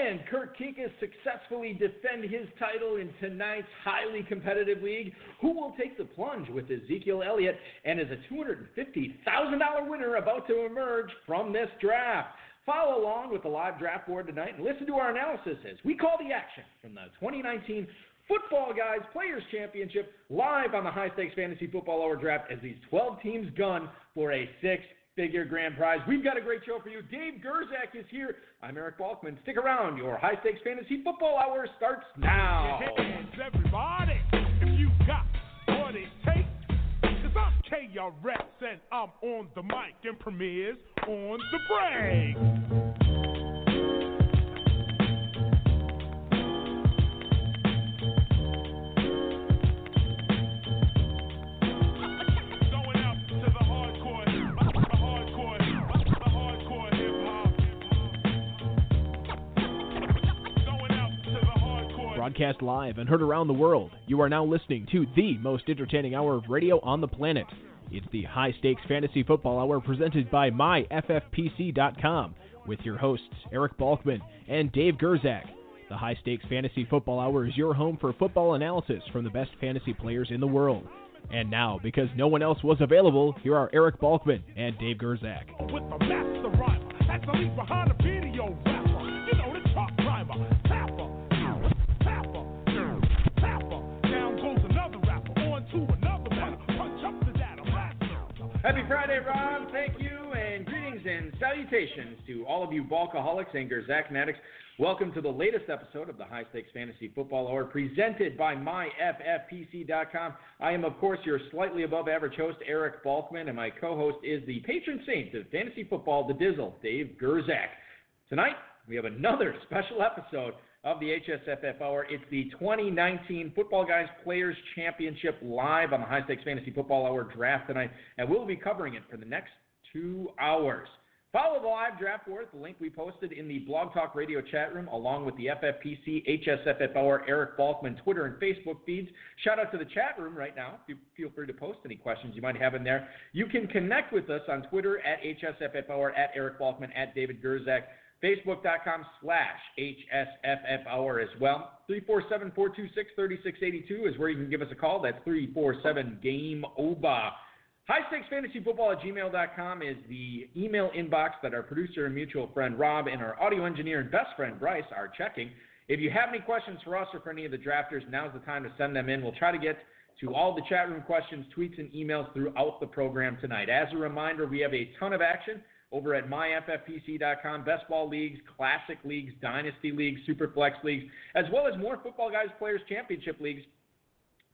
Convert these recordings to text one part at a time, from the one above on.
Can Kurt Kuekes successfully defend his title in tonight's highly competitive league? Who will take the plunge with Ezekiel Elliott and is a $250,000 winner about to emerge from this draft? Follow along with the live draft board tonight and listen to our analysis as we call the action from the 2019 Football Guys Players Championship live on the High Stakes Fantasy Football Hour Draft as these 12 teams gun for a six figure grand prize. We've got a great show for you. Dave Gerczak is here. I'm Eric Balkman. Stick around. Your high stakes fantasy football hour starts now. Hands, everybody, if you got what it takes. Cause I'm KRS and I'm on the mic and premieres on the break. Broadcast live and heard around the world, you are now listening to the most entertaining hour of radio on the planet. It's the High Stakes Fantasy Football Hour presented by MyFFPC.com with your hosts Eric Balkman and Dave Gerczak. The High Stakes Fantasy Football Hour is your home for football analysis from the best fantasy players in the world. And now, because no one else was available, here are Eric Balkman and Dave Gerczak. Happy Friday, Rob. Thank you, and greetings and salutations to all of you Balkaholics and Gerczak fanatics. Welcome to the latest episode of the High Stakes Fantasy Football Hour presented by MyFFPC.com. I am, of course, your slightly above average host, Eric Balkman, and my co host is the patron saint of fantasy football, the Dizzle, Dave Gerczak. Tonight, we have another special episode of the HSFF Hour. It's the 2019 Football Guys Players Championship live on the High Stakes Fantasy Football Hour draft tonight, and we'll be covering it for the next two hours. Follow the live draft board the link we posted in the Blog Talk Radio chat room, along with the FFPC, HSFF Hour, Eric Balkman Twitter and Facebook feeds. Shout out to the chat room right now. Feel free to post any questions you might have in there. You can connect with us on Twitter at HSFF Hour, at Eric Balkman, at David Gerczak, Facebook.com slash HSFF as well. 347-426-3682 is where you can give us a call. That's 347-GAME-OBA. High Stakes Fantasy Football at gmail.com is the email inbox that our producer and mutual friend Rob and our audio engineer and best friend Bryce are checking. If you have any questions for us or for any of the drafters, now's the time to send them in. We'll try to get to all the chat room questions, tweets, and emails throughout the program tonight. As a reminder, we have a ton of action over at myffpc.com. Best ball leagues, classic leagues, dynasty leagues, super flex leagues, as well as more Football Guys Players Championship leagues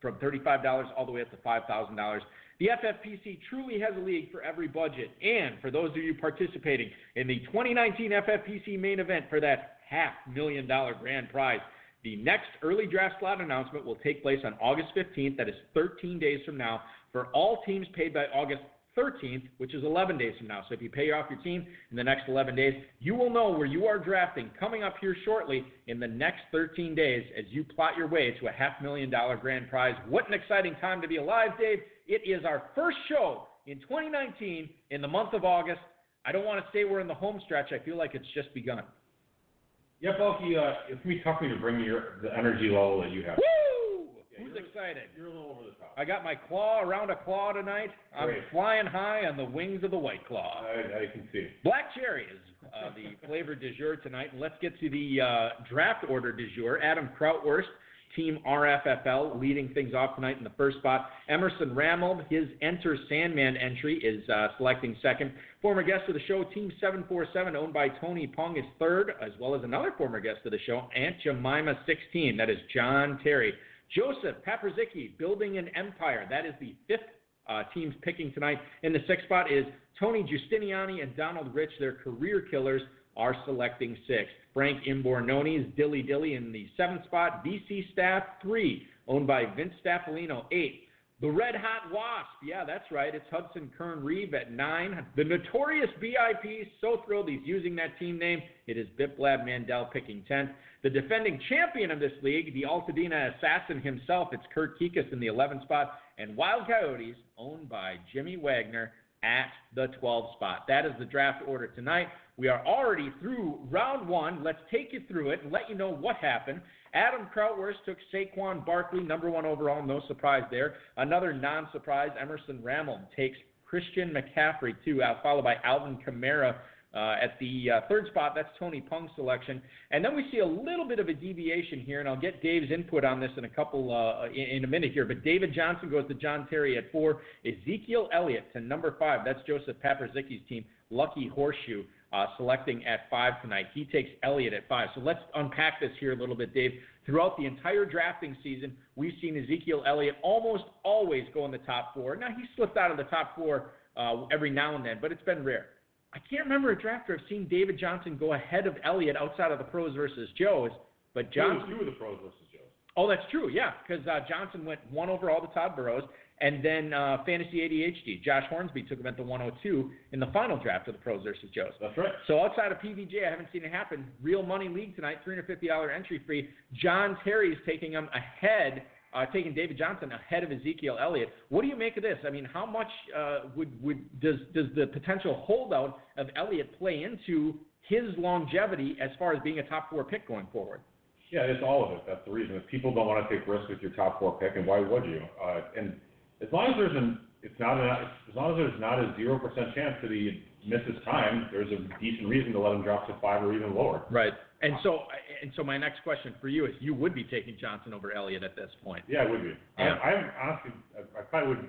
from $35 all the way up to $5,000. The FFPC truly has a league for every budget. And for those of you participating in the 2019 FFPC main event for that half million dollar grand prize, the next early draft slot announcement will take place on August 15th. That is 13 days from now for all teams paid by August 13th, which is 11 days from now. So if you pay off your team in the next 11 days, you will know where you are drafting coming up here shortly in the next 13 days as you plot your way to a half million dollar grand prize. What an exciting time to be alive, Dave. It is our first show in 2019 in the month of August. I don't want to say we're in the home stretch. I feel like it's just begun. Yeah, Bulky, uh, it's gonna be tough for you to bring your the energy level that you have. Woo! Yeah, Who's you're- excited? You're a little over the top. I got my claw around a claw tonight. I'm flying high on the wings of the white claw. I, I can see. Black cherry is uh, the flavor du jour tonight. And let's get to the uh, draft order du jour. Adam Krautwurst, Team RFFL, leading things off tonight in the first spot. Emerson Ramelb, his Enter Sandman entry is uh, selecting second. Former guest of the show, Team 747, owned by Tony Pung, is third, as well as another former guest of the show, Aunt Jemima 16. That is John Terry. Joseph Paprzycki, Building an Empire. That is the fifth uh, teams picking tonight. In the sixth spot is Tony Giustiniani and Donald Rich. Their career killers are selecting sixth. Frank Imbornone's Dilly Dilly in the seventh spot. VC Staff, three, owned by Vince Staffilino, eight. The Red Hot Wasp, yeah, that's right. It's Hudson Kern Reeve at nine. The notorious BIP, so thrilled he's using that team name. It is Biplab Mandal picking 10th. The defending champion of this league, the Altadena assassin himself, it's Kurt Kuekes in the 11th spot. And Wild Coyotes, owned by Jimmy Wagner, at the 12 spot. That is the draft order tonight. We are already through round one. Let's take you through it and let you know what happened. Adam Krautwurst took Saquon Barkley, number one overall, no surprise there. Another non surprise, Emerson Ramelb takes Christian McCaffrey, too, uh, followed by Alvin Kamara. Uh, at the uh, third spot, that's Tony Pung's selection. And then we see a little bit of a deviation here, and I'll get Dave's input on this in a couple uh, in, in, a minute here. But David Johnson goes to John Terry at four. Ezekiel Elliott to number five. That's Joseph Paprzycki's team. Lucky Horseshoe uh, selecting at five tonight. He takes Elliott at five. So let's unpack this here a little bit, Dave. Throughout the entire drafting season, we've seen Ezekiel Elliott almost always go in the top four. Now, he slipped out of the top four uh, every now and then, but it's been rare. I can't remember a drafter I've seen David Johnson go ahead of Elliott outside of the pros versus Joes, but Johnson. Two of the pros versus Joes. Oh, that's true, yeah, because uh, Johnson went one overall to Todd Burrows, and then uh, Fantasy ADHD, Josh Hornsby took him at the 102 in the final draft of the Pros versus Joes. That's right. So outside of PVJ, I haven't seen it happen. Real money league tonight, $350 entry fee. John Terry's taking him ahead, uh, taking David Johnson ahead of Ezekiel Elliott. What do you make of this? I mean, how much uh, would would does does the potential holdout of Elliott play into his longevity as far as being a top four pick going forward? Yeah, it's all of it. That's the reason. If people don't want to take risks with your top four pick, and why would you? Uh, and as long as there's an it's not a, as long as there's not a zero percent chance that he misses time, there's a decent reason to let him drop to five or even lower. Right. And so and so my next question for you is you would be taking Johnson over Elliott at this point. Yeah, I would be. Yeah. I, I'm honestly I, I probably would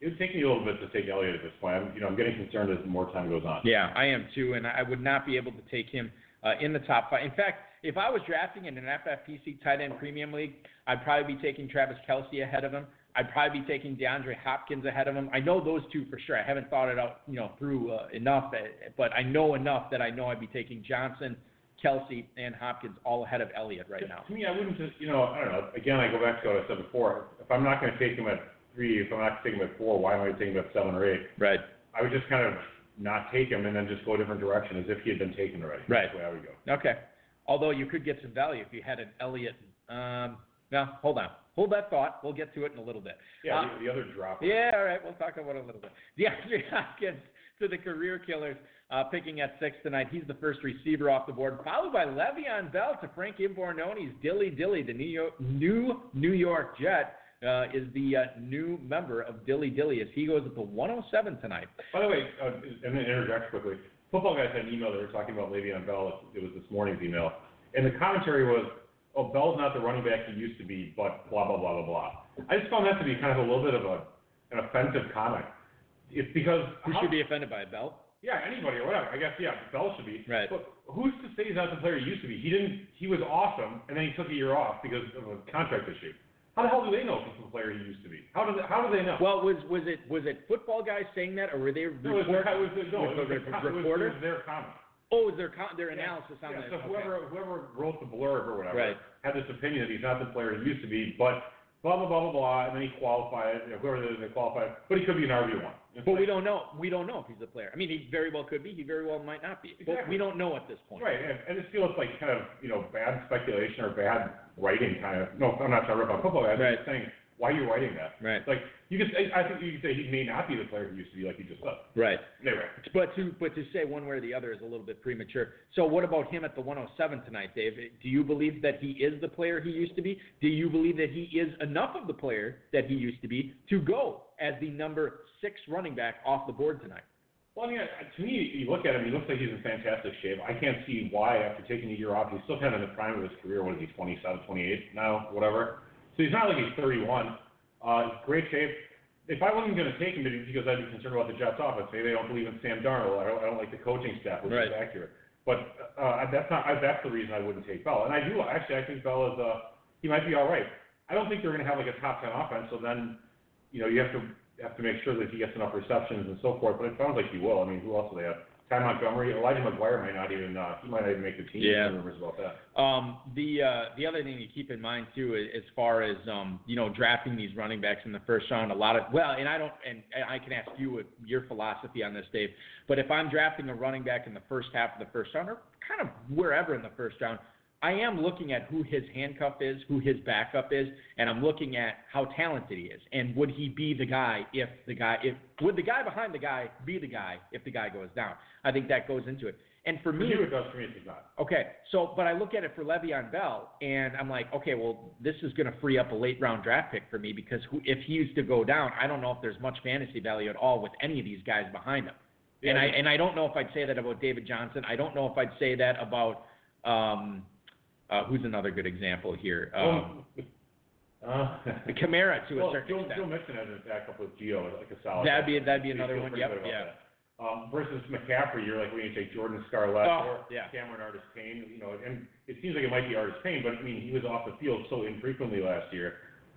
it would take me a little bit to take Elliott at this point. I'm, you know, I'm getting concerned as more time goes on. Yeah, I am too, and I would not be able to take him uh, in the top five. In fact, if I was drafting in an FFPC tight end premium league, I'd probably be taking Travis Kelce ahead of him. I'd probably be taking DeAndre Hopkins ahead of him. I know those two for sure. I haven't thought it out, you know, through uh, enough, uh, but I know enough that I know I'd be taking Johnson, Kelce, and Hopkins all ahead of Elliott right now. To me, I wouldn't just, you know, I don't know. Again, I go back to what I said before. If I'm not going to take him at three, if I'm not taking him at four, why am I taking him at seven or eight? Right. I would just kind of not take him and then just go a different direction as if he had been taken already. Right. That's the way I would go. Okay. Although you could get some value if you had an Elliott. Um, no, hold on. Hold that thought. We'll get to it in a little bit. Yeah, Uh, the, the other drop. Yeah, all right. We'll talk about it a little bit. DeAndre Hopkins to the career killers, uh, picking at six tonight. He's the first receiver off the board, followed by Le'Veon Bell to Frank Imbornone's Dilly Dilly, the New York, new New York Jet. Uh, is the uh, new member of Dilly Dilly as he goes at the 107 tonight. By the way, uh, I'm going to interject quickly. Football guys had an email. They were talking about Le'Veon Bell. It was this morning's email, and the commentary was, "Oh, Bell's not the running back he used to be, but blah blah blah blah blah." I just found that to be kind of a little bit of a an offensive comment. It's because Who should be offended by Bell? Yeah, anybody or whatever. I guess yeah, Bell should be. Right. But who's to say he's not the player he used to be? He didn't. He was awesome, and then he took a year off because of a contract issue. How the hell do they know if he's the player he used to be? How do they, how do they know? Well, was was it was it football guys saying that, or were they no, it report- it was, no, it was, was it com- it was, it was their comment. Oh, was their con- their analysis on yeah, the so okay. whoever whoever wrote the blurb or whatever Right. had this opinion that he's not the player he used to be, but blah blah blah blah blah, and then he qualified. You know, whoever it is, they qualified, but he could be an RB one. But we don't know. We don't know if he's a player. I mean, he very well could be. He very well might not be. But Exactly. we don't know at this point. Right, and, and it feels like kind of you know bad speculation or bad writing kind of. No, I'm not trying to rip on football guys. I'm just saying why are you writing that? Right. Like you could, say, I think you could say he may not be the player he used to be, like you just said. Right. Anyway, But to but to say one way or the other is a little bit premature. So what about him at the 107 tonight, Dave? Do you believe that he is the player he used to be? Do you believe that he is enough of the player that he used to be to go as the number six running back off the board tonight? well, I mean, to me, you look at him, he looks like he's in fantastic shape. I can't see why after taking a year off, he's still kind of in the prime of his career. What is he, 27, 28 now, whatever. So he's not like he's 31. Uh, great shape. If I wasn't going to take him, it'd be because I'd be concerned about the Jets offense. Maybe they don't believe in Sam Darnold. I don't, I don't like the coaching staff, which Right. is accurate. But uh, that's not. I, that's the reason I wouldn't take Bell. And I do actually. I think Bell is. Uh, he might be all right. I don't think they're going to have like a top ten offense. So then, you know, you have to have to make sure that he gets enough receptions and so forth. But it sounds like he will. I mean, who else do they have? Ty Montgomery, Elijah McGuire might not even. Uh, he might not even make the team. Yeah. Rumors about that. Um, the uh, the other thing to keep in mind too, is, as far as um, you know, drafting these running backs in the first round, a lot of well, and I don't, and and I can ask you what your philosophy on this, Dave. But if I'm drafting a running back in the first half of the first round, or kind of wherever in the first round, I am looking at who his handcuff is, who his backup is, and I'm looking at how talented he is, and would he be the guy if the guy if would the guy behind the guy be the guy if the guy goes down? I think that goes into it. And for me, it does. For me, it's not. Okay, so but I look at it for Le'Veon Bell, and I'm like, okay, well, this is going to free up a late round draft pick for me because who, if he's to go down, I don't know if there's much fantasy value at all with any of these guys behind him. Yeah, and Yeah. I and I don't know if I'd say that about David Johnson. I don't know if I'd say that about um, uh, who's another good example here. Um, uh, Kamara to a well, certain Joe, extent. Joe Mixon has a backup with Gio, like a solid. That'd be that'd be another one. Yep, yeah. Um, versus McCaffrey, you're like when you take Jordan Scarlett Oh, or yeah. Cameron Artis Payne, you know, and it seems like it might be Artis Payne, but I mean, he was off the field so infrequently last year.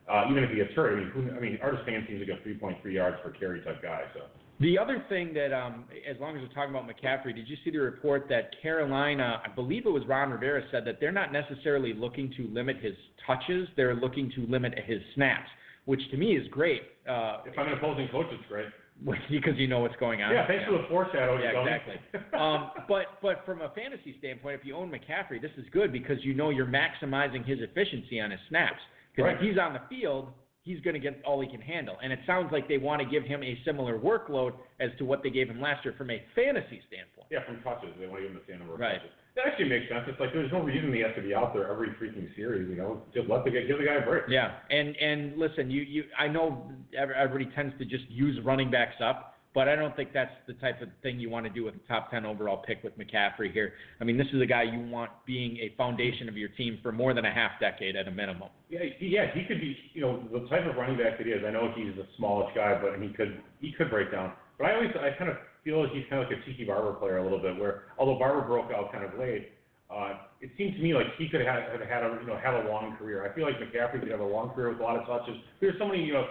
Uh, even if he gets hurt, I mean, who, I mean, Artis Payne seems like a 3.3 yards per carry type guy. So The other thing that, um, as long as we're talking about McCaffrey, did you see the report that Carolina, I believe it was Ron Rivera, said that they're not necessarily looking to limit his touches, they're looking to limit his snaps, which to me is great uh, if I'm an opposing coach, it's great. because you know what's going on. Yeah, thanks for the foreshadowing. Yeah, exactly. um, but but from a fantasy standpoint, if you own McCaffrey, this is good because you know you're maximizing his efficiency on his snaps. Because if he's on the field, he's going to get all he can handle. And it sounds like they want to give him a similar workload as to what they gave him last year from a fantasy standpoint. Yeah, from touches. They want to give him the same number of Right. touches. That actually makes sense. It's like there's no reason he has to be out there every freaking series. You know, just let the guy, give the guy a break. Yeah, and and listen, you you I know ev- everybody tends to just use running backs up, but I don't think that's the type of thing you want to do with a top ten overall pick with McCaffrey here. I mean, this is a guy you want being a foundation of your team for more than a half decade at a minimum. Yeah, yeah, he could be. You know, the type of running back that he is. I know he's a smallish guy, but he could he could break down. But I always I kind of feel like he's kind of like a Tiki Barber player a little bit. Where although Barber broke out kind of late, uh, it seemed to me like he could have have had a you know have a long career. I feel like McCaffrey could have a long career with a lot of touches. There's so many you know.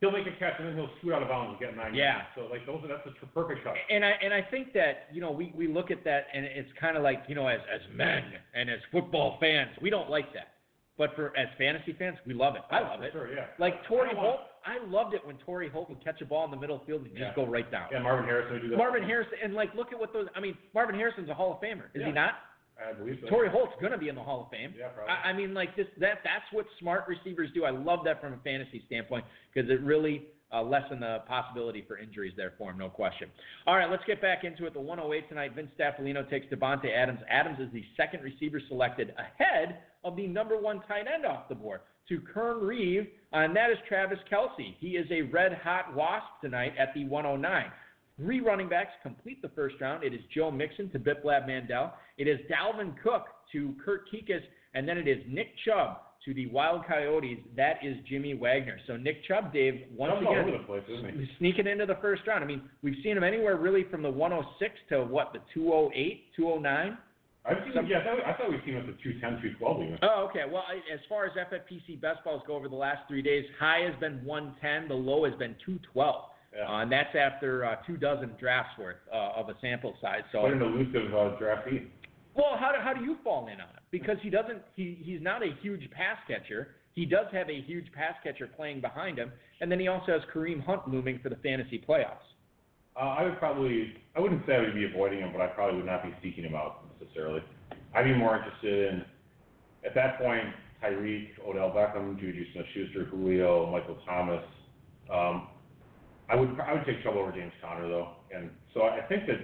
He'll make a catch and then he'll shoot out of bounds and get nine. Yeah. yards. So like those are that's a perfect cut. And I and I think that you know we we look at that and it's kind of like you know as as men and as football fans we don't like that, but for as fantasy fans we love it. I love it. Sure, yeah. Like Torry Holt, I loved it when Torry Holt would catch a ball in the middle of the field and just Yeah. go right down. Yeah, Marvin Harrison would do that. Marvin Harrison and like look at what those I mean Marvin Harrison's a Hall of Famer, is he not? I believe so. Torry Holt's gonna be in the Hall of Fame. Yeah, probably. I, I mean, like this. That that's what smart receivers do. I love that from a fantasy standpoint because it really uh, lessen the possibility for injuries there for him, no question. All right, let's get back into it. The 108 tonight, Vince Staffilino takes Davante Adams. Adams is the second receiver selected ahead of the number one tight end off the board to Kern Reeve, uh, and that is Travis Kelce. He is a red hot wasp tonight at the 109. Three running backs complete the first round. It is Joe Mixon to Biplab Mandal. It is Dalvin Cook to Kurt Kuekes, and then it is Nick Chubb to the Wild Coyotes. That is Jimmy Wagner. So Nick Chubb, Dave, once Chubb's again, the place, sneaking into the first round. I mean, we've seen him anywhere really from the 106 to what, the 208, 209? I've seen him, yeah, I thought, I thought we've seen him at the 210, 212 even. Oh, okay. Well, I- as far as FFPC best balls go over the last three days, high has been 110, the low has been 212. Yeah. Uh, and that's after uh, two dozen drafts worth uh, of a sample size. So, Quite an elusive uh, draftee. Well, how do, how do you fall in on it? Because he doesn't, he, he's not a huge pass catcher. He does have a huge pass catcher playing behind him, and then he also has Kareem Hunt looming for the fantasy playoffs. Uh, I would probably, I wouldn't say I would be avoiding him, but I probably would not be seeking him out necessarily. I'd be more interested in, at that point, Tyreek, Odell Beckham, Juju Smith-Schuster, Julio, Michael Thomas. Um, I would, I would take Chubb over James Conner though, and so I think that,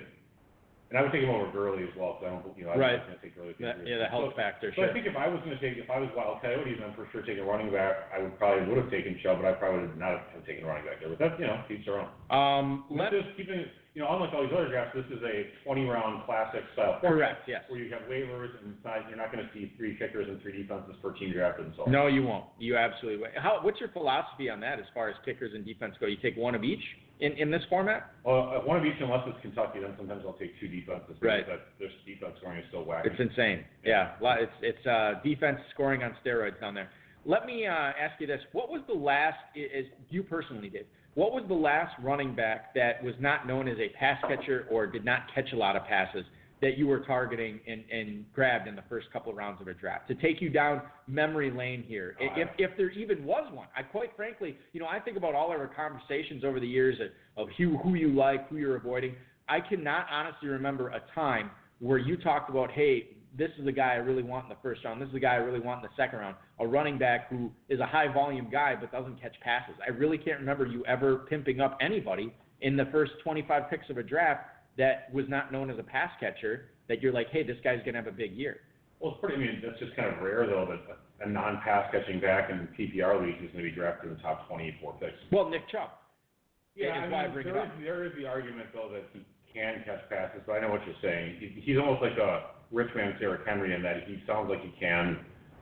and I would take him over Gurley as well, because I don't, you know, I Right. was going to take Gurley. That, yeah, the health factor, So sure. I think if I was going to take, if I was Wild Coyotes, I'm for sure taking a running back. I would probably would have taken Chubb, but I probably would not have taken a running back there. But that's, you know, each their own. Um, let, This is keeping, you know, unlike all these other drafts, this is a 20 round classic style correct, yes. Where you have waivers and size, you're not going to see three kickers and three defenses per team drafted and so on. No, you won't. You absolutely will. How, what's your philosophy on that as far as kickers and defense go? You take one of each in, in this format? Well, uh, one of each, unless it's Kentucky, then sometimes I'll take two defenses. Right. That, their defense scoring is so wacky. It's insane. Yeah, lot- it's it's uh, defense scoring on steroids down there. Let me uh, ask you this: What was the last? Is you personally did? What was the last running back that was not known as a pass catcher or did not catch a lot of passes that you were targeting and, and grabbed in the first couple of rounds of a draft? To take you down memory lane here, oh, I- if if there even was one. I quite frankly, you know, I think about all our conversations over the years of, of who who you like, who you're avoiding. I cannot honestly remember a time where you talked about, hey, this is the guy I really want in the first round. This is the guy I really want in the second round. A running back who is a high volume guy but doesn't catch passes. I really can't remember you ever pimping up anybody in the first 25 picks of a draft that was not known as a pass catcher. That you're like, hey, this guy's gonna have a big year. Well, it's pretty. I mean, that's just kind of rare though that a non-pass catching back in the PPR leagues is going to be drafted in the top 24 picks. Well, Nick Chubb. Yeah, I why I mean, it there is- there is the argument though that he can catch passes, but I know what you're saying. He, he's almost like a rich Man Derrick Henry in that he sounds like he can,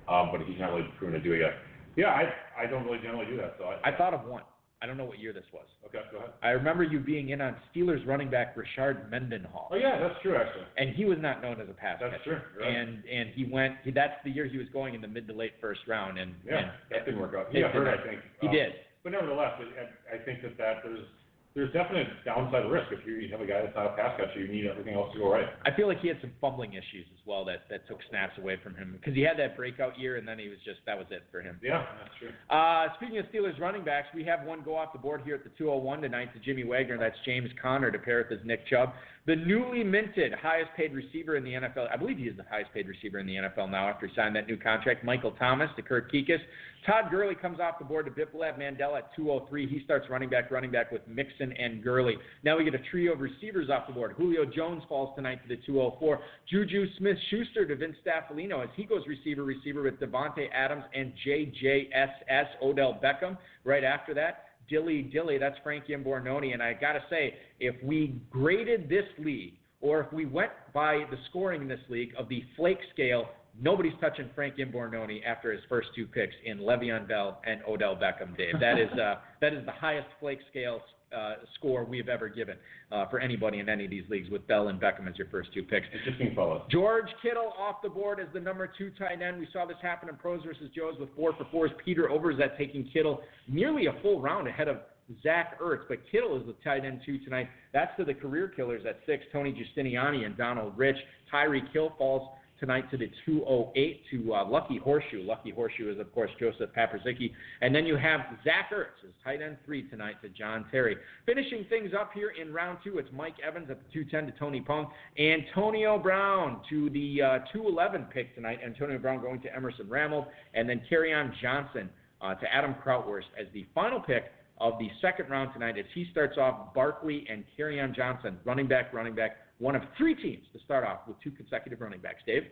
um, but he's not really proven to do it yet. Yeah, I I don't really generally do that, so I. I thought of one. I don't know what year this was. Okay, go ahead. I remember you being in on Steelers running back Rashard Mendenhall. Oh yeah, that's true actually. and he was not known as a pass That's catcher. true. Right. And and he went. He, that's the year he was going in the mid to late first round, and Yeah, and that didn't work out. He got hurt. I think. He Um, did. But nevertheless, I, I think that that there's there's definite downside risk if you have a guy that's not a pass catcher. You need everything else to go right. I feel like he had some fumbling issues as well that that took snaps away from him because he had that breakout year, and then he was just that was it for him. Yeah, that's true. Uh, speaking of Steelers running backs, we have one go off the board here at the 201 tonight to Jimmy Wagner. That's James Conner to pair with his Nick Chubb. The newly minted highest paid receiver in the NFL. I believe he is the highest paid receiver in the NFL now after he signed that new contract. Michael Thomas to Kirk Kuekes. Todd Gurley comes off the board to Biplab Mandal at 203. He starts running back, running back with Mixon and Gurley. Now we get a trio of receivers off the board. Julio Jones falls tonight to the 204. Juju Smith Schuster to Vince Staffilino as he goes receiver, receiver with Davante Adams and JJSS Odell Beckham. Right after that, Dilly Dilly, that's Frank Imbornone. And I got to say, if we graded this league, or if we went by the scoring in this league of the flake scale, nobody's touching Frank Imbornone after his first two picks in Le'Veon Bell and Odell Beckham. Dave, that is uh, that is the highest flake scale uh, score we have ever given uh, for anybody in any of these leagues with Bell and Beckham as your first two picks. Interesting fellas. George Kittle off the board as the number two tight end. We saw this happen in pros versus Joes with four for fours. Peter Overzet taking Kittle nearly a full round ahead of Zach Ertz, but Kittle is the tight end two tonight. That's to the career killers at six, Tony Giustiniani and Donald Rich. Tyreek Hill falls tonight to the 208 to uh, Lucky Horseshoe. Lucky Horseshoe is, of course, Joseph Paprzycki. And then you have Zach Ertz as tight end three tonight to John Terry. Finishing things up here in round two, it's Mike Evans at the 210 to Tony Pung. Antonio Brown to the uh, 211 pick tonight. Antonio Brown going to Emerson Ramelb. And then Kerryon Johnson uh, to Adam Krautwurst as the final pick of the second round tonight as he starts off Barkley and Kerryon Johnson, running back, running back, one of three teams to start off with two consecutive running backs. Dave?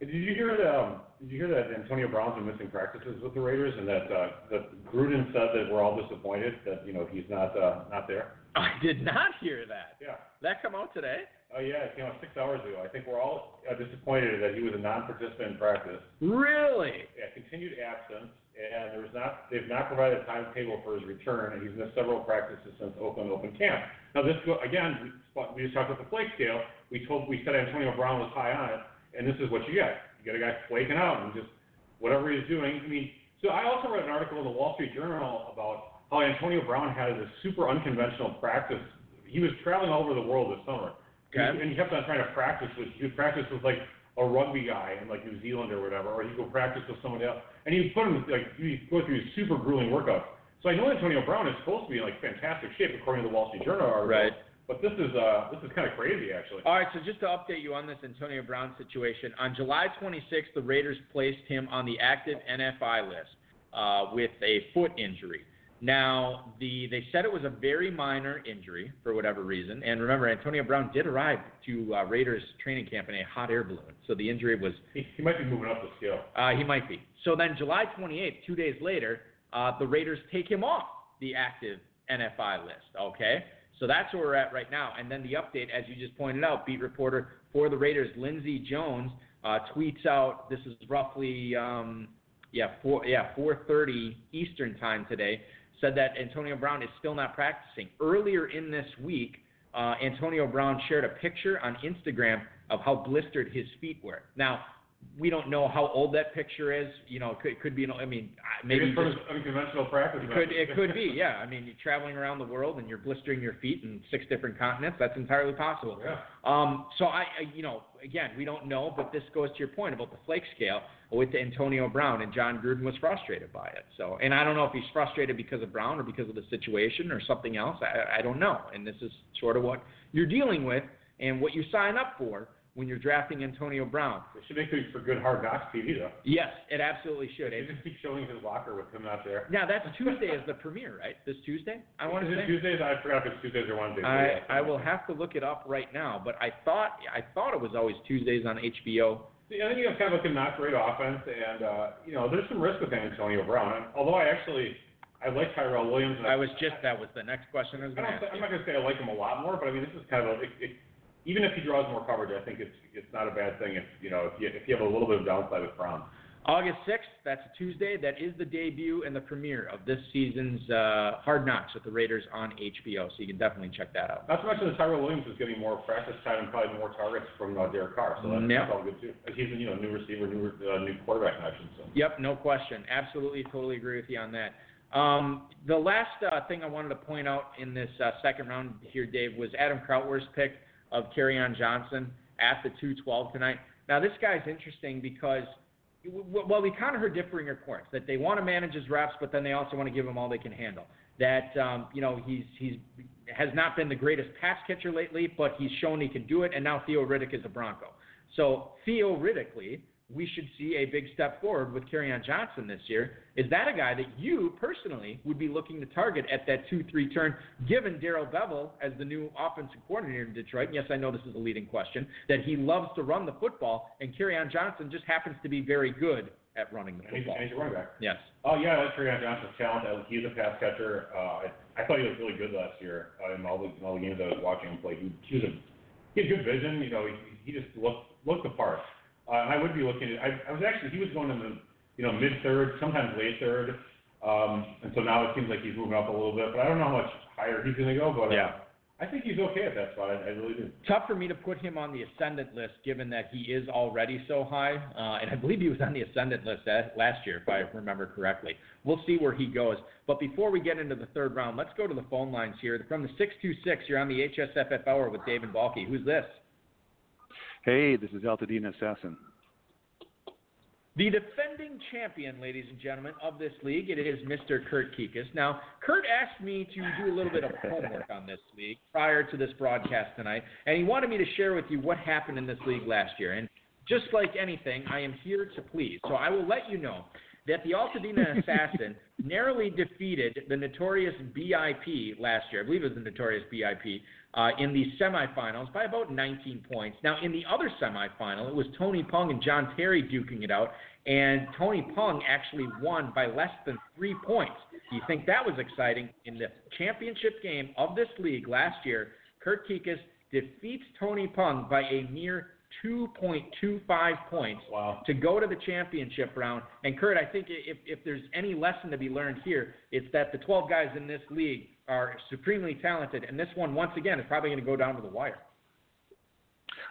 Did you hear that? Um, did you hear that Antonio Brown's been missing practices with the Raiders, and that uh, that Gruden said that we're all disappointed that you know he's not uh, not there? I did not hear that. Yeah. That come out today? Oh yeah, it came out six hours ago. I think we're all uh, disappointed that he was a non-participant in practice. Really? Yeah, continued absence, and there's not they've not provided a timetable for his return, and he's missed several practices since Oakland open camp. Now this again, we, just talked about the flake scale. We told we said Antonio Brown was high on it, and this is what you get. You get a guy flaking out and just whatever he's doing. I mean, so I also read an article in the Wall Street Journal about how Antonio Brown had a super unconventional practice. He was traveling all over the world this summer, Okay. and, he, and he kept on trying to practice with. He would practice with like a rugby guy in like New Zealand or whatever, or he'd go practice with somebody else, and he would put him like he'd go through these super grueling workouts. So I know Antonio Brown is supposed to be in like fantastic shape according to the Wall Street Journal article. Right. But this is uh this is kind of crazy actually. All right, so just to update you on this Antonio Brown situation, on July 26th, the Raiders placed him on the active NFI list uh, with a foot injury. Now, the they said it was a very minor injury for whatever reason, and remember, Antonio Brown did arrive to uh, Raiders training camp in a hot air balloon, so the injury was He, he might be moving up the scale. Uh, he might be. So then, July 28th, two days later, uh, the Raiders take him off the active NFI list. Okay, so that's where we're at right now. And then the update, as you just pointed out, beat reporter for the Raiders, Lindsay Jones, uh, tweets out. This is roughly, um, yeah, four, yeah, 4:30 Eastern time today. Said that Antonio Brown is still not practicing. Earlier in this week, uh, Antonio Brown shared a picture on Instagram of how blistered his feet were. Now, we don't know how old that picture is. You know, it could, it could be. an- I mean, maybe it's from unconventional practice. it could it could be. Yeah, I mean, you're traveling around the world and you're blistering your feet in six different continents. That's entirely possible. Yeah. Um, so I, I, you know, again, we don't know, but this goes to your point about the flake scale with Antonio Brown, and Jon Gruden was frustrated by it. So, and I don't know if he's frustrated because of Brown or because of the situation or something else. I, I don't know. And this is sort of what you're dealing with and what you sign up for when you're drafting Antonio Brown. It should make it for good hard knocks TV though. Yes, it absolutely should. They just keep showing his locker with him out there. now that's Tuesday is the premiere, right? This Tuesday, I want Is to it say. Tuesdays? I forgot if it's Tuesdays or Wednesdays. I Yeah, I will have to look it up right now, but I thought I thought it was always Tuesdays on HBO. I think you have kind of like a not great offense, and uh, you know there's some risk with Antonio Brown. Although I actually I like Tyrell Williams. And I was just that was the next question I was going to ask. I'm not going to say I like him a lot more, but I mean this is kind of a, it, it, even if he draws more coverage, I think it's it's not a bad thing if you know if you if you have a little bit of downside with Brown. August 6th, that's a Tuesday. That is the debut and the premiere of this season's uh, Hard Knocks with the Raiders on HBO. So you can definitely check that out. Not to mention that Tyrell Williams is getting more practice time and probably more targets from uh, Derek Carr, so that's, Yeah. that's all good too. He's a you know new receiver, new uh, new quarterback connection. So. Yep, no question. Absolutely, totally agree with you on that. Um, the last uh, thing I wanted to point out in this uh, second round here, Dave, was Adam Krautwurst's pick of Kerryon Johnson at the 212 tonight. Now, this guy's interesting because, well, we kind of heard differing reports that they want to manage his reps, but then they also want to give him all they can handle. That um, you know he's he's has not been the greatest pass catcher lately, but he's shown he can do it, and now Theo Riddick is a Bronco. So theoretically, we should see a big step forward with Kerryon Johnson this year. Is that a guy that you personally would be looking to target at that 2-3 turn, given Darrell Bevell as the new offensive coordinator in Detroit? And yes, I know this is a leading question, that he loves to run the football, and Kerryon Johnson just happens to be very good at running the And he's, football. and he's a running back. Yes. Oh yeah, I like Trey Johnson's talent. I- He's a pass catcher. Uh, I, I thought he was really good last year uh, in all the in all the games I was watching him play. He, he was a he had good vision. You know, he, he just looked looked the part. Uh, I would be looking at. I, I was actually he was going in the you know mid third, sometimes late third. Um, and so now it seems like he's moving up a little bit, but I don't know how much higher he's going to go. But uh, Yeah. I think he's okay at that spot. I, I really do. Tough for me to put him on the ascendant list, given that he is already so high, uh, and I believe he was on the ascendant list at, last year, if I remember correctly. We'll see where he goes. But before we get into the third round, let's go to the phone lines here. From the 626, you're on the HSFF Hour with David Balky. Who's this? Hey, this is Altadena Assassin. The defending champion, ladies and gentlemen, of this league, it is Mr. Kurt Kuekes. Now, Kurt asked me to do a little bit of homework on this league prior to this broadcast tonight, and he wanted me to share with you what happened in this league last year. And just like anything, I am here to please. So I will let you know that the Altadena Assassin narrowly defeated the notorious BIP last year. I believe it was the notorious BIP uh, in the semifinals by about 19 points. Now, in the other semifinal, it was Tony Pung and John Terry duking it out, and Tony Pung actually won by less than three points. Do you think that was exciting? In the championship game of this league last year, Kurt Kuekes defeats Tony Pung by a mere 2.25 points Wow. to go to the championship round. And Kurt, I think if, if there's any lesson to be learned here, it's that the 12 guys in this league are supremely talented, and this one, once again, is probably going to go down to the wire.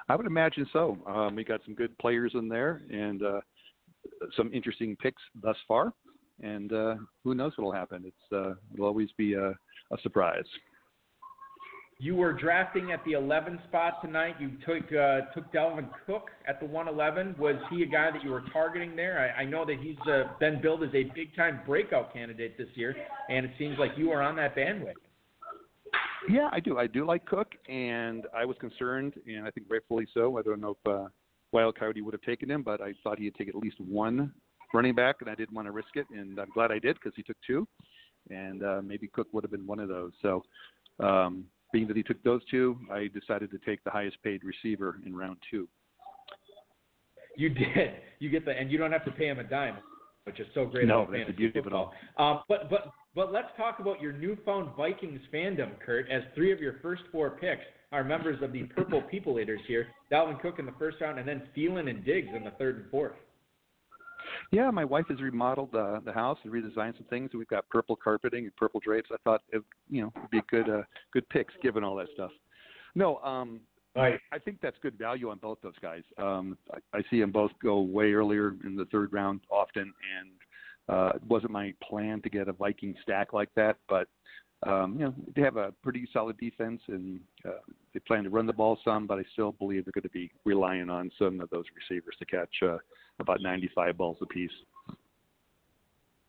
I would imagine so. Um, we got some good players in there and uh, some interesting picks thus far. And uh, who knows what'll happen? It's uh, it'll always be a, a surprise. You were drafting at the 11 spot tonight. You took uh, took Dalvin Cook at the 111. Was he a guy that you were targeting there? I, I know that he's uh, been billed as a big time breakout candidate this year, and it seems like you are on that bandwagon. Yeah, I do. I do like Cook, and I was concerned, and I think rightfully so. I don't know if uh, Wild Coyote would have taken him, but I thought he'd take at least one running back, and I didn't want to risk it, and I'm glad I did because he took two, and uh, maybe Cook would have been one of those. So, um, being that he took those two, I decided to take the highest paid receiver in round two. You did. You get the, and you don't have to pay him a dime, which is so great. No, that's the beauty of it football. Um, but but but let's talk about your newfound Vikings fandom, Kurt. As three of your first four picks are members of the Purple People Eaters here: Dalvin Cook in the first round, and then Thielen and Diggs in the third and fourth. Yeah, my wife has remodeled uh, the house and redesigned some things. We've got purple carpeting and purple drapes. I thought it, you know, would be good, uh, good picks given all that stuff. No, um, Right. I think that's good value on both those guys. Um, I, I see them both go way earlier in the third round often, and uh, it wasn't my plan to get a Viking stack like that, but um, you know they have a pretty solid defense, and uh, they plan to run the ball some, but I still believe they're going to be relying on some of those receivers to catch uh, about 95 balls apiece.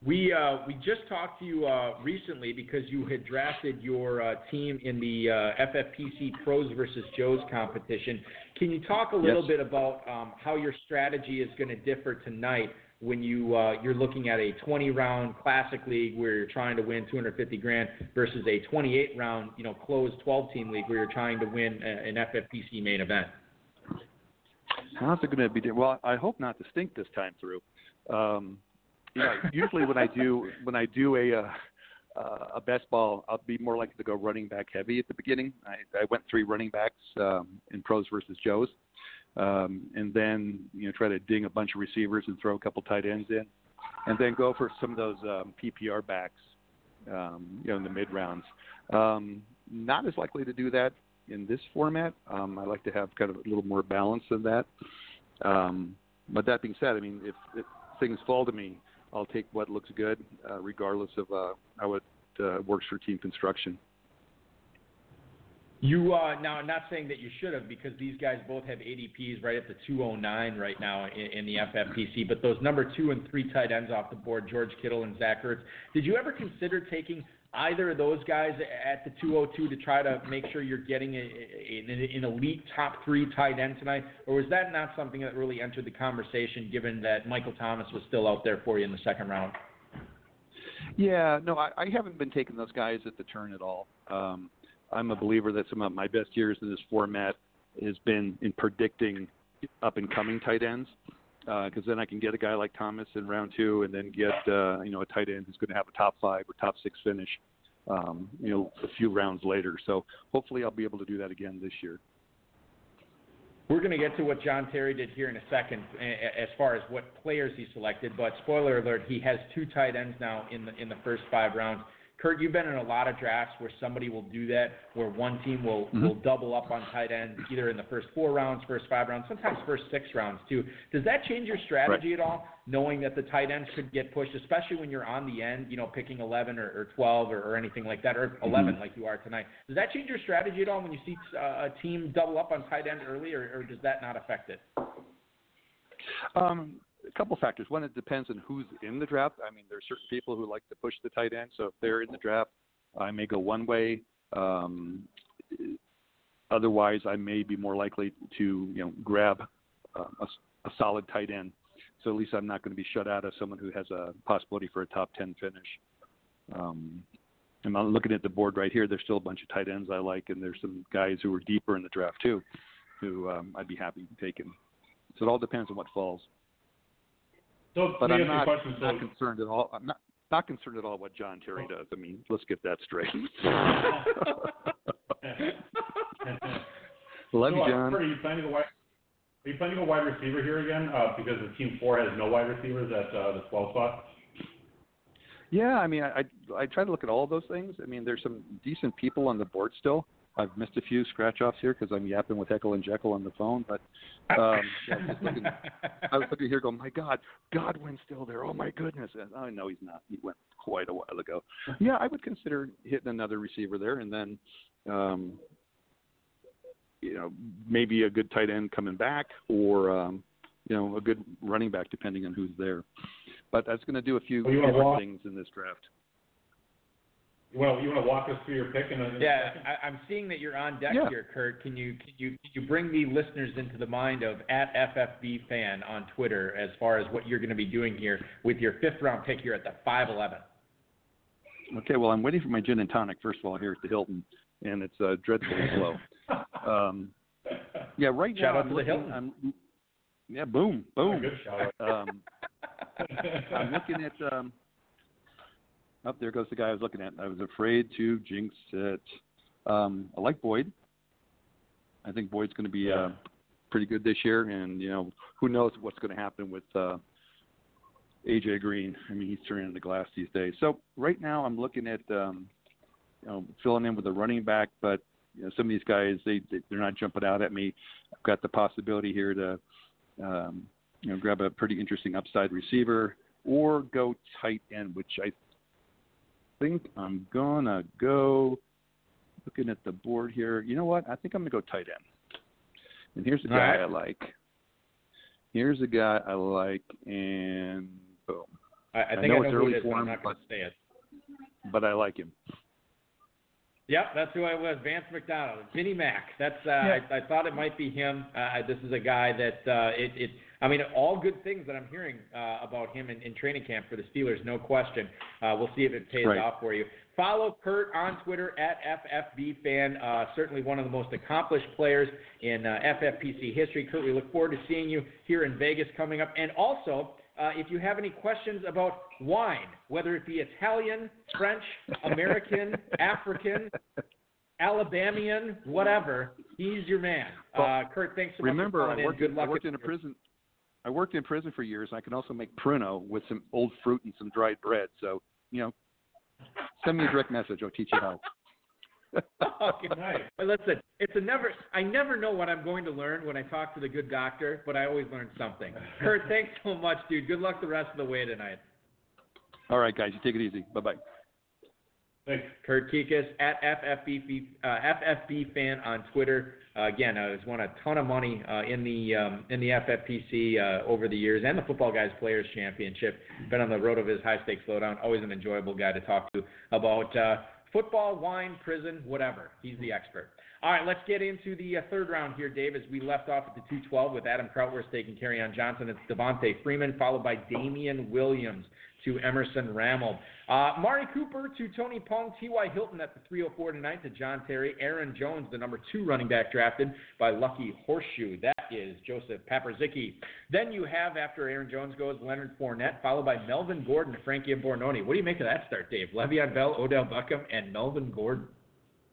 We uh, we just talked to you uh, recently because you had drafted your uh, team in the uh, FFPC Pros versus Joes competition. Can you talk a little Yes. bit about um, how your strategy is going to differ tonight when you uh, you're looking at a 20 round classic league where you're trying to win 250 grand versus a 28 round you know closed 12 team league where you're trying to win a, an FFPC main event? How's it going to be? Well, I hope not to stink this time through. Um, usually when I do when I do a uh, uh, a best ball, I'll be more likely to go running back heavy at the beginning. I, I went three running backs um, in pros versus Joes, um, and then you know try to ding a bunch of receivers and throw a couple tight ends in, and then go for some of those um, PPR backs, um, you know, in the mid rounds. Um, not as likely to do that in this format. Um, I like to have kind of a little more balance than that. Um, but that being said, I mean, if, if things fall to me, I'll take what looks good, uh, regardless of uh, how it uh, works for team construction. You uh, now, I'm not saying that you should have because these guys both have ADPs right at the 209 right now in, in the FFPC. But those number two and three tight ends off the board, George Kittle and Zach Ertz. Did you ever consider taking either of those guys at the 202 to try to make sure you're getting an elite top three tight end tonight, or was that not something that really entered the conversation, given that Michael Thomas was still out there for you in the second round? Yeah, no, I, I haven't been taking those guys at the turn at all. Um, I'm a believer that some of my best years in this format has been in predicting up and coming tight ends, because then I can get a guy like Thomas in round two, and then get uh, you know a tight end who's going to have a top five or top six finish, um, you know, a few rounds later. So hopefully I'll be able to do that again this year. We're going to get to what John Terry did here in a second, as far as what players he selected. But spoiler alert, he has two tight ends now in the in the first five rounds. Kurt, you've been in a lot of drafts where somebody will do that, where one team will Mhm. will double up on tight ends, either in the first four rounds, first five rounds, sometimes first six rounds too. Does that change your strategy at all, knowing that the tight ends could get pushed, especially when you're on the end, you know, picking 11 or, or 12 or, or anything like that, or 11 like you are tonight? Does that change your strategy at all when you see uh, a team double up on tight end early, or, or does that not affect it? Um, a couple factors. One, it depends on who's in the draft. I mean, there are certain people who like to push the tight end. So if they're in the draft, I may go one way. Um, otherwise, I may be more likely to you know grab uh, a, a solid tight end. So at least I'm not going to be shut out of someone who has a possibility for a top ten finish. Um, and I'm looking at the board right here. There's still a bunch of tight ends I like, and there's some guys who are deeper in the draft too, who um, I'd be happy taking. So it all depends on what falls. So But I'm not, question, so not concerned at all. I'm not not concerned at all what John Terry does. I mean, let's get that straight. Love you, So, uh, John. Are you planning to wide? Are you planning go wide receiver here again? Uh, because the team four has no wide receivers at uh, the 12 spot. Yeah, I mean, I, I I try to look at all of those things. I mean, there's some decent people on the board still. I've missed a few scratch offs here because I'm yapping with Heckle and Jekyll on the phone. But um, yeah, just looking, I was looking here, going, my God, Godwin's still there. Oh my goodness! And, oh no, he's not. He went quite a while ago. Yeah, I would consider hitting another receiver there, and then, um, you know, maybe a good tight end coming back, or um, you know, a good running back, depending on who's there. But that's going to do a few Well, you wanna different walk- things in this draft. You want to you want to walk us through your pick in a, in Yeah, second? I, I'm seeing that you're on deck Yeah. here, Kurt. Can you can you can you bring the listeners into the mind of at FFB fan on Twitter as far as what you're going to be doing here with your fifth round pick here at the 511? Okay, well, I'm waiting for my gin and tonic first of all here at the Hilton, and it's uh, dreadfully slow. Um, yeah, right Shout now out I'm to the looking. Hilton. I'm, yeah, boom, boom. Good shout Um, I'm looking at. Um, up there goes the guy I was looking at. I was afraid to jinx it. Um, I like Boyd. I think Boyd's going to be uh, pretty good this year, and you know who knows what's going to happen with uh, AJ Green. I mean, he's turning the glass these days. So right now, I'm looking at um, you know filling in with a running back, but you know some of these guys they- they're not jumping out at me. I've got the possibility here to um, you know grab a pretty interesting upside receiver or go tight end, which I think I'm gonna go. Looking at the board here, you know what? I think I'm gonna go tight end. And here's a guy right. I like. Here's a guy I like, and boom. I, I I think know I know it's early it is, but for I'm him, not but- say it. but I like him. Yep, that's who I was. Vance McDonald, Vinnie Mac. That's uh, Yeah. I, I thought it might be him. Uh, this is a guy that uh, it, it. I mean, all good things that I'm hearing uh, about him in, in training camp for the Steelers, no question. Uh, we'll see if it pays Right. off for you. Follow Kurt on Twitter at FFBFan. Uh, certainly one of the most accomplished players in uh, FFPC history. Kurt, we look forward to seeing you here in Vegas coming up. And also, uh, if you have any questions about wine, whether it be Italian, French, American, African, Alabamian, whatever, he's your man. Uh, Kurt, thanks so much Remember, for I worked, in. Good luck. I worked in a prison. I worked in prison for years. and I can also make pruno with some old fruit and some dried bread. So you know, send me a direct message. I'll teach you how. Okay. Nice. But listen, it's a never. I never know what I'm going to learn when I talk to the good doctor, but I always learn something. Kurt, thanks so much, dude. Good luck the rest of the way tonight. All right, guys, you take it easy. Bye bye. Kurt Kuekes at FFB uh, FFB fan on Twitter. Uh, again, uh, has won a ton of money uh, in the um, in the FFPC uh, over the years and the Football Guys Players Championship. Been on the road of his high stakes lowdown. Always an enjoyable guy to talk to about uh, football, wine, prison, whatever. He's the expert. All right, let's get into the uh, third round here, Dave. As we left off at the 212 with Adam Krautwurst taking Kerryon Johnson, it's Devonta Freeman followed by Damien Williams to Emerson Ramelb. Uh, Mari Cooper to Tony Pung, T.Y. Hilton at the 304 tonight to John Terry. Aaron Jones, the number two running back drafted by Lucky Horseshoe. That is Joseph Paprzycki. Then you have, after Aaron Jones goes, Leonard Fournette, followed by Melvin Gordon to Frank Imbornone. What do you make of that start, Dave? Le'Veon Bell, Odell Beckham, and Melvin Gordon.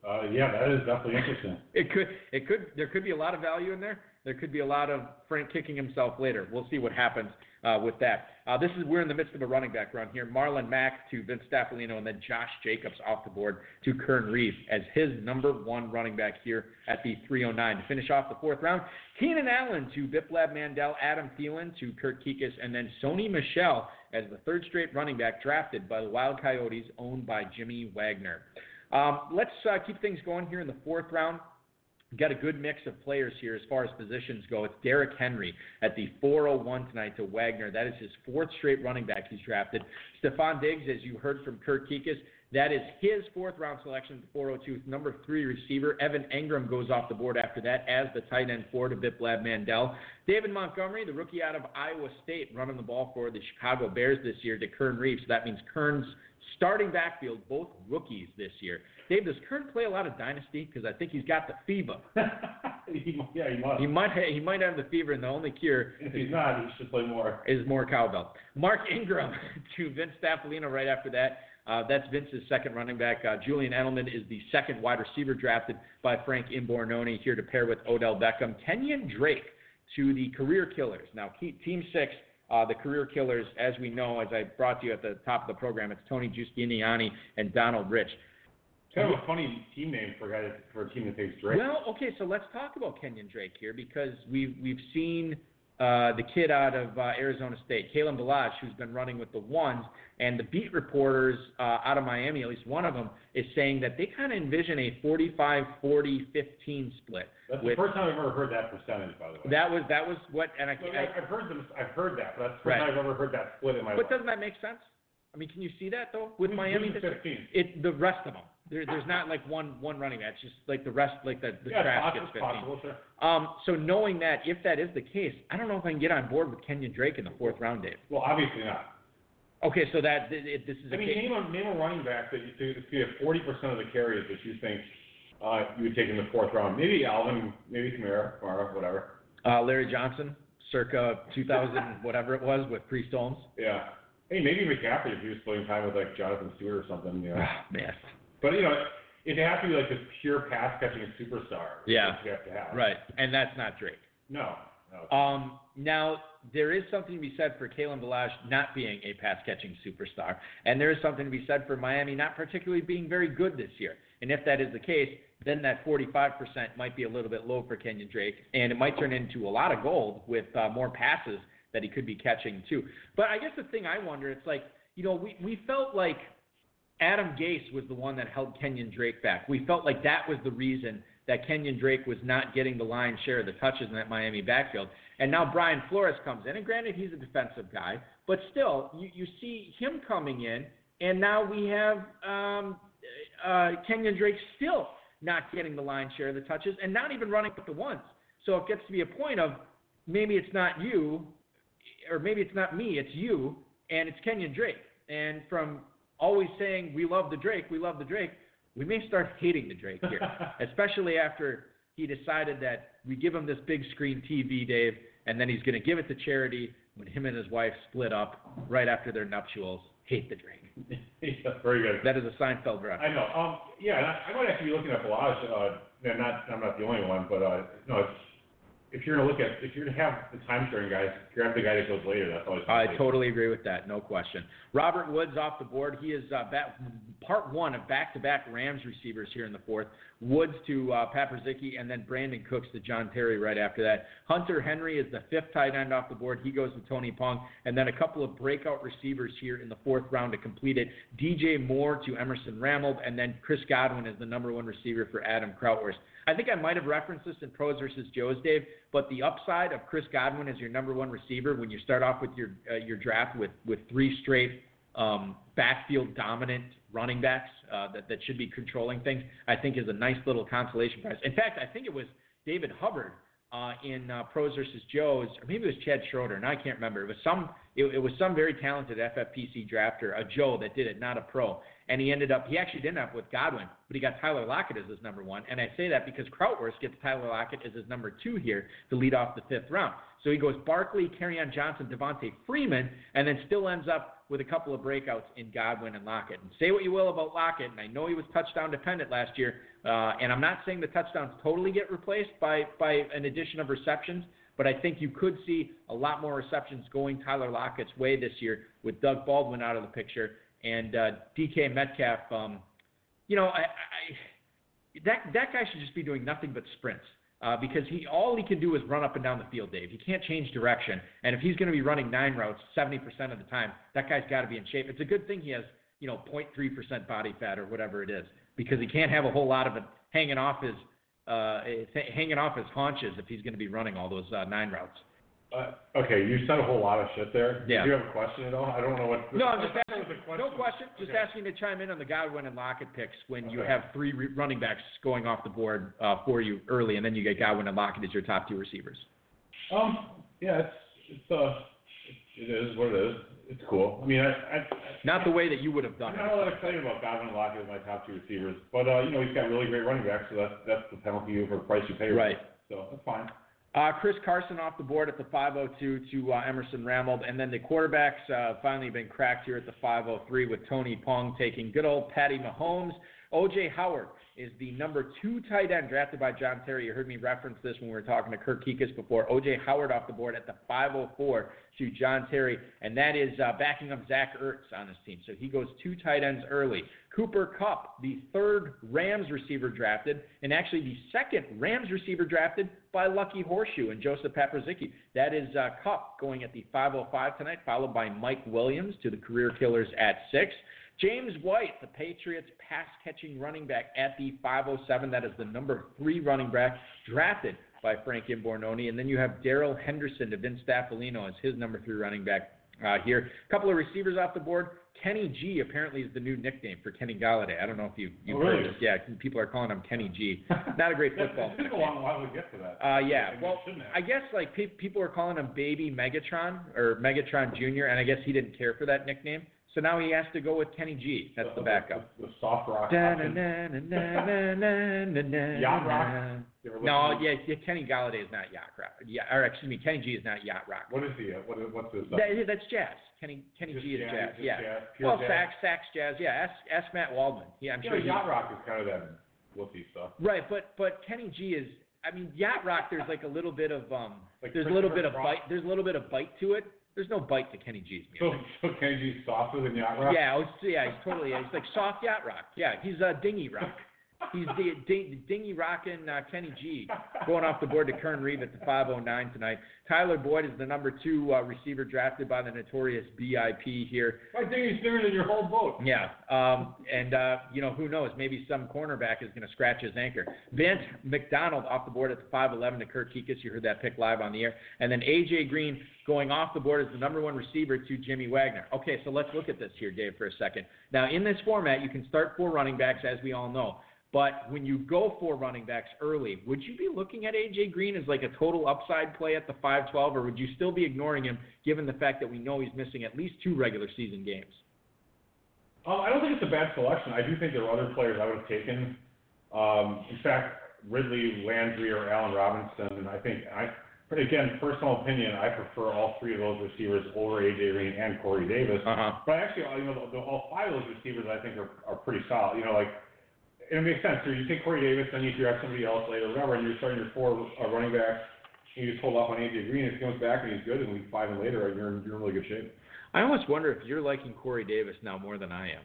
Uh, yeah, that is definitely interesting. It could, it could, there could be a lot of value in there. There could be a lot of Frank kicking himself later. We'll see what happens uh, with that. Uh, this is we're in the midst of a running back run here. Marlon Mack to Vince Staffilino, and then Josh Jacobs off the board to Kern Reeve as his number one running back here at the 309 to finish off the fourth round. Keenan Allen to Biplab Mandal, Adam Thielen to Kurt Kuekes, and then Sony Michel as the third straight running back drafted by the Wild Coyotes, owned by Jimmy Wagner. Um, let's uh, keep things going here in the fourth round. Got a good mix of players here as far as positions go. It's Derrick Henry at the 401 tonight to Wagner. That is his fourth straight running back he's drafted. Stefon Diggs, as you heard from Kurt Kuekes, that is his fourth round selection the 402. Number three receiver. Evan Engram goes off the board after that as the tight end four to Biplab Mandal. David Montgomery, the rookie out of Iowa State, running the ball for the Chicago Bears this year to Kern Reeves. That means Kern's starting backfield, both rookies this year. Dave, does Kern play a lot of dynasty? Because I think he's got the fever. he, yeah, he must. He might ha- he might have the fever, and the only cure If he's not, he should play more. is more cowbell. Mark Ingram to Vince Staffilino right after that. Uh, that's Vince's second running back. Uh, Julian Edelman is the second wide receiver drafted by Frank Imbornone here to pair with Odell Beckham. Kenyon Drake to the career killers. Now, Team Six, uh, the career killers, as we know, as I brought to you at the top of the program, it's Tony Giustiniani and Donald Rich. Kind of a funny team name for a for a team that takes Drake. Well, okay, so let's talk about Kenyon Drake here because we've we've seen uh, the kid out of uh, Arizona State, Kalen Ballage, who's been running with the ones, and the beat reporters uh, out of Miami, at least one of them, is saying that they kind of envision a 45-40-15 split. That's with, the first time I've ever heard that percentage, by the way. that was that was what, and I, So, I I've heard them. I've heard that, but that's the Right. first time I've ever heard that split in my but life. But doesn't that make sense? I mean, can you see that though with Who's- Miami? who's this the year? 15? It the rest of them. There, there's not like one one running back. It's just like the rest, like the the yeah, trash gets possible, 15. it's possible, sure. Um, so knowing that, if that is the case, I don't know if I can get on board with Kenyon Drake in the fourth round, Dave. Well, obviously not. Okay, so that it, this is I a mean, case. name a name a running back that you if you have forty percent of the carries that you think uh, you would take in the fourth round. Maybe Alvin, maybe Kamara, Kamara, whatever. Uh, Larry Johnson, circa 2000, whatever it was, with Priest Holmes. Yeah. Hey, maybe McCaffrey if he was splitting time with like Jonathan Stewart or something. You know. Ah, man. But you know, it has to be like this pure pass catching superstar. Yeah. You have to have. Right, and that's not Drake. No. No. Um, now, there is something to be said for Kalen Ballage not being a pass catching superstar, and there is something to be said for Miami not particularly being very good this year. And if that is the case, then that 45% might be a little bit low for Kenyon Drake, and it might turn into a lot of gold with uh, more passes that he could be catching too. But I guess the thing I wonder, it's like, you know, we, we felt like Adam Gase was the one that held Kenyon Drake back. We felt like that was the reason that Kenyon Drake was not getting the lion's share of the touches in that Miami backfield. And now Brian Flores comes in, and granted he's a defensive guy, but still you you see him coming in, and now we have um, uh, Kenyon Drake still not getting the line share of the touches, and not even running with the ones. So it gets to be a point of maybe it's not you, or maybe it's not me, it's you, and it's Kenyon Drake. And from always saying we love the Drake, we love the Drake, we may start hating the Drake here, especially after he decided that we give him this big screen TV, Dave, and then he's going to give it to charity when him and his wife split up right after their nuptials. Hate the Drake. yeah, very good. That is a Seinfeld reference. I know. Um, yeah, and I, I might actually be looking at Ballage. Uh, and not, I'm not the only one, but uh, no, it's if you're gonna look at if you're gonna have the time sharing guys, grab the guy that goes later. That's always. I totally agree with that, no question. Robert Woods off the board. He is uh, back, part one of back-to-back Rams receivers here in the fourth. Woods to uh, Paprzycki, and then Brandin Cooks to John Terry right after that. Hunter Henry is the fifth tight end off the board. He goes to Tony Pung, and then a couple of breakout receivers here in the fourth round to complete it. DJ Moore to Emerson Ramelb, and then Chris Godwin is the number one receiver for Adam Krautwurst. I think I might have referenced this in pros versus Joes, Dave. But the upside of Chris Godwin as your number one receiver when you start off with your uh, your draft with with three straight um, backfield dominant running backs uh, that that should be controlling things, I think is a nice little consolation prize. In fact, I think it was David Hubbard uh, in uh, pros versus Joes, or maybe it was Chad Schroeder, and I can't remember. It was some it, it was some very talented FFPC drafter, a Joe that did it, not a pro and he ended up he actually didn't end up with Godwin, but he got Tyler Lockett as his number one. And I say that because Krautwurst gets Tyler Lockett as his number two here to lead off the fifth round. So he goes Barkley, Kerryon Johnson, Devonta Freeman, and then still ends up with a couple of breakouts in Godwin and Lockett. And say what you will about Lockett, and I know he was touchdown dependent last year, uh, and I'm not saying the touchdowns totally get replaced by by an addition of receptions. But I think you could see a lot more receptions going Tyler Lockett's way this year with Doug Baldwin out of the picture and uh, DK Metcalf. Um, you know, I, I, that that guy should just be doing nothing but sprints. Uh, because he all he can do is run up and down the field, Dave. He can't change direction, and if he's going to be running nine routes 70% of the time, that guy's got to be in shape. It's a good thing he has, you know, 0.3% body fat or whatever it is, because he can't have a whole lot of it hanging off his uh, hanging off his haunches if he's going to be running all those uh, nine routes. Uh, okay, you said a whole lot of shit there. Yeah. Do you have a question at all? I don't know what. No, I'm just. Was a question. No question. Just Okay. asking to chime in on the Godwin and Lockett picks when you have three re- running backs going off the board uh, for you early, and then you get Godwin and Lockett as your top two receivers. Um, yeah, it's it's uh, it is what it is. It's cool. I mean, I, I Not the way that you would have done I'm not all it. that excited about Godwin and Lockett as my top two receivers, but uh, you know he's got really great running backs, so that's that's the penalty for the price you pay. Right. So that's fine. Uh, Chris Carson off the board at the 502 to uh, Emerson Ramelb, and then the quarterbacks uh, finally been cracked here at the 503 with Tony Pung taking good old Patty Mahomes. OJ Howard is the number two tight end drafted by John Terry. You heard me reference this when we were talking to Kirk Kuekes before. OJ Howard off the board at the 504 to John Terry, and that is uh, backing up Zach Ertz on his team. So he goes two tight ends early. Cooper Kupp, the third Rams receiver drafted, and actually the second Rams receiver drafted by Lucky Horseshoe and Joseph Paprzycki. That is uh, Kupp going at the 505 tonight, followed by Mike Williams to the career killers at six. James White, the Patriots pass catching running back at the 507. That is the number three running back drafted by Frank Imbornone. And then you have Darrell Henderson to Vince Staffilino as his number three running back uh, here. A couple of receivers off the board. Kenny G apparently is the new nickname for Kenny Golladay. I don't know if you you've Oh, really? heard this. Yeah, people are calling him Kenny G. Not a great football. It took a long while to get to that. Uh, yeah. Maybe Well, it shouldn't have. I guess like pe- people are calling him Baby Megatron or Megatron Junior, and I guess he didn't care for that nickname, so now he has to go with Kenny G. That's the backup. The, the soft rock. Yacht rock. No, yeah, yeah, Kenny Golladay is not yacht rock. Yeah, or excuse me, Kenny G is not yacht rock. What is the uh, what is what's his? Uh, That- that's jazz. Kenny Kenny just G is jazz. just Yeah. jazz, Well, jazz? sax, sax, jazz. Yeah. Ask ask Matt Waldman. Yeah, I'm You sure. know, yacht rock is kind of that wussy stuff. Right, but but Kenny G is. I mean, yacht rock. There's like a little bit of um. Like there's a little bit of Cross? bite. There's a little bit of bite to it. There's no bite to Kenny G's music. So so Kenji's softer than yacht rock. Yeah, yeah, he's totally. He's like soft yacht rock. Yeah, he's uh, dinghy rock. He's the ding, dingy rocking uh, Kenny G going off the board to Kern Reeve at the 509 tonight. Tyler Boyd is the number two uh, receiver drafted by the notorious BIP here. I think he's bigger than your whole boat. Yeah, um, and uh, you know who knows? Maybe some cornerback is going to scratch his anchor. Vance McDonald off the board at the 511 to Kurt Kuekes. You heard that pick live on the air, and then AJ Green going off the board as the number one receiver to Jimmy Wagner. Okay, so let's look at this here, Dave, for a second. Now in this format, you can start four running backs, as we all know. But when you go for running backs early, would you be looking at AJ Green as like a total upside play at the 512, or would you still be ignoring him given the fact that we know he's missing at least two regular season games? Um, I don't think it's a bad selection. I do think there are other players I would have taken. Um, in fact, Ridley, Landry, or Allen Robinson. I think I, but again, personal opinion, I prefer all three of those receivers over AJ Green and Corey Davis. Uh-huh. But actually, you know, the, the, all five of those receivers I think are, are pretty solid. You know, like it makes sense. So you take Corey Davis, then you draft somebody else later, whatever, and you're starting your four uh, running backs. And you just hold off on AJ Green. If he comes back and he's good, and week five and later, you're in, you're in really good shape. I almost wonder if you're liking Corey Davis now more than I am.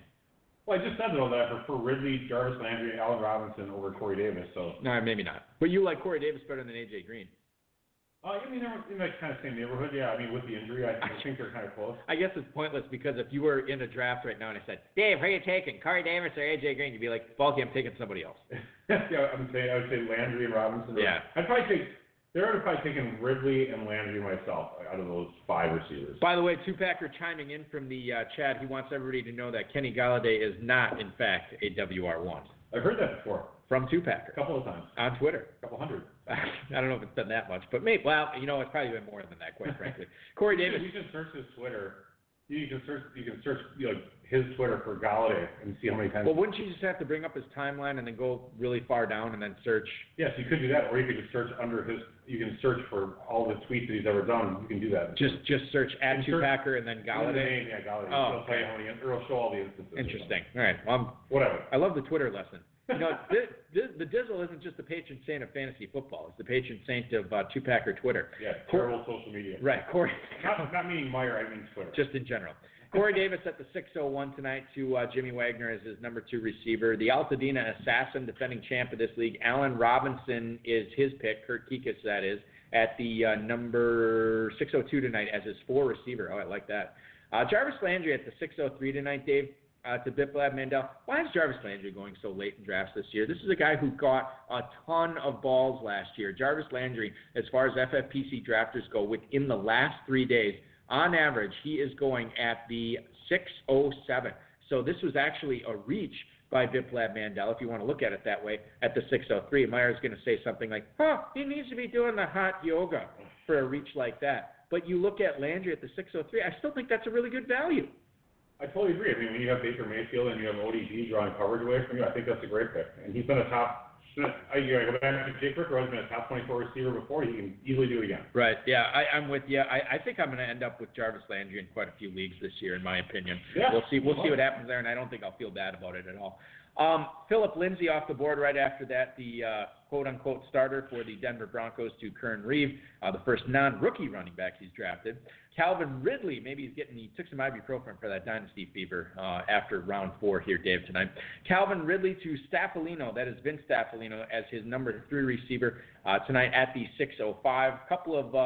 Well, I just said though that I prefer Ridley, Jarvis Landry, Allen Robinson over Corey Davis. So No, maybe not. But you like Corey Davis better than AJ Green. Uh, I mean, they're in that kind of same neighborhood. Yeah, I mean, with the injury, I, I think they're kind of close. I guess it's pointless because if you were in a draft right now and I said, Dave, who are you taking? Corey Davis or AJ Green? You'd be like, Balky, I'm taking somebody else. yeah, I would say I would say Landry and Robinson. Yeah. I'd probably take. They're have probably taken Ridley and Landry myself out of those five receivers. By the way, Tupacker chiming in from the uh, chat. He wants everybody to know that Kenny Golladay is not, in fact, a WR1 I've heard that before, from Tupac. a couple of times, on Twitter. a couple hundred. I don't know if it's been that much, but maybe. Well, you know, it's probably been more than that, quite frankly. Corey Davis. You can search his Twitter. You can search. You can search you know, his Twitter for Golladay and see how many times. Well, wouldn't you just have to bring up his timeline and then go really far down and then search? yes, you could do that, or you could just search under his. You can search for all the tweets that he's ever done. You can do that. Just just search at And search- Tupacker and then the Golladay. name, yeah, Golladay. Oh, it'll tell you okay. how many. Or it'll show all the instances. Interesting. All right. Well, I'm, Whatever. I love the Twitter lesson. You know, the, the, Dizzle isn't just the patron saint of fantasy football. It's the patron saint of uh, Tupacker Twitter. Yeah, Cor- terrible social media. Right. Corey. Not, not meaning Meyer, I mean Twitter. just in general. Corey Davis at the 601 tonight to uh, Jimmy Wagner as his number two receiver. The Altadena assassin, defending champ of this league, Allen Robinson is his pick. Kurt Kuekes, that is, at the uh, number 602 tonight as his four receiver. Oh, I like that. Uh, Jarvis Landry at the 603 tonight, Dave. Uh, to Biplab Mandal. Why is Jarvis Landry going so late in drafts this year? This is a guy who got a ton of balls last year. Jarvis Landry, as far as FFPC drafters go, within the last three days, on average, he is going at the 607. So this was actually a reach by Biplab Mandal, if you want to look at it that way, at the 603. Meyer's going to say something like, huh, he needs to be doing the hot yoga for a reach like that. But you look at Landry at the 603, I still think that's a really good value. I totally agree. I mean, when you have Baker Mayfield and you have ODB drawing coverage away from you, I think that's a great pick. And he's been a top. I go back to Jake Ricker, has been a top 24 receiver before. He can easily do it again. Right. Yeah, I, I'm with you. I, I think I'm going to end up with Jarvis Landry in quite a few leagues this year, in my opinion. Yeah. We'll see. We'll see what happens there, and I don't think I'll feel bad about it at all. Um, Philip Lindsay off the board right after that, the uh, quote-unquote starter for the Denver Broncos to Kern Reeve, uh, the first non-rookie running back he's drafted. Calvin Ridley, maybe he's getting he took some ibuprofen for that dynasty fever uh, after round four here, Dave tonight. Calvin Ridley to Staffilino, that is Vince Staffilino as his number three receiver uh, tonight at the 6:05. Couple of uh,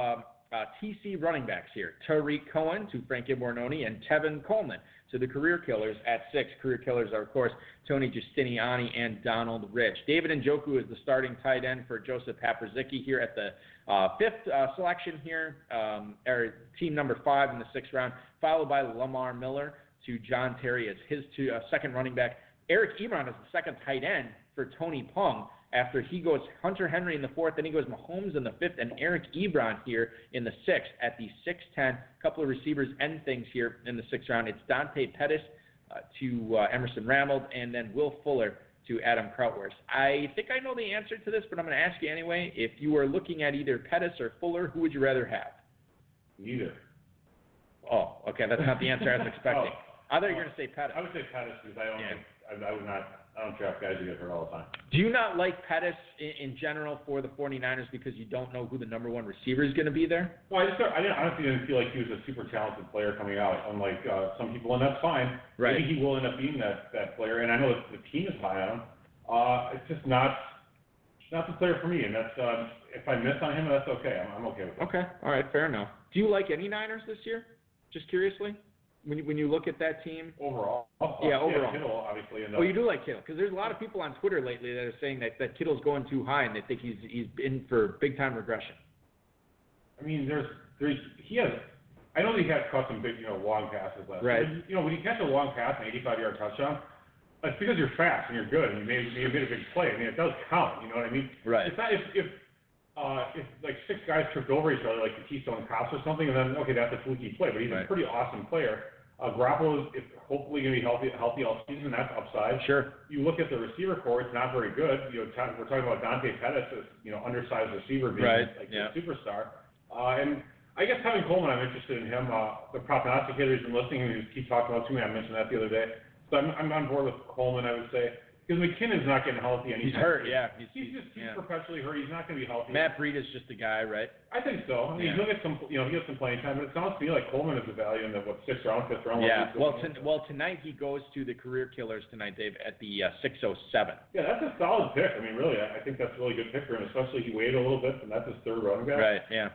uh, TC running backs here: Tarik Cohen to Frank Imbornone and Tevin Coleman to the career killers at six. Career killers are of course Tony Giustiniani and Donald Rich. David Njoku is the starting tight end for Joseph Paprzycki here at the uh, fifth uh, selection here, um, or team number five in the sixth round, followed by Lamar Miller to John Terry as his two, uh, second running back. Eric Ebron is the second tight end for Tony Pung after he goes Hunter Henry in the fourth, then he goes Mahomes in the fifth, and Eric Ebron here in the sixth at the 6'10. A couple of receivers end things here in the sixth round. It's Dante Pettis uh, to uh, Emerson Ramelb, and then Will Fuller to Adam Krautwurst. I think I know the answer to this, but I'm going to ask you anyway. If you were looking at either Pettis or Fuller, who would you rather have? Neither. Oh, okay, that's not the answer I was expecting. Oh. I thought you were going to say Pettis. I would say Pettis because I don't. Yeah. think I, I would not. I don't draft guys who get hurt all the time. Do you not like Pettis in, in general for the 49ers because you don't know who the number one receiver is going to be there? Well, I just I didn't, honestly didn't feel like he was a super talented player coming out, unlike uh, some people, and that's fine. Right. Maybe he will end up being that that player, and I know that the team is high on him. Uh, it's just not not the player for me, and that's uh, if I miss on him, that's okay. I'm, I'm okay with it. Okay, all right, fair enough. Do you like any Niners this year? Just curiously, when you, when you look at that team. Overall, uh, Yeah, overall. Kittle, obviously, and Well, you do like Kittle because there's a lot of people on Twitter lately that are saying that that Kittle's going too high and they think he's he's in for big time regression. I mean, there's there's he has. I know that he has caught some big, you know, long passes last. Right. You know, when you catch a long pass, an 85 yard touchdown, it's because you're fast and you're good and you made you made a big play. I mean, it does count. You know what I mean? Right. It's not if if uh, if like six guys tripped over each other like the Keystone Cops or something, and then okay, that's a fluky play, but he's Right. a pretty awesome player. Uh, Garoppolo is if hopefully going to be healthy healthy all season. That's upside. Sure. You look at the receiver core; it's not very good. You know, we're talking about Dante Pettis, as you know, undersized receiver being Right, like yeah. a superstar. Uh, and I guess having Coleman, I'm interested in him. Uh, the prognosticator's been listening and he keeps talking about to me. I mentioned that the other day. So I'm, I'm on board with Coleman, I would say. Because McKinnon's not getting healthy anytime. He's hurt, soon. yeah. He's, He's just he's yeah. perpetually hurt. He's not going to be healthy. Matt Breed is just a guy, right? I think so. I mean, Yeah. he'll get some, you know, he'll get some playing time, but it sounds to me like Coleman is a value in the what sixth round, fifth round. Yeah. Well, he's well, tonight he goes to the career killers tonight, Dave, at the uh, 607. yeah, that's a solid pick. I mean, really, I, I think that's a really good pick for him, especially he waited a little bit, and that's his third running back. Right. Yeah.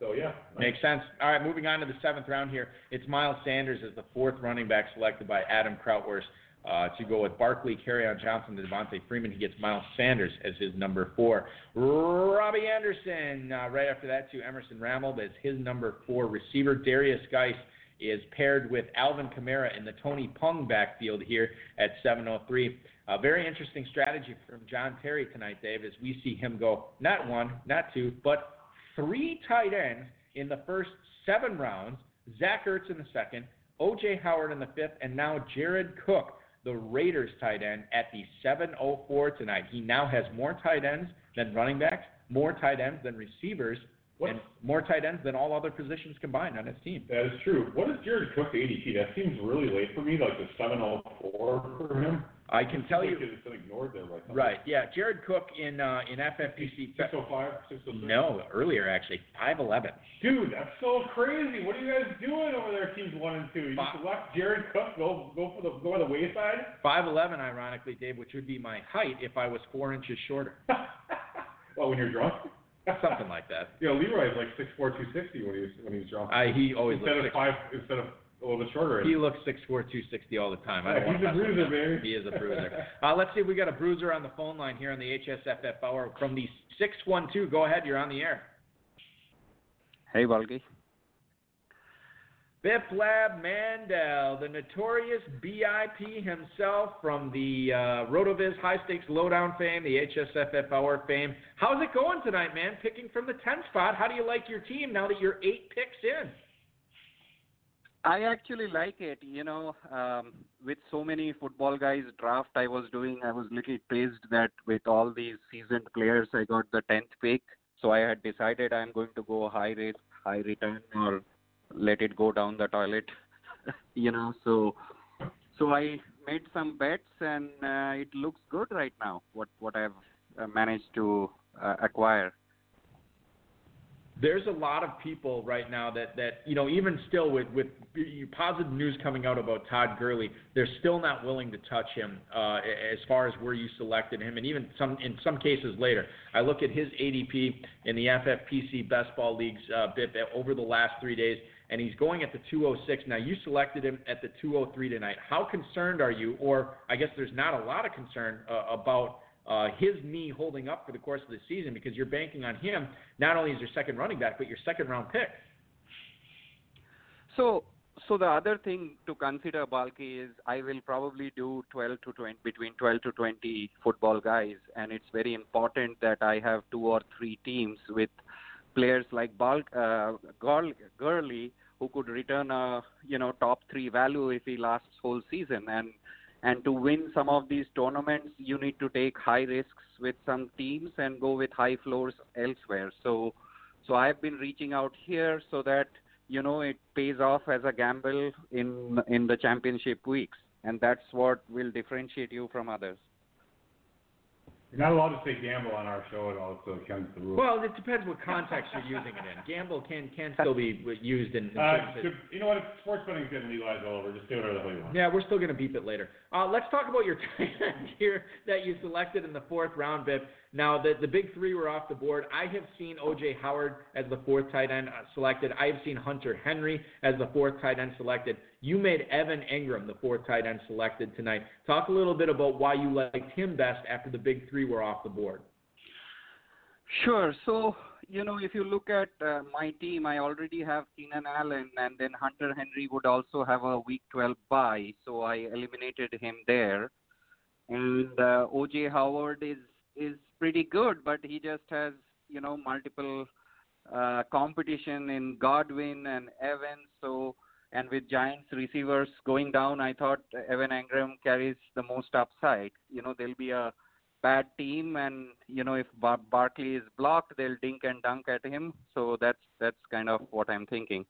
So yeah, Makes sense. All right, moving on to the seventh round here. It's Miles Sanders as the fourth running back selected by Adam Krautwurst uh, to go with Barkley, Kerryon Johnson, Devonta Freeman. He gets Miles Sanders as his number four. Robbie Anderson, uh, right after that, to Emerson Ramelb as his number four receiver. Darius Geis is paired with Alvin Kamara in the Tony Pung backfield here at 703. A very interesting strategy from John Terry tonight, Dave, as we see him go not one, not two, but three tight ends in the first seven rounds. Zach Ertz in the second, O.J. Howard in the fifth, and now Jared Cook, the Raiders tight end, at the 704 tonight. He now has more tight ends than running backs, more tight ends than receivers, What- and more tight ends than all other positions combined on his team. that is true. What is Jared Cook's ADP? That seems really late for me, like the 704 for him. I can tell you, it's been ignored there by right? Yeah, Jared Cook in uh, in FFPC. 605, 606. No, earlier actually, 5'11. Dude, that's so crazy. What are you guys doing over there, teams one and two? You Fi- just left Jared Cook go go for the go on the wayside? 5'11, ironically, Dave, which would be my height if I was four inches shorter. well, when you're drunk. Something like that. Yeah, Leroy's like 6'4", 260 when he's when he's drunk. I, he always instead looks of six, five, instead of a little bit shorter. he looks six four two sixty all the time. I don't Yeah, want he's a bruiser, him. baby. He is a bruiser. uh, let's see if we got a bruiser on the phone line here on the HSFF hour from the 612. Go ahead, you're on the air. Hey, Balky. Biplab Mandal, the notorious BIP himself from the uh, RotoViz High Stakes Lowdown fame, the HSFF Hour fame. How's it going tonight, man? Picking from the 10 spot. How do you like your team now that you're eight picks in? I actually like it. You know, um, with so many football guys draft I was doing, I was little pleased that with all these seasoned players, I got the tenth pick. So I had decided I'm going to go high risk, high return, or let it go down the toilet. you know, so so I made some bets, and uh, it looks good right now. What what I've uh, managed to uh, acquire. there's a lot of people right now that that you know even still with with positive news coming out about Todd Gurley, they're still not willing to touch him uh, as far as where you selected him, and even some in some cases later. I look at his ADP in the FFPC Best Ball Leagues uh, bit over the last three days, and he's going at the 206. Now you selected him at the 203 tonight. How concerned are you, or I guess there's not a lot of concern uh, about uh, his knee holding up for the course of the season because you're banking on him not only as your second running back but your second round pick. So, so the other thing to consider, Balky, is I will probably do 12 to 20, between 12 to 20 football guys, and it's very important that I have two or three teams with players like Bal- uh, Gurl- Gurley who could return a you know top three value if he lasts whole season, and and to win some of these tournaments, you need to take high risks with some teams and go with high floors elsewhere. So, so I've been reaching out here so that you know it pays off as a gamble in in the championship weeks. And that's what will differentiate you from others You're not allowed to say gamble on our show at all, so it against the rules. Well, it depends what context you're using it in. Gamble can can still be used in. in uh, should, you know what? Sports betting's getting legalized all over. Just do whatever the hell you want. Yeah, we're still going to beep it later. Uh, let's talk about your tight end here that you selected in the fourth round, Biff. Now, the, the big three were off the board. I have seen O.J. Howard as the fourth tight end uh, selected. I have seen Hunter Henry as the fourth tight end selected. You made Evan Engram the fourth tight end selected tonight. Talk a little bit about why you liked him best after the big three were off the board. Sure. So, you know, if you look at uh, my team, I already have Keenan Allen, and then Hunter Henry would also have a Week 12 bye, so I eliminated him there. And uh, OJ Howard is is pretty good, but he just has you know multiple uh, competition in Godwin and Evans. So and with Giants receivers going down, I thought Evan Engram carries the most upside. You know there'll be a bad team, and you know if Bar- Barkley is blocked, they'll dink and dunk at him. So that's that's kind of what I'm thinking.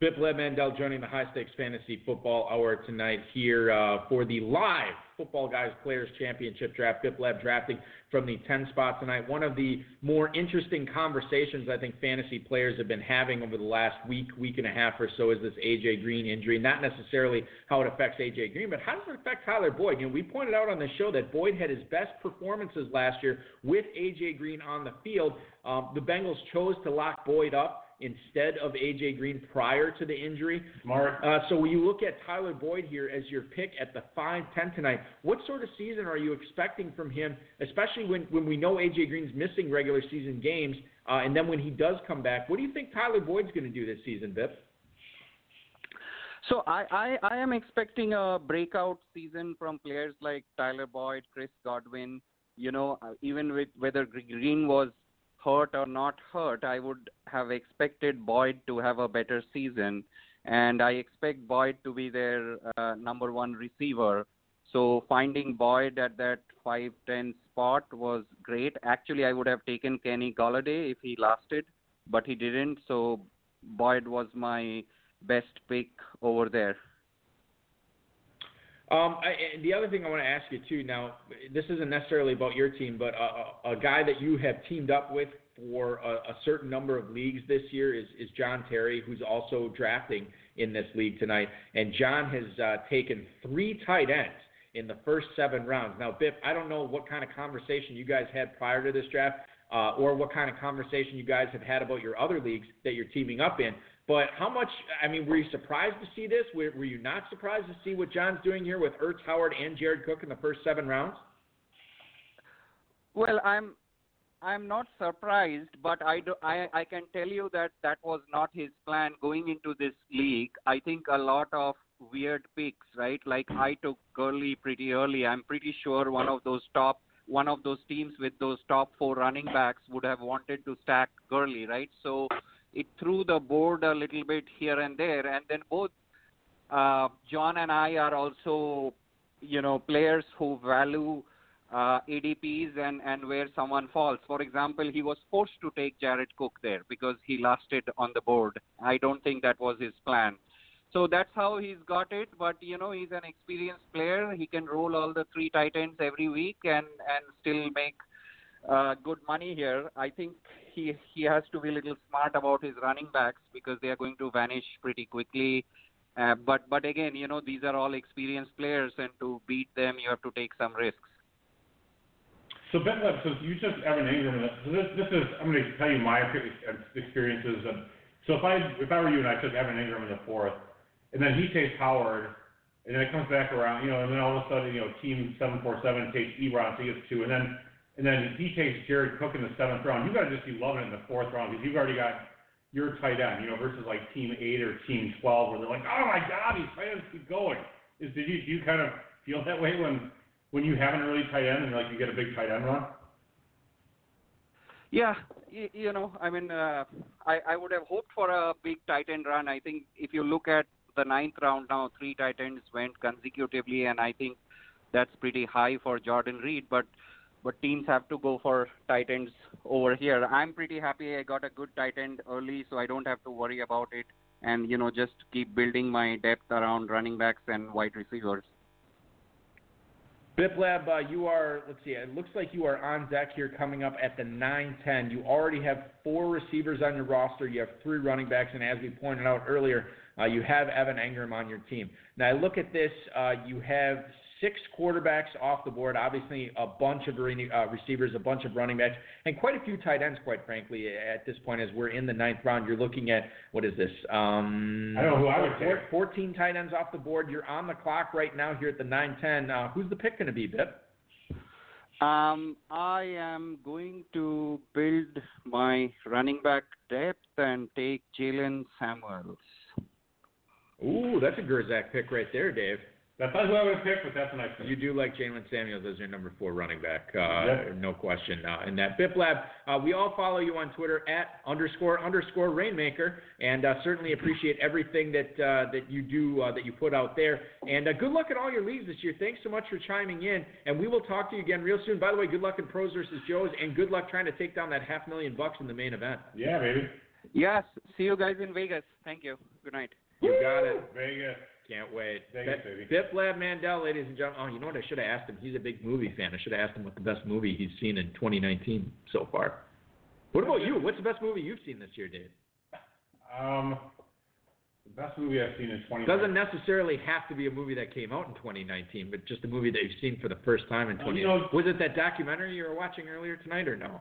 Biff Mandal joining the High Stakes Fantasy Football Hour tonight here uh, for the live Football Guys Players Championship Draft. Biff Lab drafting from the 10 spot tonight. One of the more interesting conversations I think fantasy players have been having over the last week, week and a half or so is this AJ Green injury. Not necessarily how it affects AJ Green, but how does it affect Tyler Boyd? You know, we pointed out on the show that Boyd had his best performances last year with AJ Green on the field. Um, the Bengals chose to lock Boyd up instead of AJ Green prior to the injury. Smart. Uh, so when you look at Tyler Boyd here as your pick at the 5-10 tonight, what sort of season are you expecting from him, especially when, when we know AJ Green's missing regular season games, uh, and then when he does come back, what do you think Tyler Boyd's going to do this season, Biff? So I, I, I am expecting a breakout season from players like Tyler Boyd, Chris Godwin. You know, uh, even with whether Green was hurt or not hurt, I would have expected Boyd to have a better season, and I expect Boyd to be their uh, number one receiver. So finding Boyd at that 5-10 spot was great. Actually, I would have taken Kenny Golladay if he lasted, but he didn't. So Boyd was my best pick over there. Um, I, the other thing I want to ask you too. Now, this isn't necessarily about your team, but a, a guy that you have teamed up with for a, a certain number of leagues this year is, is John Terry, who's also drafting in this league tonight. And John has uh, taken three tight ends in the first seven rounds. Now, Biff, I don't know what kind of conversation you guys had prior to this draft, uh, or what kind of conversation you guys have had about your other leagues that you're teaming up in. But how much? I mean, were you surprised to see this? Were, were you not surprised to see what John's doing here with Ertz, Howard, and Jared Cook in the first seven rounds? Well, I'm I'm not surprised, but I, do, I I can tell you that that was not his plan going into this league. I think a lot of weird picks, right? Like I took Gurley pretty early. I'm pretty sure one of those top one of those teams with those top four running backs would have wanted to stack Gurley, right? So it threw the board a little bit here and there. And then both uh, John and I are also, you know, players who value uh, ADPs and, and where someone falls. For example, he was forced to take Jared Cook there because he lasted on the board. I don't think that was his plan. So that's how he's got it. But you know, he's an experienced player. He can roll all the three tight ends every week and and still make uh, good money here. I think he he has to be a little smart about his running backs because they are going to vanish pretty quickly. Uh, but but again, you know these are all experienced players, and to beat them, you have to take some risks. So Ben so you took Evan Engram. So this this is I'm going to tell you my experiences. Of, so if I if I were you and I took Evan Engram in the fourth, and then he takes Howard, and then it comes back around, you know, and then all of a sudden, you know, team seven four seven takes Ebron, so he gets two, and then and then he takes Jared Cook in the seventh round. You got to just be loving it in the fourth round because you've already got your tight end, you know, versus like team eight or team twelve, where they're like, oh my god, these tight ends keep going. Is did you do you kind of feel that way when when you have an early tight end and like you get a big tight end run? Yeah, you, you know, I mean, uh, I I would have hoped for a big tight end run. I think if you look at the ninth round now, three tight ends went consecutively, and I think that's pretty high for Jordan Reed. But but teams have to go for tight ends over here. I'm pretty happy I got a good tight end early, so I don't have to worry about it, and you know just keep building my depth around running backs and wide receivers. Biplab, uh, you are, let's see, it looks like you are on deck here coming up at the 9-10. You already have four receivers on your roster. You have three running backs, and as we pointed out earlier, uh, you have Evan Engram on your team. Now, I look at this, uh, you have six quarterbacks off the board, obviously a bunch of re- uh, receivers, a bunch of running backs, and quite a few tight ends, quite frankly, at this point as we're in the ninth round. You're looking at, what is this? Um, I don't know who I would four- take. 14 tight ends off the board. You're on the clock right now here at the 9-10. Uh, who's the pick going to be, Bip? Um, I am going to build my running back depth and take Jaylen Samuels. Ooh, that's a Gerczak pick right there, Dave. That's not who I would have picked, but that's a nice pick. You do like Jaylen Samuels as your number four running back, uh, Yep. no question. Uh, in that Bip Lab, uh, we all follow you on Twitter at underscore underscore Rainmaker, and uh, certainly appreciate everything that uh, that you do uh, that you put out there. And uh, good luck at all your leagues this year. Thanks so much for chiming in, and we will talk to you again real soon. By the way, good luck in pros versus Joes, and good luck trying to take down that half million bucks in the main event. Yeah, baby. Yes, see you guys in Vegas. Thank you. Good night. You got it. Vegas. Can't wait. Vegas, Bip-. Bip Lab Mandal, ladies and gentlemen. Oh, you know what? I should have asked him. He's a big movie fan. I should have asked him what the best movie he's seen in 2019 so far. What about you? What's the best movie you've seen this year, Dave? Um, the best movie I've seen in 20. Doesn't necessarily have to be a movie that came out in 2019, but just a movie that you've seen for the first time in Oh, 2019. you know- was it that documentary you were watching earlier tonight, or no?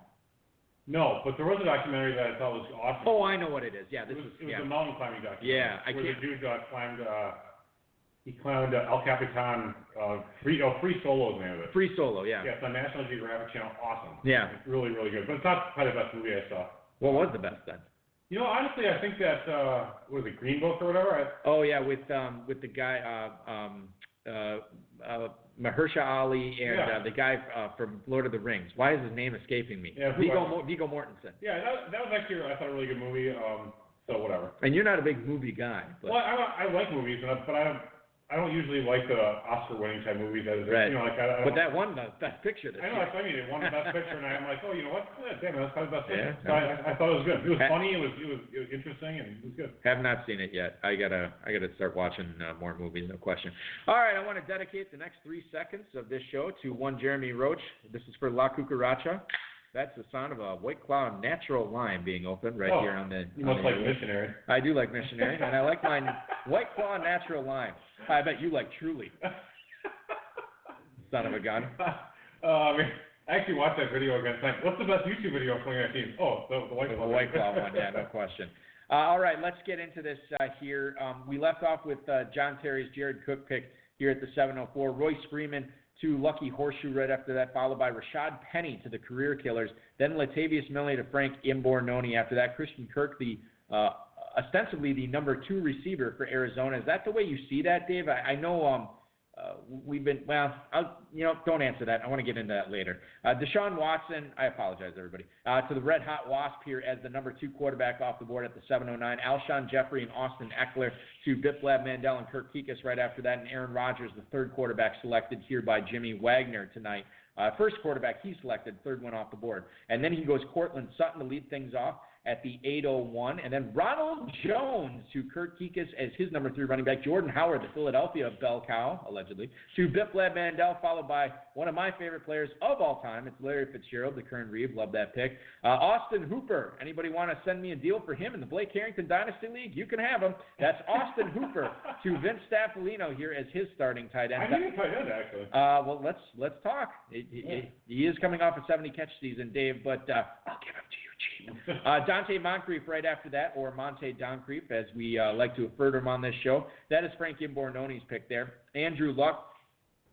No, but there was a documentary that I thought was awesome. Oh, I know what it is. Yeah, it this was, is it was yeah. a mountain climbing documentary. Yeah, I where can't- the dude uh, climbed. Uh, he climbed uh, El Capitan. Uh, free, oh, free solo is the name of it. Free Solo. Yeah. Yeah, it's on National Geographic Channel. Awesome. Yeah. It's really, really good. But it's not probably the best movie I saw. What was the best then? You know, honestly, I think that uh, what is it, Green Book or whatever? I, Oh yeah, with um with the guy uh um uh uh Mahershala Ali and Yeah. uh, the guy uh, from Lord of the Rings. Why is his name escaping me? Yeah, Viggo? Mo- Viggo Mortensen. yeah, that, that was actually I thought a really good movie. Um, so whatever. And you're not a big movie guy, but Well, I, I like movies, but I don't. I don't usually like the Oscar-winning type movies. That is, Right. You know, like I, I but that won the best picture I know year. that's what I mean. It won the best picture, and I'm like, oh, you know what? Yeah, damn, that's probably the best Yeah. picture. So I, I thought it was good. It was funny. It was, it was, it was interesting, and it was good. Have not seen it yet. I gotta I gotta start watching uh, more movies. No question. All right, I want to dedicate the next three seconds of this show to one Jeremy Roach. This is for La Cucaracha. That's the sound of a White Claw natural lime being opened right Oh, here on the. You must the like missionary. I do like missionary, and I like my White Claw natural lime. I bet you like Truly, son of a gun. uh, I mean, I actually watched that video again. Tonight. What's the best YouTube video of 2019? Oh, the, the White The Claw. White Claw one, yeah, no question. Uh, all right, let's get into this uh, here. Um, we left off with uh, John Terry's Jared Cook pick here at the 704. Royce Freeman to Lucky Horseshoe right after that, followed by Rashad Penny to the Career Killers. Then Latavius Millie to Frank Imbornone. After that, Christian Kirk, the uh, ostensibly the number two receiver for Arizona. Is that the way you see that, Dave? I, I know um, uh, we've been well. I'll, you know, don't answer that. I want to get into that later. Uh, Deshaun Watson. I apologize, everybody. Uh, to the Red Hot Wasp here as the number two quarterback off the board at the 709. Alshon Jeffery and Austin Ekeler to Biplab Mandal and Kirk Kuekes right after that, and Aaron Rodgers, the third quarterback selected here by Jimmy Wagner tonight. Uh, first quarterback he selected, third one off the board, and then he goes Courtland Sutton to lead things off at the 801. And then Ronald Jones to Kurt Kuekes as his number three running back. Jordan Howard, the Philadelphia bell cow, allegedly, to Biplab Mandal, followed by one of my favorite players of all time. It's Larry Fitzgerald, the Kern Reeve. Love that pick. Uh, Austin Hooper. Anybody want to send me a deal for him in the Blake Harrington Dynasty League? You can have him. That's Austin Hooper to Vince Staffilino here as his starting tight end. I need a tight end actually. Uh, well, let's let's talk. He, he, he is coming off a 70 catch season, Dave, but uh, I'll give him to you Uh, Donte Moncrief right after that, or Monte Doncrief, as we uh, like to refer to him on this show. That is Frank Imbornone's pick there. Andrew Luck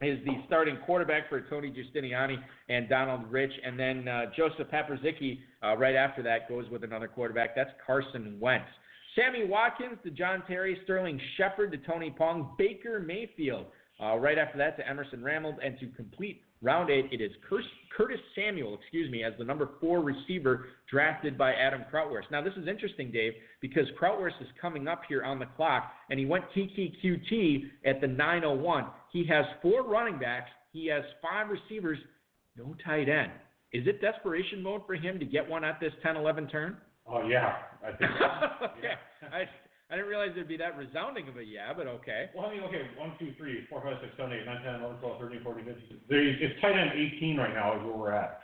is the starting quarterback for Tony Giustiniani and Donald Rich, and then uh, Joseph Paprzycki uh, right after that goes with another quarterback. That's Carson Wentz. Sammy Watkins to John Terry, Sterling Shepard to Tony Pung, Baker Mayfield. Uh, right after that to Emerson Ramelb, and to complete round eight, it is Curtis Samuel, excuse me, as the number four receiver drafted by Adam Krautwurst. Now this is interesting, Dave, because Krautwurst is coming up here on the clock, and he went TTQT at the 901. He has four running backs, he has five receivers, no tight end. Is it desperation mode for him to get one at this 10-11 turn? Oh yeah, I think. okay. I, I didn't realize there'd be that resounding of a yeah, but okay. Well, I mean, okay, one, two, three, four, five, six, seven, eight, nine, ten, eleven, twelve, thirteen, fourteen, fifteen. There, it's tight end 18 right now is where we're at,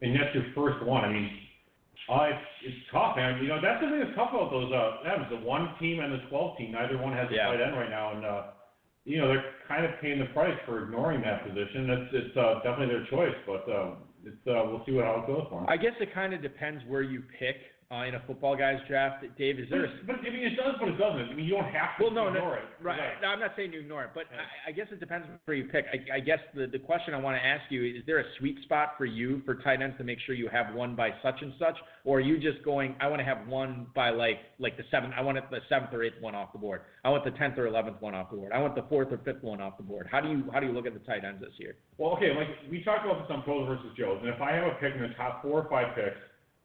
and that's your first one. I mean, uh, it's it's tough, man. You know, that's the thing that's tough about those. Uh, that was the one team and the 12 team. Neither one has a Yeah. tight end right now, and uh, you know they're kind of paying the price for ignoring that position. It's it's uh, definitely their choice, but uh, it's uh, we'll see what how it goes for them. I guess it kind of depends where you pick uh, in a football guy's draft. Dave, is there? A, But, but I mean, it does, but it doesn't. I mean, you don't have to well, no, ignore no, it. right. No, I'm not saying you ignore it, but Yeah. I, I guess it depends where you pick. I, I guess the the question I want to ask you is: there a sweet spot for you for tight ends to make sure you have one by such and such, or are you just going? I want to have one by like like the seventh. I want the seventh or eighth one off the board. I want the tenth or eleventh one off the board. I want the fourth or fifth one off the board. How do you how do you look at the tight ends this year? Well, okay, like we talked about this on Pros versus Joes, and if I have a pick in the top four or five picks,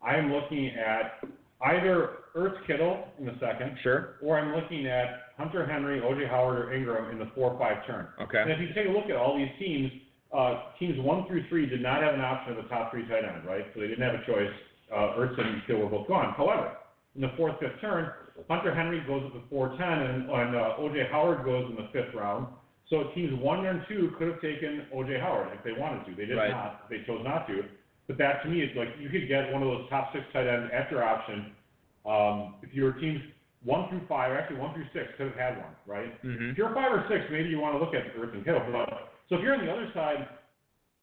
I am looking at either Ertz Kittle in the second, Sure. or I'm looking at Hunter Henry, OJ Howard, or Engram in the four or five turn. Okay. And if you take a look at all these teams, uh, teams one through three did not have an option of the top three tight end, right? So they didn't have a choice. Uh, Ertz and Kittle were both gone. However, in the fourth, fifth turn, Hunter Henry goes at the 410, and, and uh, OJ Howard goes in the fifth round. So teams one and two could have taken OJ Howard if they wanted to. They did Right. not. They chose not to. But that to me is like you could get one of those top six tight ends at your option. Um, if your teams one through five, actually one through six could have had one, right? Mm-hmm. If you're five or six, maybe you want to look at Ertz and Kittle. But, so if you're on the other side,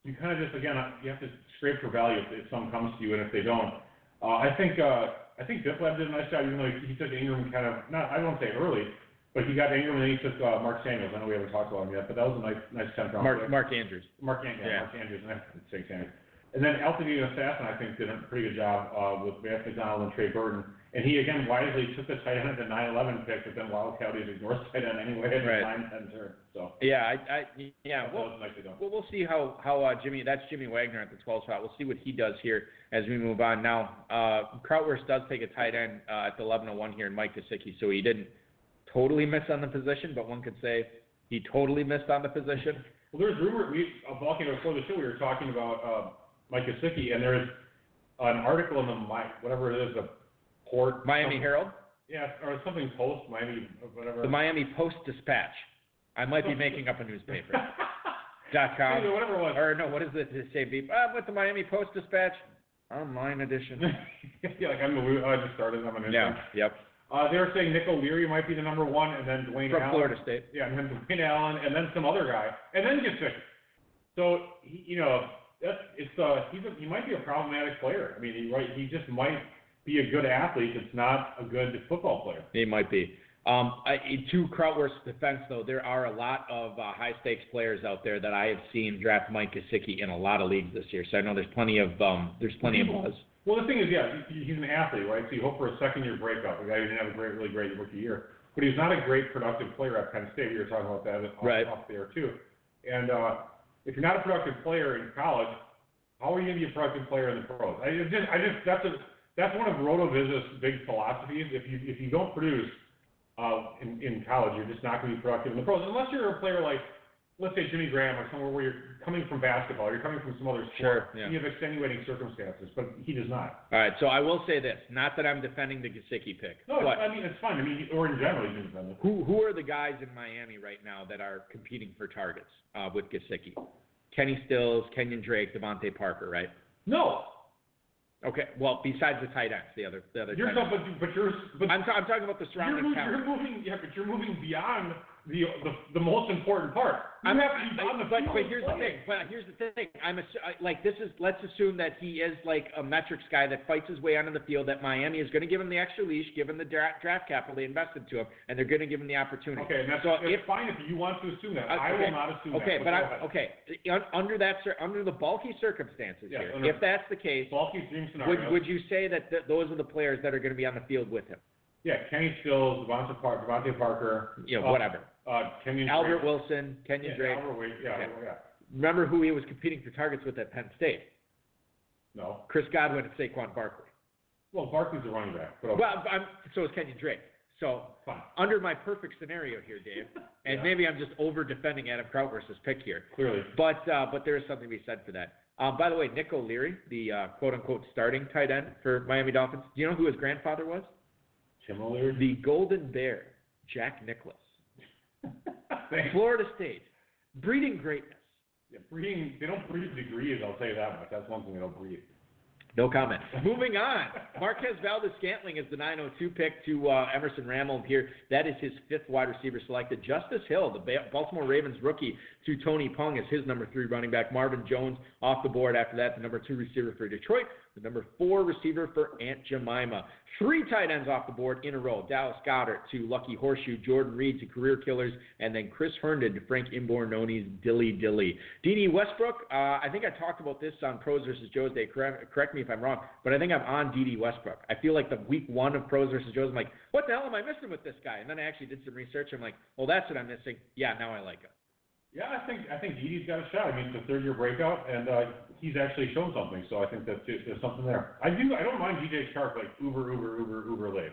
you kind of just again you have to scrape for value if, if some comes to you, and if they don't, uh, I think uh, I think Biplab did a nice job, even though he, he took Engram kind of not I don't say early, but he got Engram and then he took uh, Mark Samuels. I know we haven't talked about him yet, but that was a nice nice tenth round Mark pick. Mark Andrews. Mark, An- Yeah. yeah, Mark Andrews, and I Sanders. And then Altitude Assassin, I think, did a pretty good job uh, with Vance McDonald and Trey Burton. And he again wisely took the tight end at the 9-11 pick, but then Wild Coyotes ignores tight end anyway at Right. the 9 10 turn. So Yeah, I, I yeah. that Well, was nicely done. Well, we'll see how how uh, Jimmy. That's Jimmy Wagner at the 12 spot. We'll see what he does here as we move on. Now, uh, Krautwurst does take a tight end uh, at the 11 1 here in Mike Gesicki, so he didn't totally miss on the position, but one could say he totally missed on the position. Well, there's rumor. We uh, walking before the show, we were talking about uh, Mike Gesicki, and there's an article in the Mi- whatever it is, the port Miami some- Herald, yeah, or something Post, Miami, whatever. the Miami Post Dispatch. I might be making up a newspaper. dot com. Anyway, whatever it was. Or no, what is it? to say? Beep. I'm with the Miami Post Dispatch, online edition. yeah, like I'm the I just started. I'm an intern. yeah. Yep. Uh, they were saying Nick O'Leary might be the number one, and then Dwayne From Allen. Florida State. Yeah, and then Dwayne Allen, and then some other guy, and then gets sick. So he, you know, that's it's uh he's a, he might be a problematic player. I mean, he right he just might be a good athlete. It's not a good football player. He might be. Um, I, to Krautwurst's defense, though, there are a lot of uh, high stakes players out there that I have seen draft Mike Gesicki in a lot of leagues this year. So I know there's plenty of um, there's plenty of buzz. Well, the thing is, yeah, he's an athlete, right? So you hope for a second year breakout. A guy who didn't have a great, really great rookie year, but he's not a great productive player at Penn State. We were talking about that off, Right. off there too. And uh, if you're not a productive player in college, how are you going to be a productive player in the pros? I just, I just that's a that's one of Rotoviz's big philosophies. If you if you don't produce uh, in in college, you're just not going to be productive in the pros, unless you're a player like let's say Jimmy Graham or somewhere where you're coming from basketball, you're coming from some other Sure, sport, yeah. you have extenuating circumstances, but he does not. All right, so I will say this: not that I'm defending the Gesicki pick, No, but I mean it's fine. I mean, or in general, he's independent. who who are the guys in Miami right now that are competing for targets uh, with Gesicki? Kenny Stills, Kenyan Drake, DeVante Parker, right? No, Okay, well, besides the tight ends, the other the other. you're ends. but but you're but I'm, ta- I'm talking about the you're, surrounding you're moving. Yeah, but you're moving beyond the the, the most important part. I'm, have to be on the but, but here's the thing. But here's the thing. I'm I- like this is let's assume that he is like a metrics guy that fights his way onto the field. That Miami is going to give him the extra leash, given the dra- draft capital they invested to him, and they're going to give him the opportunity. Okay, and that's, so if fine if you want to assume that. Uh, I okay. will not assume okay, that. but okay under that under the bulky circumstances here. If that's the case, Bulky dream would scenario. would you say that th- those are the players that are going to be on the field with him? yeah, Kenny Stills, DeVante Parker, DeVante Parker. You know, uh, whatever. Uh, Kenyan Albert Drake. Wilson, Kenyan Yeah, Drake. Albert Wade, yeah, Okay. yeah. Remember who he was competing for targets with at Penn State? No. Chris Godwin and Saquon Barkley. Well, Barkley's a running back, but okay, Well, I'm, so is Kenyan Drake. So fine. under my perfect scenario here, Dave, and Yeah. maybe I'm just over defending Adam Krautwurst's pick here, Clearly. but uh, but there is something to be said for that. Um, by the way, Nick O'Leary, the uh, quote unquote starting tight end for Miami Dolphins, do you know who his grandfather was? Tim O'Leary. The Golden Bear, Jack Nicklaus. Florida State, breeding greatness. Yeah, breeding, they don't breed degrees, I'll tell you that much. That's one thing they don't breed. No comment. Moving on. Marquez Valdes Scantling is the 902 pick to uh, Emerson Ramelb here. That is his fifth wide receiver selected. Justice Hill, the Baltimore Ravens rookie, to Tony Pung is his number three running back. Marvin Jones off the board after that, the number two receiver for Detroit, the number four receiver for Aunt Jemima. Three tight ends off the board in a row. Dallas Goedert to Lucky Horseshoe, Jordan Reed to Career Killers, and then Chris Herndon to Frank Imbornone's Dilly Dilly. Dede Westbrook, uh, I think I talked about this on Pros versus Joe's Day. Correct, correct me if I'm wrong, but I think I'm on Dede Westbrook. I feel like the week one of Pros versus Joe's, I'm like, what the hell am I missing with this guy? And then I actually did some research. I'm like, well, that's what I'm missing. Yeah, now I like him. Yeah, I think I think Dede's got a shot. I mean, it's a third year breakout, and uh, he's actually shown something. So I think that there's something there. I do. I don't mind DJ Chark like uber, uber, uber, uber late,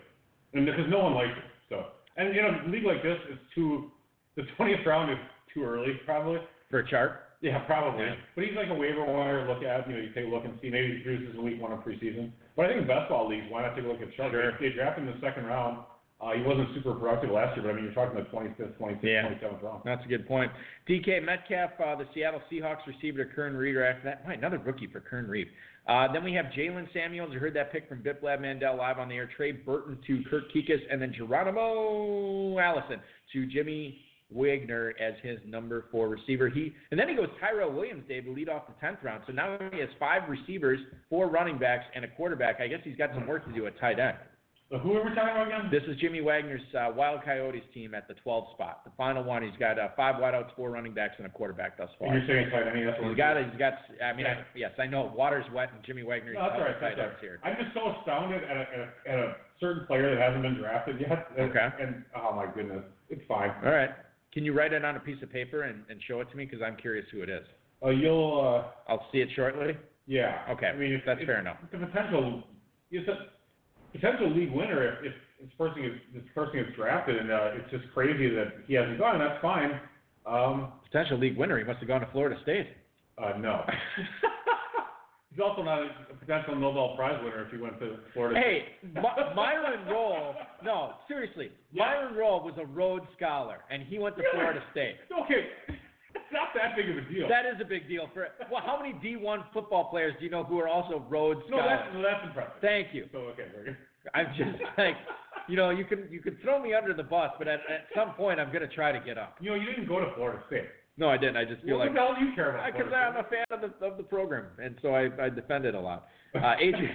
and because no one likes him. So and you know, a league like this is too. The twentieth round is too early, probably. For a chart? Yeah, probably. Yeah. But he's like a waiver wire look at. You know, you take a look and see maybe he produces in week one of preseason. But I think in best ball leagues, why not take a look at Chark? Sure. They, drafted him in the second round. Uh, he wasn't super productive last year, but I mean, you're talking the 25th, 26th, Yeah. 27th round. That's a good point. DK Metcalf, uh, the Seattle Seahawks receiver to Kern Reeve. After that, Why, another rookie for Kern Reeve. Uh, then we have Jaylen Samuels. You heard that pick from Biplab Mandal live on the air. Trey Burton to Kurt Kuekes, and then Geronimo Allison to Jimmy Wagner as his number four receiver. He and then he goes Tyrell Williams, Dave, to lead off the tenth round. So now he has five receivers, four running backs, and a quarterback. I guess he's got some work to do at tight end. So who are we talking about again? This is Jimmy Wagner's uh, Wild Coyotes team at the 12 spot. The final one, he's got uh, five wideouts, four running backs, and a quarterback thus And far. you're saying tight end. That's what He's got, doing. he's got. I mean, I, yes, I know. Water's wet, and Jimmy Wagner. No, that's right. tight That's ends right. here. I'm just so astounded at a, at, a, at a certain player that hasn't been drafted yet. And, Okay. And oh my goodness, it's fine. All right. Can you write it on a piece of paper and, and show it to me? Because I'm curious who it is. Uh, you'll. Uh, I'll see it shortly. yeah. Okay, I mean, it's, that's it's, fair enough. A potential. It's a potential league winner if, if this person is this person gets drafted, and uh, it's just crazy that he hasn't gone. That's fine. Um, Potential league winner. He must have gone to Florida State. uh, no. He's also not a, potential Nobel Prize winner if he went to Florida. State. Hey, My, Myron Roll. No, seriously. Yeah. Myron Roll was a Rhodes Scholar, and he went to Really? Florida State. Okay, not that big of a deal. That is a big deal for. Well, how many D1 football players do you know who are also Rhodes no, that's, that's impressive. Thank you. So okay, very good. I'm just like, you know, you can you can throw me under the bus, but at, at some point I'm gonna try to get up. You know, you didn't go to Florida State. No, I didn't. I just feel like. What the hell do you care about? Because I'm a fan of the of the program, and so I I defend it a lot. Uh, Adrian,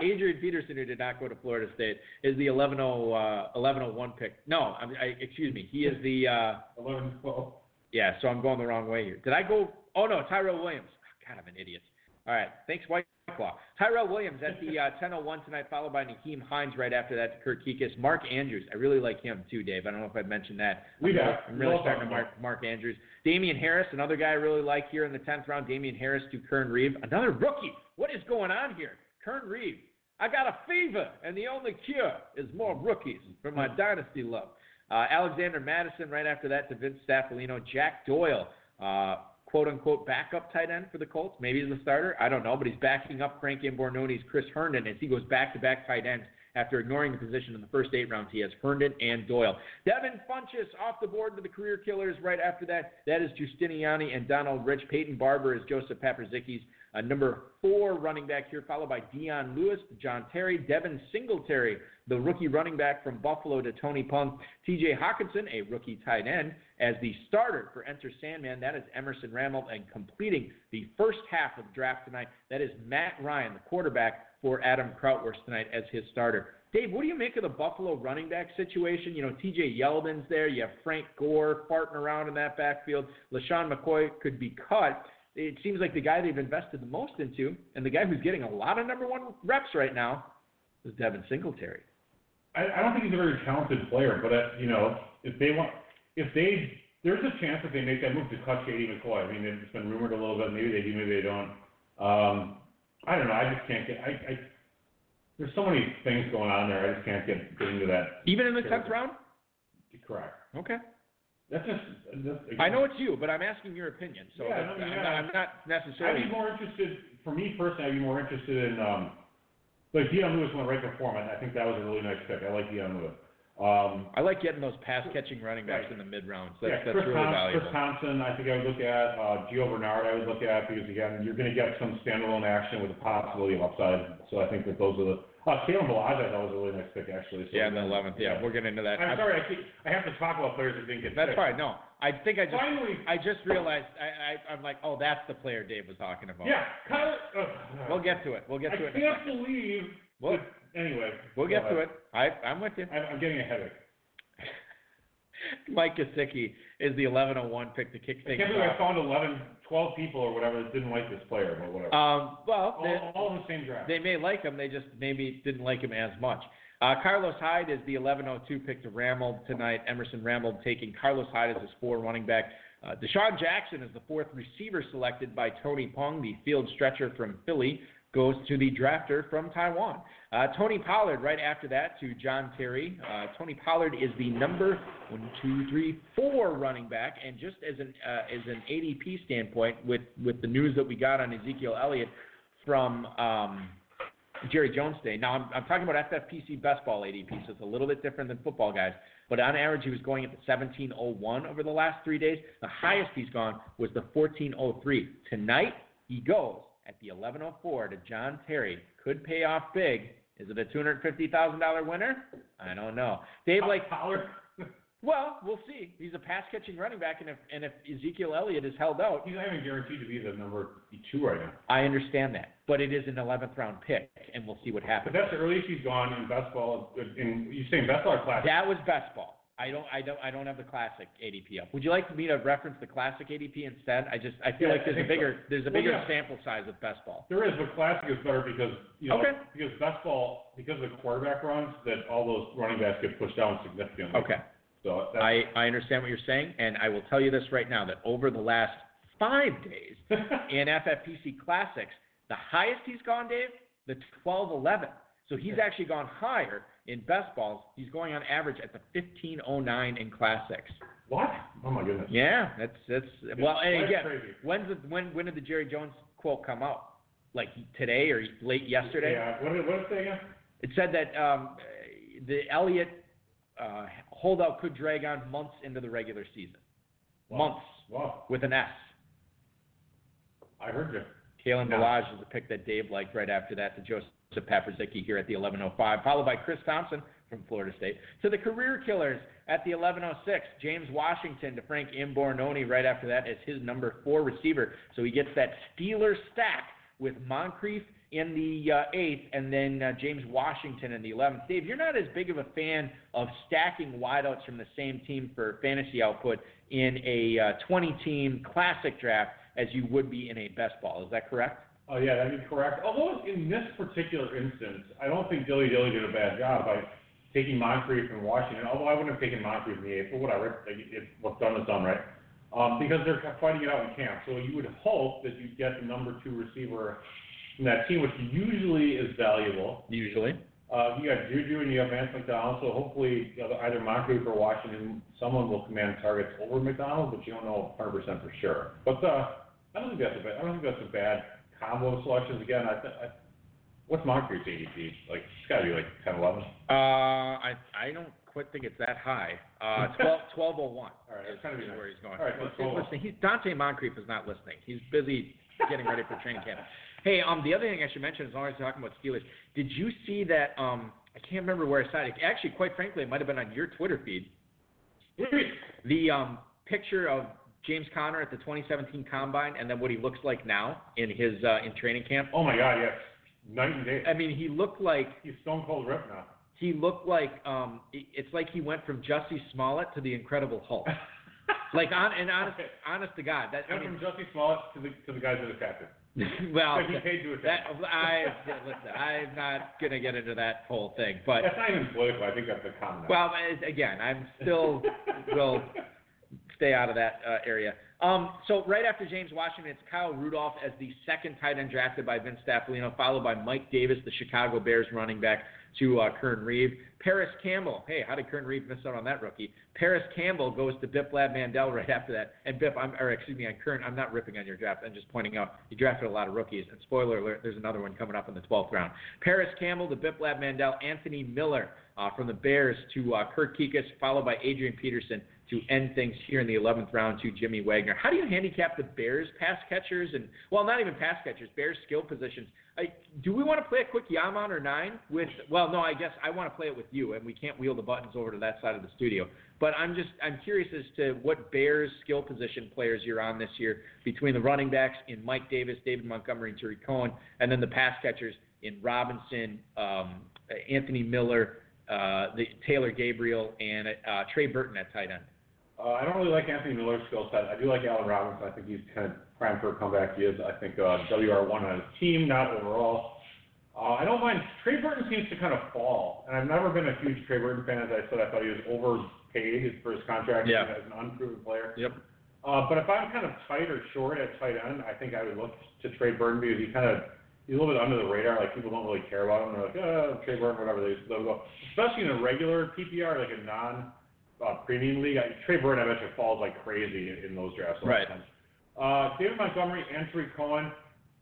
Adrian Peterson, who did not go to Florida State, is the 11-0, uh, 11-01 pick. No, I, I excuse me. He is the uh, 11-12 yeah. So I'm going the wrong way here. Did I go? Oh no, Tyrell Williams. God, I'm an idiot. All right, thanks, White Claw. Tyrell Williams at the uh, 10:01 tonight, followed by Nyheim Hines right after that to Kurt Kuekes. Mark Andrews, I really like him too, Dave. I don't know if I've mentioned that. We have. I'm really starting to mark Mark Andrews. Damien Harris, another guy I really like here in the 10th round. Damien Harris to Kern Reeve, another rookie. What is going on here? Kern Reeve. I got a fever, and the only cure is more rookies for my dynasty love. Uh, Alexander Mattison right after that to Vince Staffilino. Jack Doyle, uh, quote unquote backup tight end for the Colts. Maybe he's the starter. I don't know, but he's backing up Frank Imbornone's Chris Herndon as he goes back to back tight ends after ignoring the position in the first eight rounds. He has Herndon and Doyle. Devin Funchess off the board to the career killers right after that. That is Giustiniani and Donald Rich. Peyton Barber is Joseph Paprzycki's. Uh, number four running back here, followed by Dion Lewis, John Terry, Devin Singletary, the rookie running back from Buffalo to Tony Pung, TJ Hockenson, a rookie tight end, as the starter for Enter Sandman. That is Emerson Ramelb, and completing the first half of draft tonight, that is Matt Ryan, the quarterback for Adam Krautwurst tonight as his starter. Dave, what do you make of the Buffalo running back situation? You know, TJ Yeldon's there. You have Frank Gore farting around in that backfield. LeSean McCoy could be cut. It seems like the guy they've invested the most into, and the guy who's getting a lot of number one reps right now, is Devin Singletary. I, I don't think he's a very talented player, but uh, you know, if they want, if they, there's a chance that they make that move to cut Shady McCoy. I mean, it's been rumored a little bit. Maybe they do, maybe they don't. Um, I don't know. I just can't get. I, I there's so many things going on there. I just can't get, get into that. Even in the tenth round? Correct. Okay. That's just. That's, I know it's you, but I'm asking your opinion. So Yeah, that's- no, I'm, yeah. not, I'm not I'd be more interested. For me personally, I'd be more interested in um, like Dion Lewis went right before him. I think that was a really nice pick. I like Dion Lewis. Um, I like getting those pass catching running backs Right. in the mid rounds. That's, yeah, that's Chris, really Thom- valuable. Chris Thompson, I think I would look at. Uh, Gio Bernard, I would look at because again, you're going to get some standalone action with a possibility of upside. So I think that those are the. Uh, Kalen Ballage, I thought was a really nice pick actually. So yeah, in the eleventh. Yeah, we'll get into that. I'm I- sorry, I, keep, I have to talk about players that didn't get That's picked. fine. No, I think I just Finally, I just realized I, I I'm like, oh, that's the player Dave was talking about. yeah, Kyler. Uh, We'll get to it. We'll get I to it. in a can't believe. Well, anyway, We'll get to it. I I'm with you. I'm, I'm getting a headache. Mike Gesicki is the 1101 pick to kick things. I can't believe I found 11, 12 people or whatever that didn't like this player, but whatever. Um, well, all, they, all in the same draft. they may like him. They just maybe didn't like him as much. Uh, Carlos Hyde is the 1102 pick to Ramelb tonight. Emerson Ramelb taking Carlos Hyde as his four running back. Uh, DeSean Jackson is the fourth receiver selected by Tony Pung, the field stretcher from Philly, goes to the drafter from Taiwan. Uh, Tony Pollard right after that to John Terry. Uh, Tony Pollard is the number one, two, three, four running back, and just as an uh, as an ADP standpoint, with with the news that we got on Ezekiel Elliott from um, Jerry Jones Day. Now, I'm, I'm talking about FFPC best ball ADP, so it's a little bit different than football guys. But on average, he was going at the 1701 over the last three days. The highest he's gone was the 1403. Tonight, he goes at the 1104 to John Terry. Could pay off big. Is it a $250,000 winner? I don't know. Dave, like, Pollard. well, we'll see. He's a pass catching running back, and if and if Ezekiel Elliott is held out, He's not even guaranteed to be the number two right now. I understand that. But it is an 11th round pick, and we'll see what happens. But that's the earliest he's gone in best ball. In you saying best ball or classic? That was best ball. I don't, I don't, I don't have the classic ADP up. Would you like me to reference the classic ADP instead? I just, I feel Yeah, like there's a bigger, so. there's a Well, bigger yeah. sample size with best ball. There is, but classic is better because you know Okay. because best ball because of the quarterback runs that all those running backs get pushed down significantly. Okay, So I, I understand what you're saying, and I will tell you this right now that over the last five days in FFPC Classics, the highest he's gone, Dave, the 12-11. So he's actually gone higher in best balls. He's going on average at the 1509 in Classics. what? Oh my goodness. Yeah, that's that's well, and again, crazy. when's the, when when did the Jerry Jones quote come out? Like today or late yesterday? Yeah. What did what did it say again? It said that um, the Elliott uh, holdout could drag on months into the regular season. Wow. Months Wow. with an S. I heard you. Kalen No. Ballage is the pick that Dave liked right after that to Joseph Paprzycki here at the 1105, followed by Chris Thompson from Florida State. To the career killers at the 1106, James Washington to Frank Imbornone right after that as his number four receiver. So he gets that Steeler stack with Moncrief in the uh, eighth and then uh, James Washington in the 11th. Dave, you're not as big of a fan of stacking wideouts from the same team for fantasy output in a uh, 20-team classic draft as you would be in a best ball. Is that correct? Oh yeah, that'd be correct. Although in this particular instance, I don't think Dilly Dilly did a bad job by taking Moncrief and Washington. Although I wouldn't have taken Moncrief in the eighth, but whatever. Like, it, what's done is done, right? Um, because they're fighting it out in camp. So you would hope that you get the number two receiver from that team, which usually is valuable. Usually. Uh, you got Juju and you have Vance McDonald, so hopefully either Moncrief or Washington, someone will command targets over McDonald, but you don't know 100% for sure. But uh, I don't think that's a bad. I don't think that's a bad combo selections. Again, I, th- I what's Moncrief's ADP? Like it's got to be like 10, 11. Uh, I I don't quite think it's that high. Uh, 12, 1201 All right, is, that's kind of is nice. where he's going. All right, he's listening. He's, Donte Moncrief is not listening. He's busy getting ready for training camp. Hey, um, the other thing I should mention, as long as we're talking about Steelers, did you see that? Um, I can't remember where I saw it. Actually, quite frankly, it might have been on your Twitter feed. The um, picture of James Conner at the 2017 Combine, and then what he looks like now in his uh, in training camp. Oh my God, yes, night and day. I mean, he looked like He's stone cold rip now. he looked like um it's like he went from Jussie Smollett to the Incredible Hulk. like on and honest Okay. honest to God, that I Went mean, from Jussie Smollett to the to the guys that attacked him. well, That he paid to that I listen, I'm not gonna get into that whole thing, but That's not even political. I think that's a comment. Well, again, I'm still will stay out of that uh, area. Um, so right after James Washington, it's Kyle Rudolph as the second tight end drafted by Vince Staffilino, followed by Mike Davis, the Chicago Bears running back. to uh, Kern Reeve. Parris Campbell, hey, how did Kern Reeve miss out on that rookie? Parris Campbell goes to Biplab Mandal right after that. And Bip, I'm, or excuse me, on Kern, I'm not ripping on your draft. I'm just pointing out you drafted a lot of rookies. And spoiler alert, there's another one coming up in the 12th round. Parris Campbell to Biplab Mandal. Anthony Miller uh, from the Bears to uh, Kurt Kuekes, followed by Adrian Peterson to end things here in the 11th round to Jimmy Wagner. How do you handicap the Bears pass catchers and well, not even pass catchers, Bears skill positions? I, do we want to play a quick Yaman or nine with? Well, no, I guess I want to play it with you, and we can't wheel the buttons over to that side of the studio. But I'm just I'm curious as to what Bears skill position players you're on this year between the running backs in Mike Davis, David Montgomery, and Tarik Cohen, and then the pass catchers in Robinson, um, Anthony Miller, uh, the Taylor Gabriel, and uh, Trey Burton at tight end. Uh, I don't really like Anthony Miller's skill set. I do like Allen Robinson. I think he's kind of primed for a comeback. He is. I think uh, WR1 on his team, not overall. Uh, I don't mind. Trey Burton seems to kind of fall, and I've never been a huge Trey Burton fan. As I said, I thought he was overpaid for his contract Yeah. as an unproven player. Yep. Uh, but if I'm kind of tight or short at tight end, I think I would look to Trey Burton because he kind of he's a little bit under the radar. Like people don't really care about him. They're like, oh, Trey Burton, whatever. They they'll go, especially in a regular PPR, like a non uh, premium league. I, Trey Burton, I bet you falls like crazy in, in those drafts. a lot of Right. times. Uh, David Montgomery and Tarik Cohen.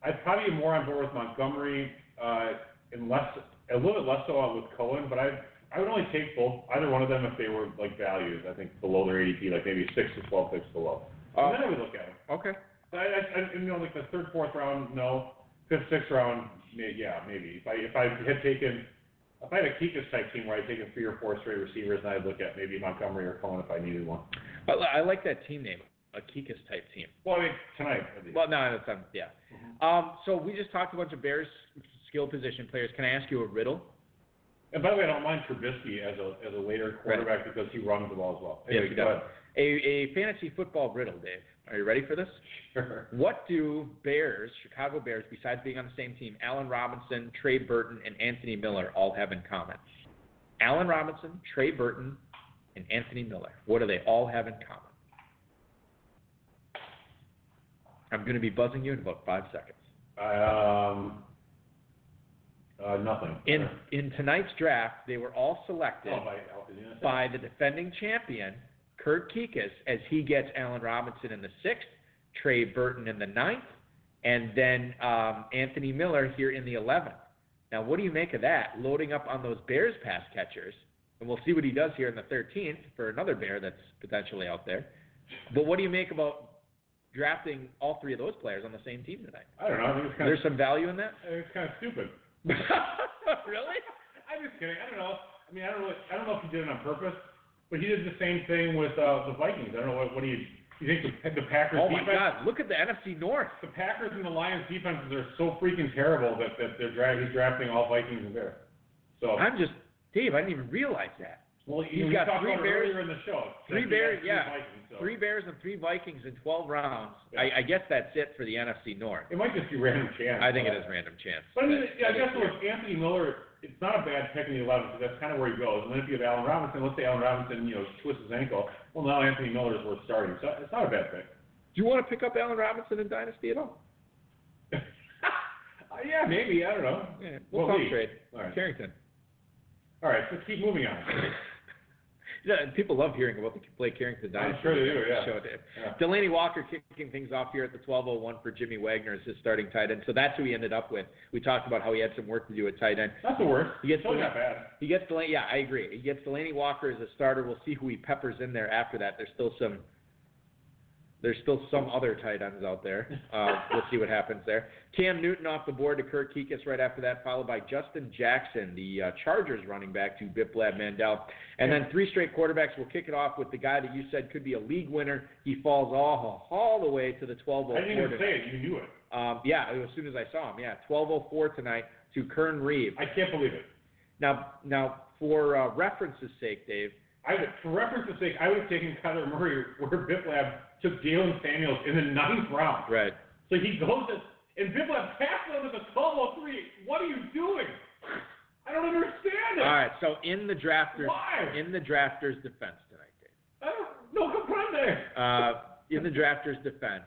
I'd probably be more on board with Montgomery, uh, and less a little bit less so with Cohen, but I I would only take both either one of them if they were like values. I think below their ADP, like maybe six to twelve picks below. Uh, and then I would look at them. Okay. I, I, I, you know, like the third, fourth round, no. Fifth, sixth round, may, yeah, maybe. If I if I had taken, if I had a Kuekes type team where I'd taken three or four straight receivers, and I'd look at maybe Montgomery or Cohen if I needed one. I, I like that team name, a Kuekes type team. Well, I mean tonight. Well, no, that's um, yeah. Um, so we just talked a bunch of Bears skill position players. Can I ask you a riddle? and by the way, I don't mind Trubisky as a as a later quarterback because he runs the ball as well. Yes, Anyway, he go does. A, a fantasy football riddle, Dave. Are you ready for this? ahead. What do Bears, Chicago Bears, besides being on the same team, Allen Robinson, Trey Burton, and Anthony Miller all have in common? Allen Robinson, Trey Burton, and Anthony Miller. What do they all have in common? I'm going to be buzzing you in about five seconds. um, uh, nothing. In in tonight's draft, they were all selected oh, by by the defending champion, Kurt Kuekes, as he gets Allen Robinson in the sixth, Trey Burton in the ninth, and then um, Anthony Miller here in the eleventh. Now, what do you make of that? Loading up on those Bears pass catchers, and we'll see what he does here in the thirteenth for another Bear that's potentially out there. But what do you make about drafting all three of those players on the same team tonight? I don't know. I think There's of some value in that. it's kind of stupid. really? I'm just kidding. I don't know. I mean, I don't really, I don't know if he did it on purpose, but he did the same thing with uh, the Vikings. I don't know what, what do you you think the, the Packers Oh my defense? God! Look at the NFC North. The Packers and the Lions defenses are so freaking terrible that that they're dra- he's drafting all Vikings and Bears. So I'm just Dave. I didn't even realize that. well, he's you, got talked three about Bears- in the show. three Bears- has yeah. Vikings, so. Three Bears and three Vikings in 12 rounds. Yeah. I, I guess that's it for the NFC North. It might just be random chance. I think it is random chance. But I mean, I guess with Anthony Miller, it's not a bad pick in the 11 because that's kind of where he goes. And then if you have Allen Robinson, let's say Allen Robinson, you know, twists his ankle. Well, now Anthony Miller is worth starting. So it's not a bad pick. Do you want to pick up Allen Robinson in Dynasty at all? uh, yeah, maybe. I don't know. Yeah, we'll What talk trade. All right. Carrington. All right, let's keep moving on. Yeah, and people love hearing about the Blake Carrington dynasty. I'm sure they do, yeah. Show, Yeah. Delanie Walker kicking things off here at the 12:01 for Jimmy Wagner as his starting tight end. So that's who he ended up with. We talked about how he had some work to do at tight end. Not the worst. He gets Still not bad. He gets Delanie. Yeah, I agree. He gets Delanie Walker as a starter. We'll see who he peppers in there after that. There's still some. There's still some other tight ends out there. Uh, we'll see what happens there. Cam Newton off the board to Kurt Kuekes right after that, followed by Justin Jackson, the uh, Chargers running back to Biplab Mandal. And then three straight quarterbacks. We'll kick it off with the guy that you said could be a league winner. He falls all, all the way to the 1204. I didn't even say it. You knew it. um, yeah, as soon as I saw him. Yeah, 1204 tonight to Kern Reeve. I can't believe it. Now, now for uh, reference's sake, Dave, I would, for reference's sake, I would have taken Kyler Murray where Biplab took Jaylen Samuels in the ninth round. right? So he goes at, and Biplab passed him at the 1203. What are you doing? I don't understand it. All right. So in the drafters, Why? in the drafters' defense tonight, Dave. I don't, no comprende. Uh, in the drafters' defense,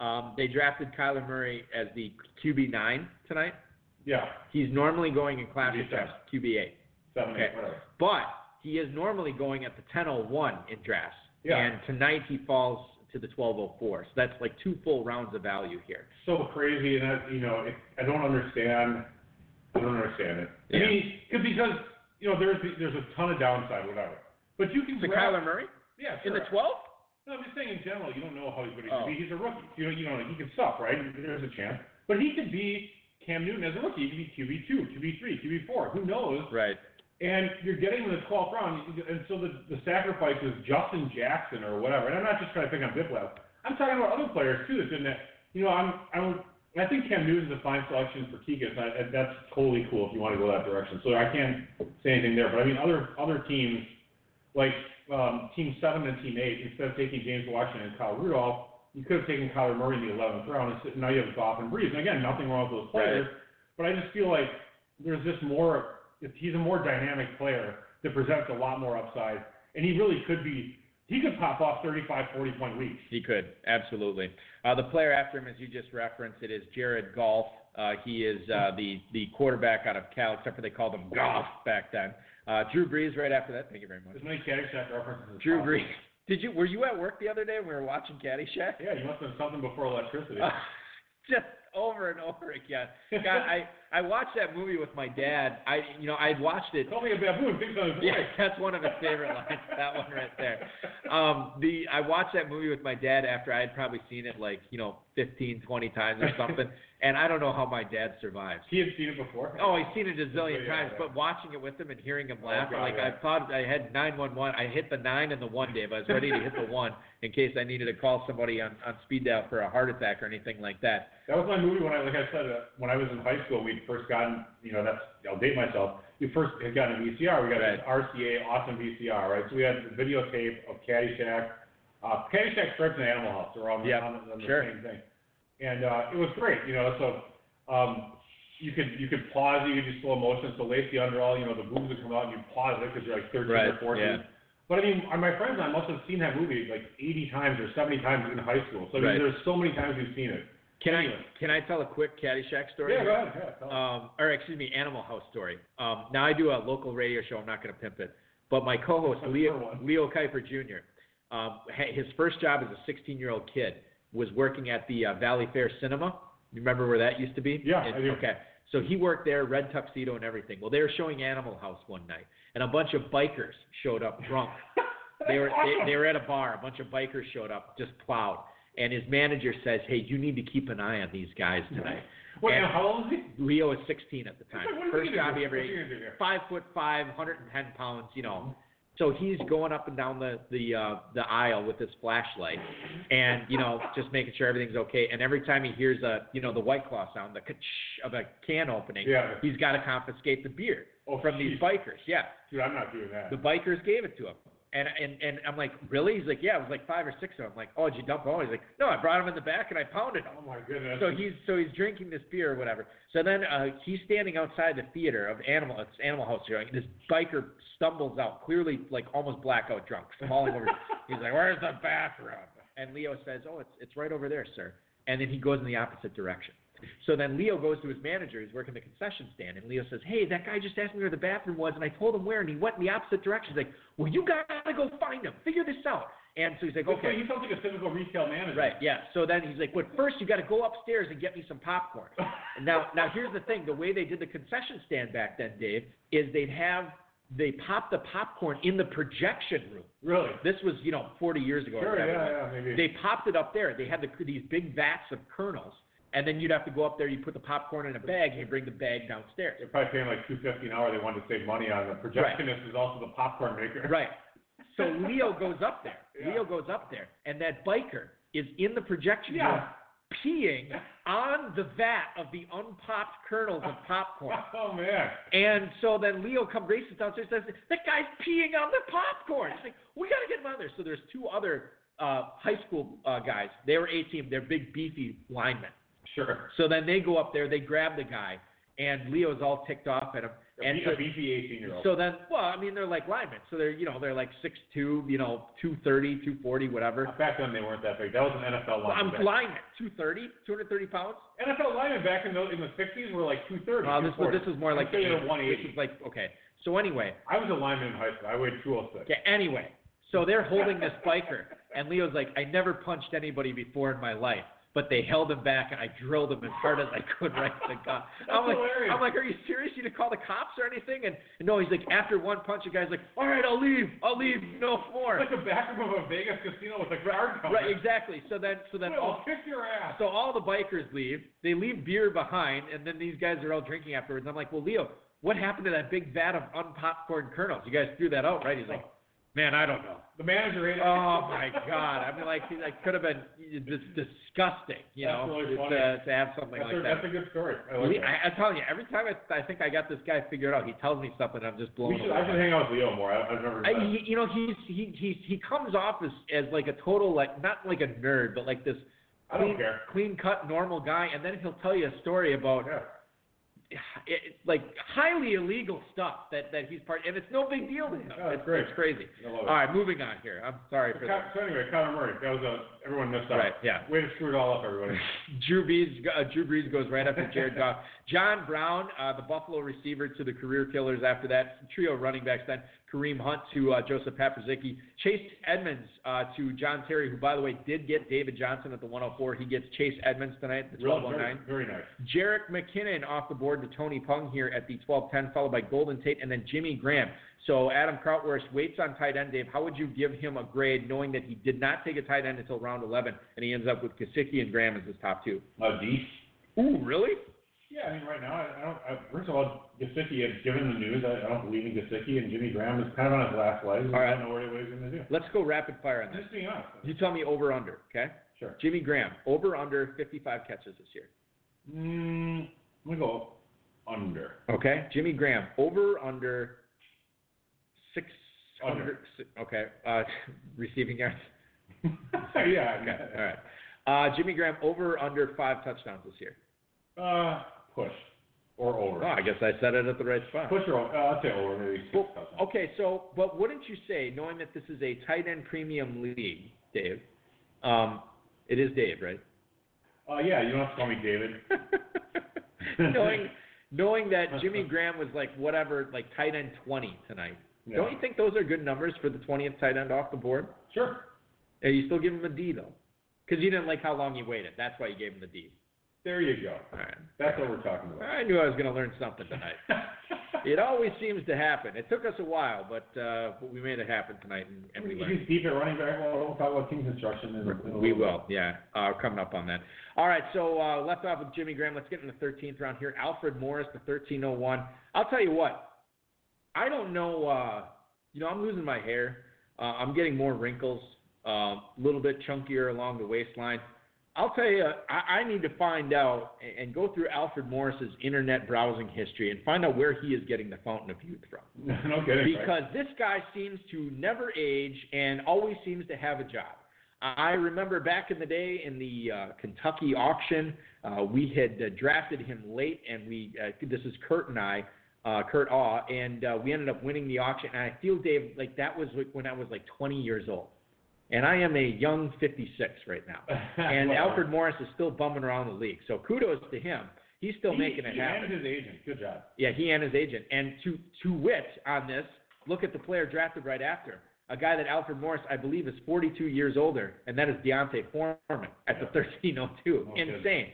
um, they drafted Kyler Murray as the QB nine tonight. Yeah, He's normally going in classic QB7. QB8. seven, Okay. eight, whatever. But he is normally going at the 10:01 in drafts. Yeah. And tonight he falls to the 12:04. So that's like two full rounds of value here. so crazy, and that, you know, it, I don't understand. I don't understand it. I Yeah. mean, 'cause- because you know, there's there's a ton of downside, whatever. But you can So grab, Kyler Murray yeah, in the sure. 12? No, I'm just saying in general, you don't know how he's going to Oh. be. He's a rookie. You know, you know, he can suck, right? There's a chance, but he could be Cam Newton as a rookie. He could be QB two, QB three, QB four. Who knows? Right. And you're getting in the 12th round, and so the the sacrifice is Justin Jackson or whatever. And I'm not just trying to pick on Biplab. I'm talking about other players too that didn't. Have, you know, I'm I'm I think Cam Newton's a fine selection for Keegan. and That's totally cool if you want to go that direction. So I can't say anything there. But I mean, other other teams like um, Team Seven and Team Eight, instead of taking James Washington and Kyle Rudolph, you could have taken Kyler Murray in the 11th round. And now you have Goff and Brees. And again, nothing wrong with those players. But I just feel like there's just more. He's a more dynamic player that presents a lot more upside, and he really could be. He could pop off 35, 40 point weeks. He could, absolutely. Uh, the player after him, as you just referenced, it is Jared Goff. Uh, he is uh, the the quarterback out of Cal, except for they called him Golf back then. Uh, Drew Brees right after that. Thank you very much. As many Caddyshack references as Drew possible. Brees. Did you were you at work the other day when we were watching Caddyshack? Yeah, you must have done something before electricity. just over and over again. God, I I watched that movie with my dad. I you know I'd watched it. Call me a baboon. Things on his Yeah, that's one of his favorite lines. That one right there. Um, the I watched that movie with my dad after I had probably seen it like you know 15, 20 times or something, and I don't know how my dad survives. He had seen it before. Oh, he's seen it a zillion Yeah, times, yeah. but watching it with him and hearing him Oh, laugh, God, like yeah. I thought I had 911. I hit the nine and the one, Dave. I was ready to hit the one in case I needed to call somebody on on speed dial for a heart attack or anything like that. That was my movie when I, like I said, uh, when I was in high school. We'd first gotten, you know, that's I'll date myself. We first had gotten a VCR. We got an RCA awesome VCR, right? So we had videotape of Caddyshack. Uh, Caddyshack, Stripes, and Animal House. They're all on, the- Yep, on, on the sure. same thing. And uh, it was great, you know. So um, you could you could pause, it, you could do slow motion. So Lacey Underall, you know, the boobs would come out, and you pause it because you're like 13 Right, or 14. yeah. But I mean, my friends and I must have seen that movie like 80 times or 70 times in high school. So I mean, Right. there's so many times we've seen it. Can I can I tell a quick Caddyshack story? Yeah, go ahead. Yeah, um, or excuse me, Animal House story. Um, now I do a local radio show. I'm not going to pimp it, but my co-host Leo. Leo Kuiper Jr. Um, his first job as a 16-year-old kid was working at the uh, Valley Fair Cinema. You remember where that used to be? Yeah, I do. Okay, so he worked there, red tuxedo and everything. Well, they were showing Animal House one night, and a bunch of bikers showed up drunk. they were they, they were at a bar. A bunch of bikers showed up, just plowed. And his manager says, "Hey, you need to keep an eye on these guys tonight." Wait, and- how old is he? Leo is 16 at the time. He First job he ever What's he gonna do here? five foot five, 110 pounds, you know. So he's going up and down the the uh, the aisle with his flashlight, and you know just making sure everything's okay. And every time he hears a you know the white claw sound, the ka of a can opening, Yeah. he's got to confiscate the beer Oh, from these bikers. Yeah, Dude, I'm not doing that. the bikers gave it to him. And and and I'm like, really? He's like, yeah, it was like five or six of them. I'm like, oh, did you dump them all? He's like, no, I brought him in the back and I pounded them. oh my goodness. So he's so he's drinking this beer or whatever. So then uh, he's standing outside the theater of Animal it's Animal House showing. This biker stumbles out, clearly like almost blackout drunk, falling over. he's like, "Where's the bathroom?" And Leo says, "Oh, it's it's right over there, sir." And then he goes in the opposite direction. So then Leo goes to his manager, who's working the concession stand, and Leo says, "Hey, that guy just asked me where the bathroom was, and I told him where, and he went in the opposite direction." He's like, "Well, you gotta go find him. Figure this out." And so he's like, Okay. He sounds like a typical retail manager. Right, yeah. So then he's like, but first you got to go upstairs and get me some popcorn. And now, now here's the thing: the way they did the concession stand back then, Dave, is they'd have they pop the popcorn in the projection room. Really? This was, you know, 40 years ago. Sure, yeah, yeah, maybe. They popped it up there. They had the, these big vats of kernels, and then you'd have to go up there. You put the popcorn in a bag, and you bring the bag downstairs. They're probably paying like two fifty an hour. They wanted to save money on the projectionist is also the popcorn maker. Right. So Leo goes up there. Yeah. Leo goes up there, and that biker is in the projection room peeing on the vat of the unpopped kernels of popcorn. Oh man. And so then Leo comes races downstairs and says, That guy's peeing on the popcorn. He's like, We got to get him out of there. So there's two other uh, high school uh, guys. They were A team. They're big, beefy linemen. Sure. So then they go up there, they grab the guy, and Leo's all ticked off at him. And a beefy 18 year old. So then, well, I mean, they're like linemen. So they're, you know, they're like 6'2", you know, 230, 240, whatever. Back then they weren't that big. That was an NFL lineman. I'm lineman. lineman, 230, 230 pounds. NFL linemen back in the in the 60s were like 230. Uh, this was this is more like I'm saying they're 180. This is like okay. So anyway, I was a lineman in high school. I weighed 206. okay. Anyway, so they're holding this biker, and Leo's like, I never punched anybody before in my life. But they held him back, and I drilled him as hard as I could right to the gut. I'm like, hilarious. I'm like, are you serious? You didn't call the cops or anything? And, and no, he's like, after one punch, the guy's like, all right, I'll leave, I'll leave, no more. It's like the back room of a Vegas casino with a guard counter. Right, exactly. So then, so then Will all, kick your ass. So all the bikers leave. They leave beer behind, and then these guys are all drinking afterwards. I'm like, well, Leo, what happened to that big vat of unpopcorn kernels? You guys threw that out, right? He's like, man, I don't know. The manager ate it. Oh my God! I mean, like, that could have been just disgusting, you That's know, really to, to have something that's, like a, that. that's a good story. I like We. I, I'm telling you, every time I, I think I got this guy figured out, he tells me something, I'm just blown should, away. I should hang out with Leo more. I, I've never. I, he, you know, he's he he he comes off as as like a total like not like a nerd, but like this I don't clean, care. clean cut normal guy, and then he'll tell you a story about Yeah. It, like highly illegal stuff that that he's part, and it's no big deal to him. Yeah, it's, great. it's crazy. All right, moving on here. I'm sorry for Con- that. so anyway, Conor Murray. That was a everyone missed out. Right, yeah. Way to screw it all up, everybody. Drew Brees, uh, Drew Brees goes right after Jared Goff. John Brown, uh, the Buffalo receiver to the career killers after that. Trio running backs then. Kareem Hunt to uh, Joseph Paprzycki. Chase Edmonds uh, to John Terry, who, by the way, did get David Johnson at the 104. He gets Chase Edmonds tonight at the 1209. very, very nice. Jerick McKinnon off the board to Tony Pung here at the 12-10, followed by Golden Tate and then Jimmy Graham. So Adam Krautwurst waits on tight end. Dave, how would you give him a grade knowing that he did not take a tight end until round 11 and he ends up with Gesicki and Graham as his top two? Uh, D. Ooh, really? Yeah, I mean, right now, I, I don't. I, first of all, Gesicki had given the news. I, I don't believe in Gesicki, and Jimmy Graham is kind of on his last legs. All I right. don't know what he's going to do. Let's go rapid fire on this. just being honest. You tell me over under, okay? Sure. Jimmy Graham, over under 55 catches this year. Mm, I'm going to go under. Okay? Jimmy Graham, over under 600. Under. Okay. Uh, receiving yards. yeah. Okay. All right. Uh, Jimmy Graham, over under five touchdowns this year. Uh, push or over. Oh, I guess I said it at the right spot. Push or over. Uh, I'd say over, maybe six Well, okay, so but wouldn't you say, knowing that this is a tight end premium league, Dave? Um, it is Dave, right? Uh, yeah, you don't have to call me David. knowing knowing that Jimmy Graham was like whatever, like tight end twenty tonight. Yeah. Don't you think those are good numbers for the twentieth tight end off the board? Sure. Yeah, you still give him a D though, because you didn't like how long he waited. That's why you gave him the D. There you go. All right. That's what we're talking about. I knew I was going to learn something tonight. It always seems to happen. It took us a while, but uh, but we made it happen tonight, and, and we learned. He's deep at running back. Well, we'll talk about team construction. In, in We will, yeah. Uh, coming up on that. All right, so uh, left off with Jimmy Graham. Let's get in the 13th round here. Alfred Morris, the 1301. I'll tell you what. I don't know. Uh, you know, I'm losing my hair. Uh, I'm getting more wrinkles. A uh, little bit chunkier along the waistline. I'll tell you, I, I need to find out and, go through Alfred Morris's internet browsing history and find out where he is getting the fountain of youth from no kidding. right? because this guy seems to never age and always seems to have a job. I remember back in the day in the uh, Kentucky auction, uh, we had uh, drafted him late, and we uh, this is Kurt and I, uh, Kurt Aw, and uh, we ended up winning the auction. And I feel, Dave, like that was like when I was like 20 years old, and I am a young 56 right now. And Well, Alfred Morris is still bumming around the league, so kudos to him. He's still he, making it he happen. And his agent. Good job. Yeah, he and his agent. And to to wit on this, look at the player drafted right after. A guy that Alfred Morris, I believe, is 42 years older, and that is D'Onta Foreman at the 1302. No kidding. insane.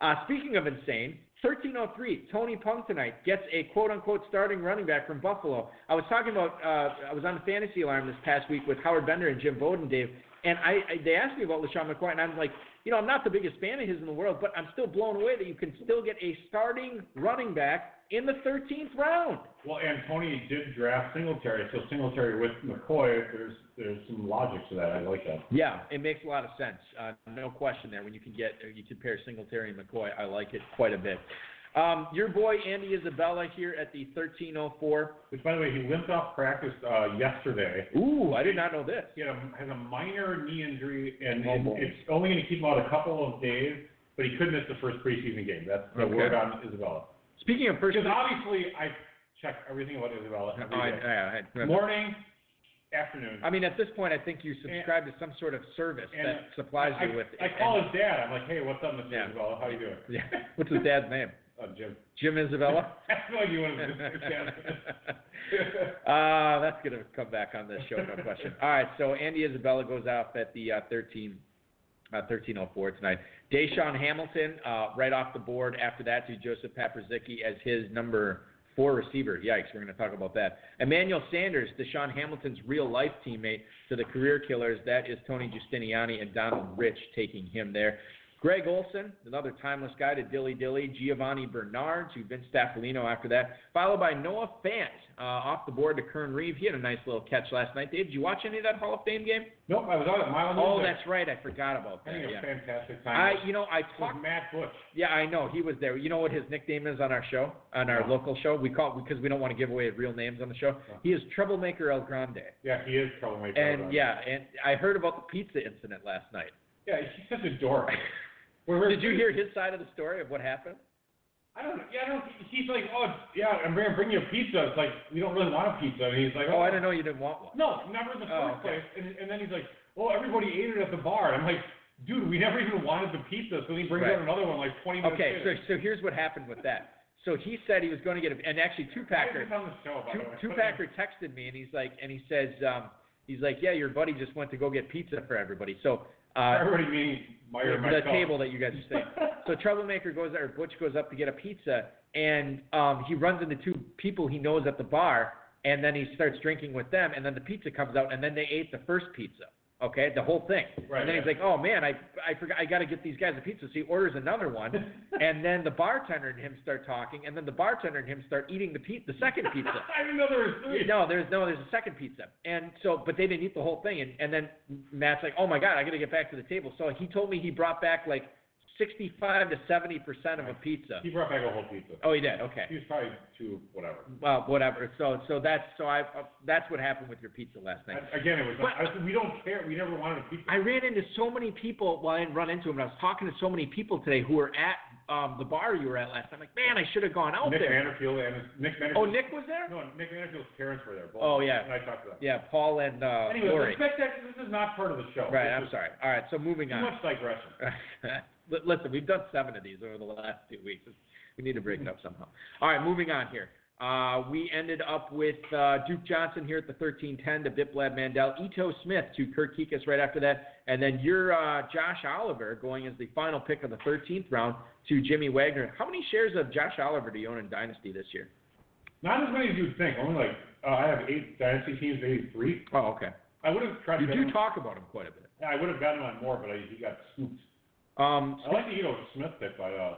Uh, speaking of insane, 1303, Tony Pung tonight gets a quote unquote starting running back from Buffalo. I was talking about, uh, I was on the fantasy alarm this past week with Howard Bender and Jim Bowden, Dave, and I, I they asked me about LeSean McCoy, and I'm like, you know, I'm not the biggest fan of his in the world, but I'm still blown away that you can still get a starting running back in the 13th round. Well, and Tony did draft Singletary, so Singletary with McCoy, there's there's some logic to that. I like that. Yeah, it makes a lot of sense. Uh, no question there. When you can get, you can pair Singletary and McCoy, I like it quite a bit. Um, your boy Andy Isabella here at the 1304. Which, by the way, he limped off practice uh, yesterday. Ooh, I did not know this. He had a, has a minor knee injury, and Oh, it- it's only going to keep him out a couple of days. But he could miss the first preseason game. That's the Okay. word on Isabella. Speaking of first, Because obviously, I check everything about Isabella Oh, every I, day. yeah, I- Morning, afternoon. I mean, at this point, I think you subscribe to some sort of service And that supplies I, you with. I call his dad. I'm like, hey, what's up, Mr. Yeah. Isabella? How you doing? Yeah. What's his dad's name? Uh, Jim. Jim Isabella. I have no idea what his Mr. uh, that's going to come back on this show, no question. All right, so Andy Isabella goes off at the uh, 13, uh, 1304 tonight. DaeSean Hamilton, uh, right off the board after that to Joseph Paprzycki as his number four receiver. Yikes, we're going to talk about that. Emmanuel Sanders, DaeSean Hamilton's real life teammate to the career killers. That is Tony Giustiniani and Donald Rich taking him there. Greg Olsen, another timeless guy to Dilly Dilly. Giovanni Bernard to Vince Staffilino after that. Followed by Noah Fant uh, off the board to Kern Reeve. He had a nice little catch last night. Dave, did you watch any of that Hall of Fame game? nope, I was out at Mile Oh, that's right. I forgot about that. Having a Yeah. fantastic time. I, you know, I talked. Matt Bush. Yeah, I know he was there. You know what his nickname is on our show, on our No. local show? We call because we don't want to give away real names on the show. No. He is Troublemaker El Grande. Yeah, he is troublemaker. And yeah, and I heard about the pizza incident last night. Yeah, he's such a dork. We're- we're- Did you hear his side of the story of what happened? I don't. Yeah, I don't. He's like, oh, yeah, I'm going to bring you a pizza. It's like we don't really want a pizza. And he's like, Oh, I didn't know you didn't want one. No, never in the Oh, first okay. place. And, and then he's like, oh, everybody ate it at the bar. And I'm like, dude, we never even wanted the pizza. So he brings Right. out another one like 20 minutes Okay, so later. so here's what happened with that. So he said he was going to get a, and actually two packer, He's on the show, by two, the way. two packer texted me and he's like, and he says, um, he's like, yeah, your buddy just went to go get pizza for everybody. So uh, Everybody Meyer and the table that you guys are saying. So Troublemaker goes or Butch goes up to get a pizza, and um, he runs into two people he knows at the bar, and then he starts drinking with them, and then the pizza comes out, and then they ate the first pizza. Okay, the whole thing. Right, and then he's like, "Oh man, I I forgot I got to get these guys a pizza." So he orders another one, and then the bartender and him start talking, and then the bartender and him start eating the pe- the second pizza. I didn't know there was three. No, there's no, there's a second pizza, and so, but they didn't eat the whole thing, and and then Matt's like, oh my god, I got to get back to the table. So he told me he brought back like 65 to 70 percent of a pizza. He brought back a whole pizza. Oh, he did. Okay. He was probably two, whatever. Well, whatever. So so that's so I uh, that's what happened with your pizza last night. I, again, it was. But- I we don't care. We never wanted a pizza. I ran into so many people. Well, I didn't run into them, but I was talking to so many people today who were at um, the bar you were at last time. Like, man, I should have gone out Nick there. Manderfield and his, Nick Manderfield. Oh, Nick was there. No, Nick Manderfield's parents were there. Both. Oh, yeah. And I talked to them. Yeah, Paul and uh, Anyway, Lori. that. This is not part of the show. Right. This I'm is sorry. All right. So moving Too on. much digression. Li- Listen, we've done seven of these over the last two weeks. We need to break it up somehow. All right, moving on here. Uh, we ended up with uh, Duke Johnson here at the 13-10 to Biplab Mandal, Ito Smith to Kurt Kuekes right after that, and then your uh, Josh Oliver going as the final pick of the 13th round to Jimmy Wagner. How many shares of Josh Oliver do you own in Dynasty this year? Not as many as you'd think. Only like uh, I have eight dynasty teams, maybe three. Oh, okay. I would have tried You do him- talk about him quite a bit. Yeah, I would have gotten him on more, but I, he got scooped. Um, I like the Ito Smith pick by uh,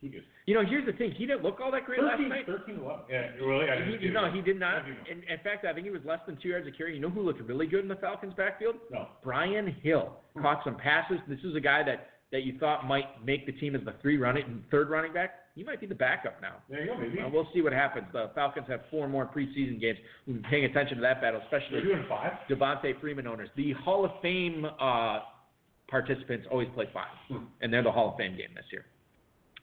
Keegan. you know, here's the thing. He didn't look all that great last night. 13 11. Yeah, really? I didn't He, no, he did not. In, in fact, I think he was less than two yards of carry. You know who looked really good in the Falcons' backfield? No. Brian Hill caught some passes. This is a guy that that you thought might make the team as the three running third running back. He might be the backup now. There you go, maybe. Uh, we'll see what happens. The Falcons have four more preseason games. We've been paying attention to that battle, especially? Devonta Freeman owners. The Hall of Fame uh, participants always play five, and they're the Hall of Fame game this year.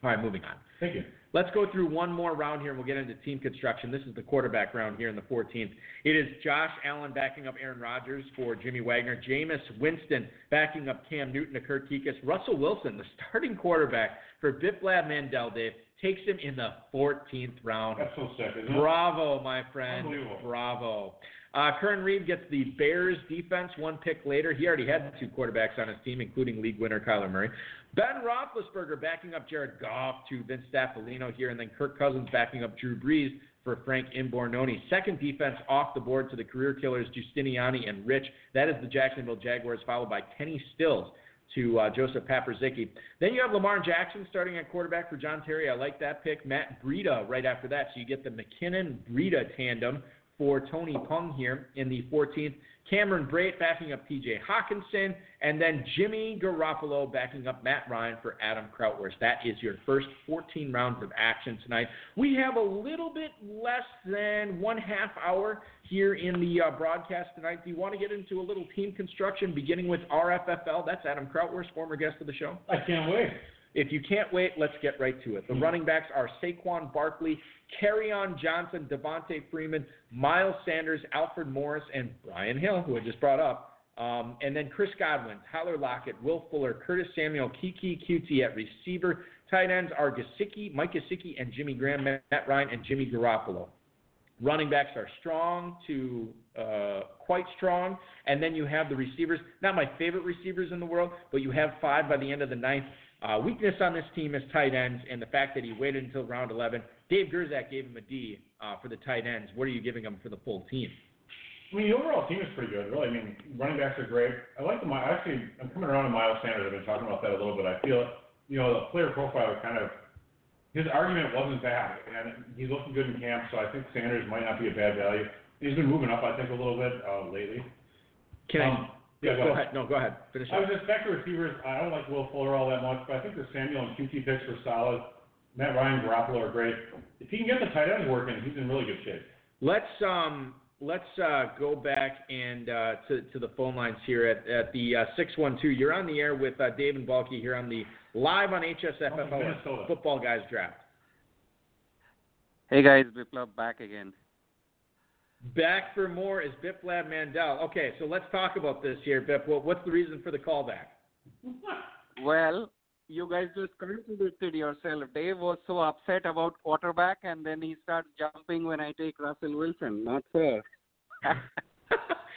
All right, moving on. Thank you. Let's go through one more round here, and we'll get into team construction. This is the quarterback round here in the 14th. It is Josh Allen backing up Aaron Rodgers for Jimmy Wagner. Jameis Winston backing up Cam Newton to Kurt Kuekes. Russell Wilson, the starting quarterback for Biplab Mandal, Dave, takes him in the 14th round. That's so sick, isn't it? Bravo, my friend. Bravo. Uh, Kern Reeve gets the Bears defense one pick later. He already had two quarterbacks on his team, including league winner Kyler Murray. Ben Roethlisberger backing up Jared Goff to Vince Staffilino here, and then Kirk Cousins backing up Drew Brees for Frank Imbornone. Second defense off the board to the career killers Giustiniani and Rich. That is the Jacksonville Jaguars, followed by Kenny Stills to uh, Joseph Paprzycki. Then you have Lamar Jackson starting at quarterback for John Terry. I like that pick. Matt Breida right after that. So you get the McKinnon Breida tandem for Tony Pung here in the 14th. Cameron Brate backing up TJ Hockenson, and then Jimmy Garoppolo backing up Matt Ryan for Adam Krautwurst. That is your first 14 rounds of action tonight. We have a little bit less than one half hour here in the uh, broadcast tonight. Do you want to get into a little team construction beginning with RFFL? That's Adam Krautwurst, former guest of the show. I can't wait. If you can't wait, let's get right to it. The running backs are Saquon Barkley, on Johnson, Devonta Freeman, Miles Sanders, Alfred Morris, and Brian Hill, who I just brought up. Um, and then Chris Godwin, Tyler Lockett, Will Fuller, Curtis Samuel, Keke Coutee at receiver. Tight ends are Gesicki, Mike Gesicki, and Jimmy Graham, Matt Ryan, and Jimmy Garoppolo. Running backs are strong to uh, quite strong. And then you have the receivers, not my favorite receivers in the world, but you have five by the end of the ninth. Uh, weakness on this team is tight ends, and the fact that he waited until round 11. Dave Gerczak gave him a D uh, for the tight ends. What are you giving him for the full team? I mean, the overall team is pretty good, really. I mean, running backs are great. I like the I actually. I'm coming around to Miles Sanders. I've been talking about that a little bit. I feel, you know, the player profile kind of his argument wasn't bad, and he's looking good in camp. So I think Sanders might not be a bad value. He's been moving up, I think, a little bit uh, lately. Can um, I? Yeah, go, go ahead. ahead. No, go ahead. Finish. I was just back to receivers. I don't like Will Fuller all that much, but I think the Samuel and Coutee picks were solid. Matt Ryan, Garoppolo are great. If he can get the tight ends working, he's in really good shape. Let's um let's uh, go back and uh, to to the phone lines here at at the uh, six one two. You're on the air with uh, Dave and Balky here on the live on HSFFO oh, Football Guys Draft. Hey guys, Biplab back again. Back for more is Biplab Mandal. Okay, so let's talk about this here, Bip. Well, what's the reason for the callback? well, you guys just contradicted yourself. Dave was so upset about quarterback, and then he starts jumping when I take Russell Wilson. Not fair.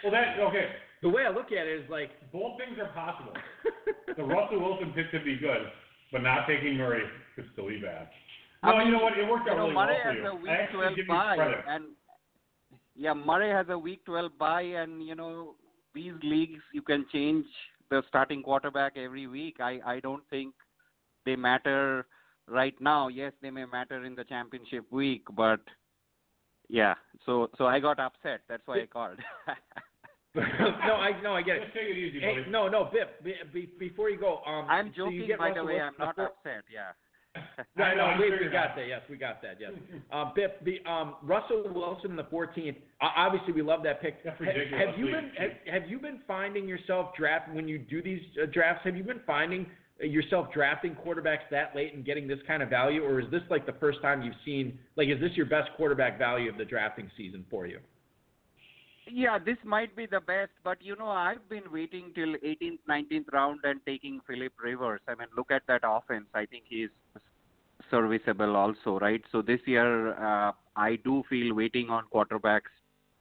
well, that okay. The way I look at it is like both things are possible. the Russell Wilson pick could be good, but not taking Murray could still be bad. No, I mean, you know what? It worked out really Murray well for you. Has a week 12 bye, and yeah, Murray has a week 12 bye, and you know these leagues you can change the starting quarterback every week. I I don't think they matter right now. Yes, they may matter in the championship week, but yeah. So so I got upset. That's why I called. no, I no, I get it. Just take it easy, hey, No, no, Bip. Be, be, before you go, um, I'm joking. So by the way, I'm not upset. Yeah. no, no, we, we got that. Yes, we got that. Yes. Um, Bip, the um, Russell Wilson in the 14th. Uh, obviously, we love that pick. That's ridiculous. Have you been have, have you been finding yourself draft when you do these uh, drafts? Have you been finding yourself drafting quarterbacks that late and getting this kind of value, or is this like the first time you've seen? Like, is this your best quarterback value of the drafting season for you? Yeah, this might be the best, but you know, I've been waiting till 18th, 19th round and taking Philip Rivers. I mean, look at that offense. I think he's serviceable also, right? So this year, uh, I do feel waiting on quarterbacks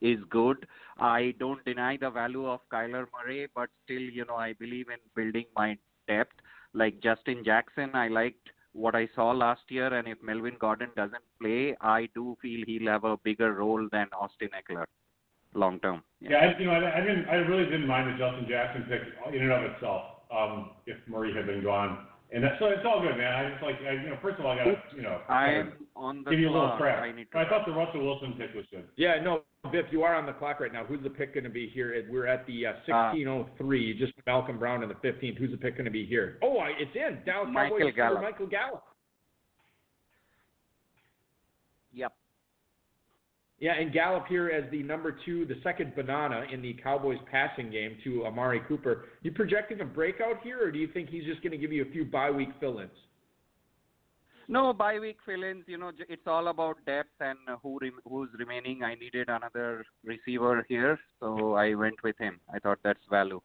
is good. I don't deny the value of Kyler Murray, but still, you know, I believe in building my depth. Like Justin Jackson, I liked what I saw last year, and if Melvin Gordon doesn't play, I do feel he'll have a bigger role than Austin Ekeler long term. Yeah, yeah I, you know, I, I didn't, I really didn't mind the Justin Jackson pick in and of itself. Um, if Murray had been gone, and that, so it's all good, man. I just like, I, you know, first of all, I got to, you know, I'm on the give you a little crap. I, need to I thought the Russell Wilson pick was good. Yeah, no, Biff, you are on the clock right now. Who's the pick going to be here? We're at the uh, 1603. Uh, just Malcolm Brown in the 15th. Who's the pick going to be here? Oh, it's in Dallas Michael Cowboys Gallup. Michael Gallup. Yep. Yeah, and Gallup here as the number two, the second banana in the Cowboys passing game to Amari Cooper. You projecting a breakout here, or do you think he's just going to give you a few bye week fill-ins? No bye week fill-ins. You know, it's all about depth and who rem- who's remaining. I needed another receiver here, so I went with him. I thought that's value.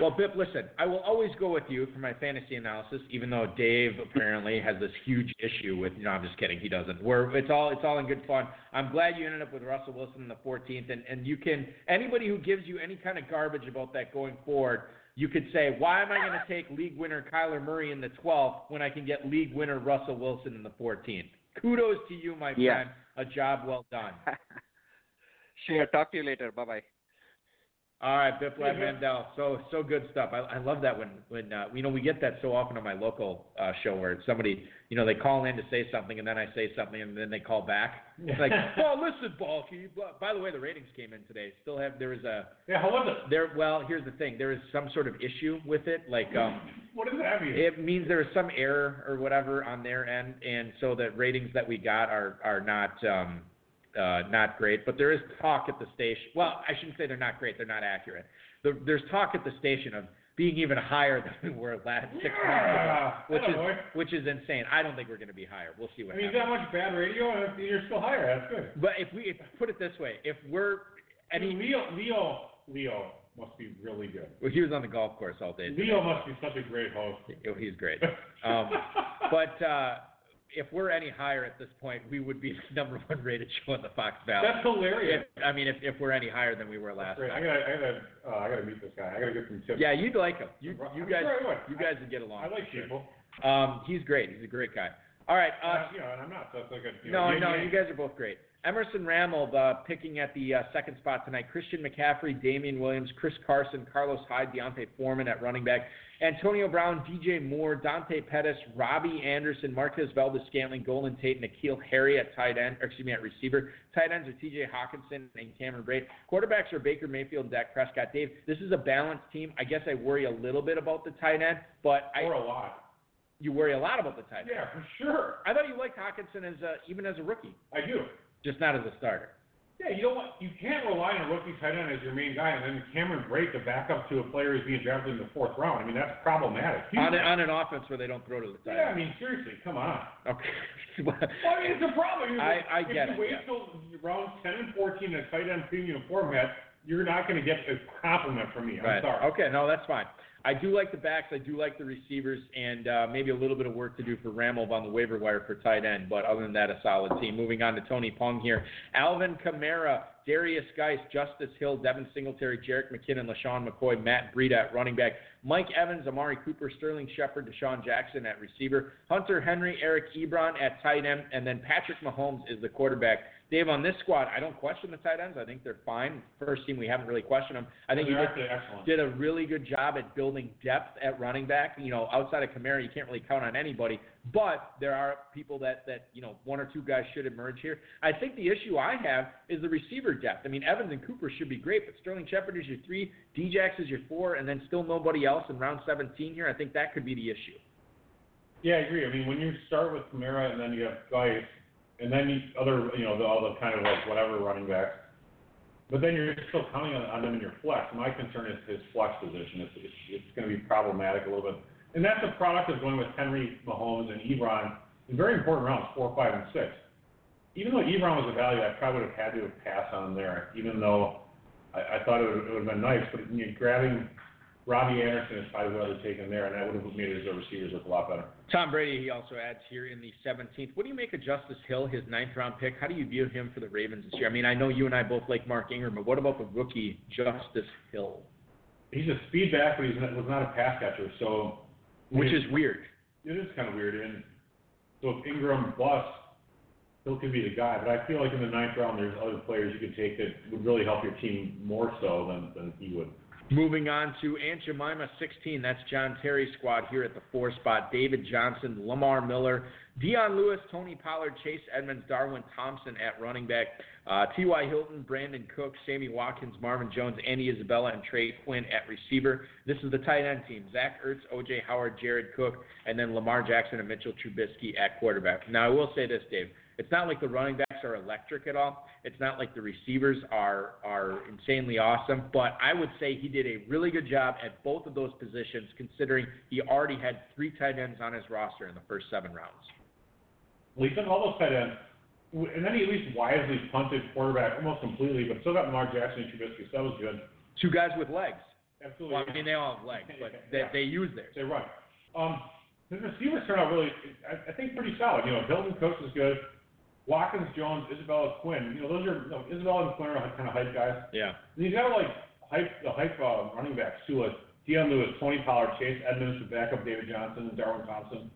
Well, Bip, listen, I will always go with you for my fantasy analysis, even though Dave apparently has this huge issue with. You know, I'm just kidding. He doesn't. We're it's all it's all in good fun. I'm glad you ended up with Russell Wilson in the 14th, and and you can anybody who gives you any kind of garbage about that going forward, you could say, why am I going to take league winner Kyler Murray in the 12th when I can get league winner Russell Wilson in the 14th? Kudos to you, my yeah. friend. A job well done. sure. Talk to you later. Bye bye. All right, Biplab Mandal. So so good stuff. I, I love that when when uh, you know we get that so often on my local uh, show where somebody you know they call in to say something and then I say something and then they call back. It's like, well, listen, Balky. By the way, the ratings came in today. Still have there was a yeah. How was it? There. Well, here's the thing. There is some sort of issue with it. Like um, what does that mean? It means there is some error or whatever on their end, and so the ratings that we got are are not. Um, uh, not great, but there is talk at the station. Well, I shouldn't say they're not great; they're not accurate. The, there's talk at the station of being even higher than we were last six Yeah, months ago, which is attaboy. which is insane. I don't think we're going to be higher. We'll see I what mean, you've happens. got much bad radio, and you're still higher. That's good. But if we if, put it this way, if we're I any, mean, Leo, Leo, Leo must be really good. well, he was on the golf course all day. today. Leo must be such a great host. He's great. Um, but uh, if we're any higher at this point, we would be the number one rated show in the Fox Valley. That's hilarious. If, I mean, if, if we're any higher than we were last Great. I gotta, I gotta, uh, I gotta meet this guy. I gotta get some tips. Yeah, you'd like him. You you guys sure would. you guys would get along. I like for sure. people. Um, he's great. He's a great guy. All right. Uh, you know, and I'm not. So it's like a, you no, no, you guys are both great. Emerson Ramelb uh, picking at the uh, second spot tonight. Christian McCaffrey, Damien Williams, Chris Carson, Carlos Hyde, Deontay Foreman at running back, Antonio Brown, DJ Moore, Dante Pettis, Robbie Anderson, Marquez Valdes Scantling, Golden Tate, N'Keal Harry at tight end, or excuse me, at receiver. Tight ends are TJ Hockenson and Cameron Brate. Quarterbacks are Baker Mayfield and Dak Prescott. Dave, this is a balanced team. I guess I worry a little bit about the tight end, but I, or a lot. You worry a lot about the tight end. Yeah, for sure. I thought you liked Hockenson as a, even as a rookie, I do. just not as a starter. Yeah, you don't want, you can't rely on a rookie tight end as your main guy, and then Cameron Brate to back up to a player who's being drafted in the fourth round. I mean, that's problematic. on, a, on an offense where they don't throw to the tight yeah, I mean, seriously, come on. Okay. Well, I mean, it's a problem. You're- I- I if get you it, wait yeah. till rounds 10 and 14 in a tight end premium format, you're not going to get a compliment from me. I'm right. sorry. Okay, no, that's fine. I do like the backs. I do like the receivers, and uh, maybe a little bit of work to do for Ramelb on the waiver wire for tight end. But other than that, a solid team. Moving on to Tony Pung here. Alvin Kamara, Derrius Guice, Justice Hill, Devin Singletary, Jerick McKinnon, LeSean McCoy, Matt Breida at running back, Mike Evans, Amari Cooper, Sterling Shepard, DeSean Jackson at receiver, Hunter Henry, Eric Ebron at tight end, and then Patrick Mahomes is the quarterback. Dave, on this squad, I don't question the tight ends. I think they're fine. First team, we haven't really questioned them. I think you They're did, did a really good job at building depth at running back. You know, outside of Kamara, you can't really count on anybody. But there are people that that you know one or two guys should emerge here. I think the issue I have is the receiver depth. I mean, Evans and Cooper should be great, but Sterling Shepard is your three, Djax is your four, and then still nobody else in round 17 here. I think that could be the issue. Yeah, I agree. I mean, when you start with Kamara and then you have Guice, and then you other, you know, the, all the kind of like whatever running backs, but then you're still counting on, on them in your flex. My concern is his flex position. It's, it's, it's going to be problematic a little bit. And that's a product of going with Henry, Mahomes, and Ebron in very important rounds, four, five, and six. Even though Ebron was a value, I probably would have had to have passed on there, even though I, I thought it would, it would have been nice. But you know, grabbing Robbie Anderson is probably what I would have taken there, and that would have made his receivers look a lot better. Tom Brady, he also adds here in the 17th. What do you make of Justice Hill, his ninth round pick? How do you view him for the Ravens this year? I mean, I know you and I both like Mark Ingram, but what about the rookie Justice Hill? he's a speed back, but he's not, was not a pass catcher. So, Which is weird. it is kind of weird. And so if Ingram busts, Hill could be the guy. But I feel like in the ninth round, there's other players you could take that would really help your team more so than than he would. Moving on to Aunt Jemima 16. That's John Terry's squad here at the four spot. David Johnson, Lamar Miller, Dion Lewis, Tony Pollard, Chase Edmonds, Darwin Thompson at running back, uh, T.Y. Hilton, Brandin Cook, Sammy Watkins, Marvin Jones, Andy Isabella, and Trey Quinn at receiver. This is the tight end team. Zach Ertz, O.J. Howard, Jared Cook, and then Lamar Jackson and Mitchell Trubisky at quarterback. Now, I will say this, Dave. It's not like the running backs are electric at all. It's not like the receivers are are insanely awesome. But I would say he did a really good job at both of those positions, considering he already had three tight ends on his roster in the first seven rounds. Well, he took all those tight ends, and then he at least wisely punted quarterback almost completely, but still got Lamar Jackson and Trubisky, so that was good. Two guys with legs. Absolutely. Well, I mean, they all have legs, but they, Yeah. they use theirs. They run. Um, his receivers turn out really, I, I think, pretty solid. You know, Hilton Cooks is good. Watkins, Jones, Isabella, Quinn. You know, those are you know, Isabella and Quinn are kind of hype guys. Yeah. And he's got like hype, the hype uh, running backs too, like Dion Lewis, Tony Pollard, Chase Edmonds to back up David Johnson and Darwin Thompson.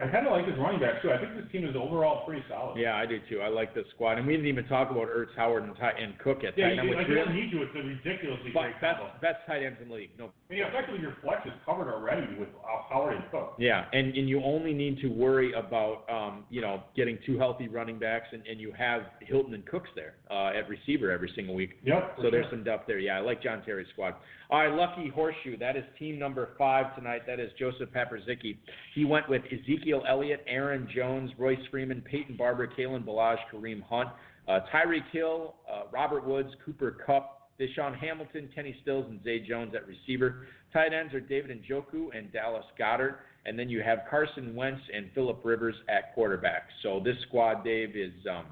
I kind of like his running back too. I think this team is overall pretty solid. Yeah, I do too. I like this squad, and we didn't even talk about Ertz, Howard, and, Ty- and Cook at Yeah, tight end, you, like, you don't really, need to. It's a ridiculously but great best combo. best tight ends in the league. No I mean, effectively, your flex is covered already with uh, Howard and Cook. Yeah, and, and you only need to worry about um, you know getting two healthy running backs, and, and you have Hilton and Cooks there uh, at receiver every single week. Yep. So there's some depth there. Yeah, I like John Terry's squad. All right, Lucky Horseshoe. That is team number five tonight. That is Joseph Paprzycki. He went with Ezekiel Elliott, Aaron Jones, Royce Freeman, Peyton Barber, Kalen Ballage, Kareem Hunt, uh, Tyreek Hill, uh, Robert Woods, Cooper Kupp, DaeSean Hamilton, Kenny Stills, and Zay Jones at receiver. Tight ends are David Njoku and Dallas Goedert. And then you have Carson Wentz and Philip Rivers at quarterback. So this squad, Dave, is um,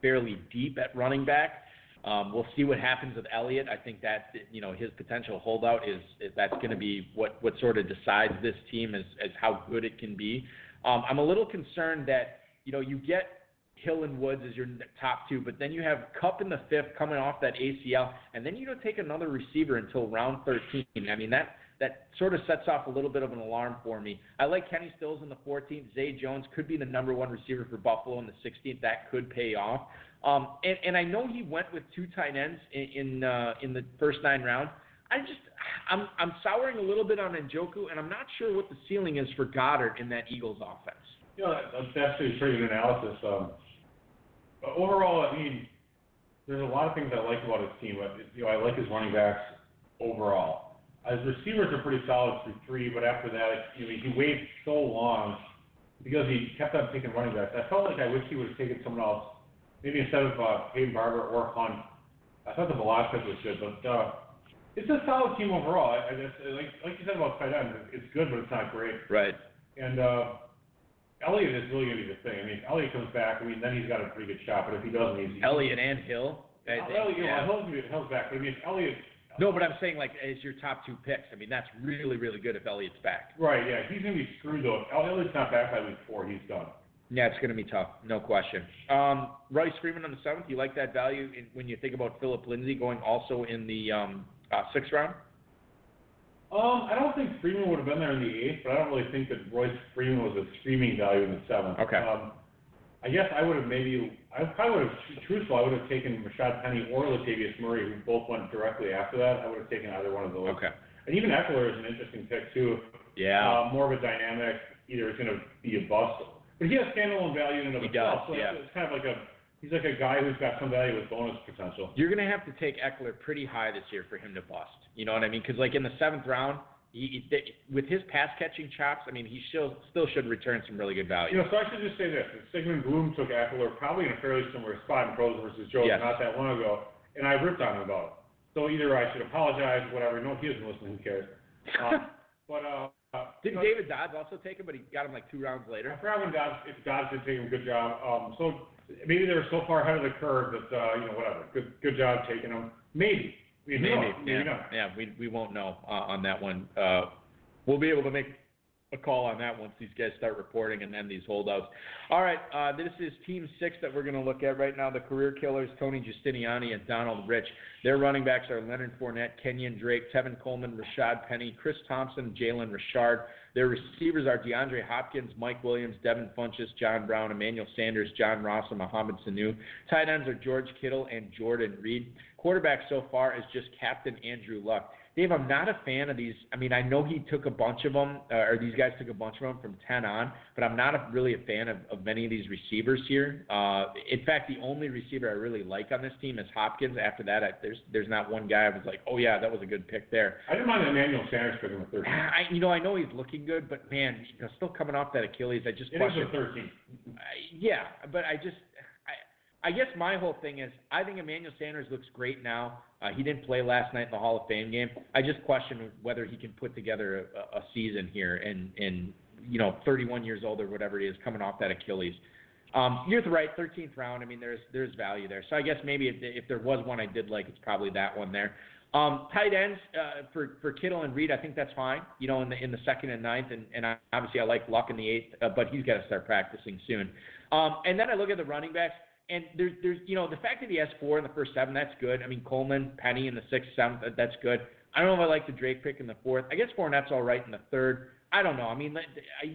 fairly deep at running back. Um, we'll see what happens with Elliott. I think that you know his potential holdout is, is that's going to be what what sort of decides this team as as how good it can be. Um, I'm a little concerned that you know you get Hill and Woods as your top two, but then you have Kupp in the fifth coming off that ACL, and then you don't take another receiver until round 13. I mean that that sort of sets off a little bit of an alarm for me. I like Kenny Stills in the 14th. Zay Jones could be the number one receiver for Buffalo in the 16th. That could pay off. Um, and, and I know he went with two tight ends in in, uh, in the first nine rounds. I just I'm I'm souring a little bit on Njoku, and I'm not sure what the ceiling is for Goedert in that Eagles offense. You know, that's actually a pretty good analysis. Um, but overall, I mean, there's a lot of things I like about his team. But you know, I like his running backs overall. His receivers are pretty solid through three, but after that, you know, he waited so long because he kept on taking running backs. I felt like I wish he would have taken someone else maybe instead of uh, Peyton Barber or Hunt. I thought the Velasquez was good, but uh, it's a solid team overall. I, I just like like you said about tight ends, it's good, but it's not great. Right. And uh, Elliott is really going to be the thing. I mean, if Elliott comes back, I mean, then he's got a pretty good shot. But if he doesn't, he's Elliott and Hill. I think, Elliott, yeah. well, Hill's, Hill's back, but I mean, if Elliott. No, but I'm saying like as your top two picks. I mean that's really really good if Elliott's back. Right, yeah, he's going to be screwed though. If Elliott's not back by week four, he's done. Yeah, it's going to be tough, no question. Um, Royce Freeman on the seventh. You like that value in, when you think about Philip Lindsay going also in the um, uh, sixth round? Um, I don't think Freeman would have been there in the eighth, but I don't really think that Royce Freeman was a streaming value in the seventh. Okay. Um, I guess I would have maybe, I probably would have, truthful, I would have taken Rashaad Penny or Latavius Murray, who both went directly after that. I would have taken either one of those. Okay. And even Ekeler is an interesting pick too. Yeah. Uh, more of a dynamic, either it's going to be a bust, but he has standalone value in and of He himself. does, so yeah. it's kind of like a, he's like a guy who's got some value with bonus potential. You're going to have to take Ekeler pretty high this year for him to bust. You know what I mean? Because like in the seventh round, he, he, with his pass catching chops, I mean he still still should return some really good value. You know, so I should just say this: Sigmund Bloom took Ekeler probably in a fairly similar spot in pros versus Joe Yes. not that long ago, and I ripped on him about it. So either I should apologize, whatever. No, he doesn't listen. Who cares? Um, but uh, uh, Didn't David Dodds also take him, but he got him like two rounds later? I forgot when Dodds, if Dodds did take him, good job. Um, so maybe they were so far ahead of the curve that uh, you know whatever. Good, good job taking him. Maybe. We Maybe, know, maybe yeah, not. yeah. We we won't know uh, on that one. Uh, we'll be able to make a call on that once these guys start reporting and then these holdouts. All right, uh, this is Team Six that we're going to look at right now. The career killers: Tony Giustiniani and Donald Rich. Their running backs are Leonard Fournette, Kenyan Drake, Tevin Coleman, Rashaad Penny, Chris Thompson, Jalen Richard. Their receivers are DeAndre Hopkins, Mike Williams, Devin Funchess, John Brown, Emmanuel Sanders, John Ross, and Mohamed Sanu. Tight ends are George Kittle and Jordan Reed. Quarterback so far is just Captain Andrew Luck. Dave, I'm not a fan of these. I mean, I know he took a bunch of them, uh, or these guys took a bunch of them from 10 on, but I'm not a, really a fan of, of many of these receivers here. Uh, in fact, the only receiver I really like on this team is Hopkins. After that, I, there's there's not one guy I was like, oh yeah, that was a good pick there. I didn't mind Emmanuel Sanders picking the 13. I, you know, I know he's looking good, but man, you know, still coming off that Achilles, I just It is question. a 13. I- yeah, but I just, I, guess my whole thing is, I think Emmanuel Sanders looks great now. Uh, he didn't play last night in the Hall of Fame game. I just question whether he can put together a, a season here, and and you know, 31 years old or whatever he is, coming off that Achilles. Um, you're right, 13th round. I mean, there's there's value there. So I guess maybe if, if there was one I did like, it's probably that one there. Um, tight ends uh, for for Kittle and Reed, I think that's fine. You know, in the in the second and ninth, and, and I, obviously I like Luck in the eighth, uh, but he's got to start practicing soon. Um, and then I look at the running backs, and there's there's you know the fact that he has four in the first seven, that's good. I mean Coleman, Penny in the sixth, seventh, that's good. I don't know if I like the Drake pick in the fourth. I guess Fournette's all right in the third. I don't know. I mean,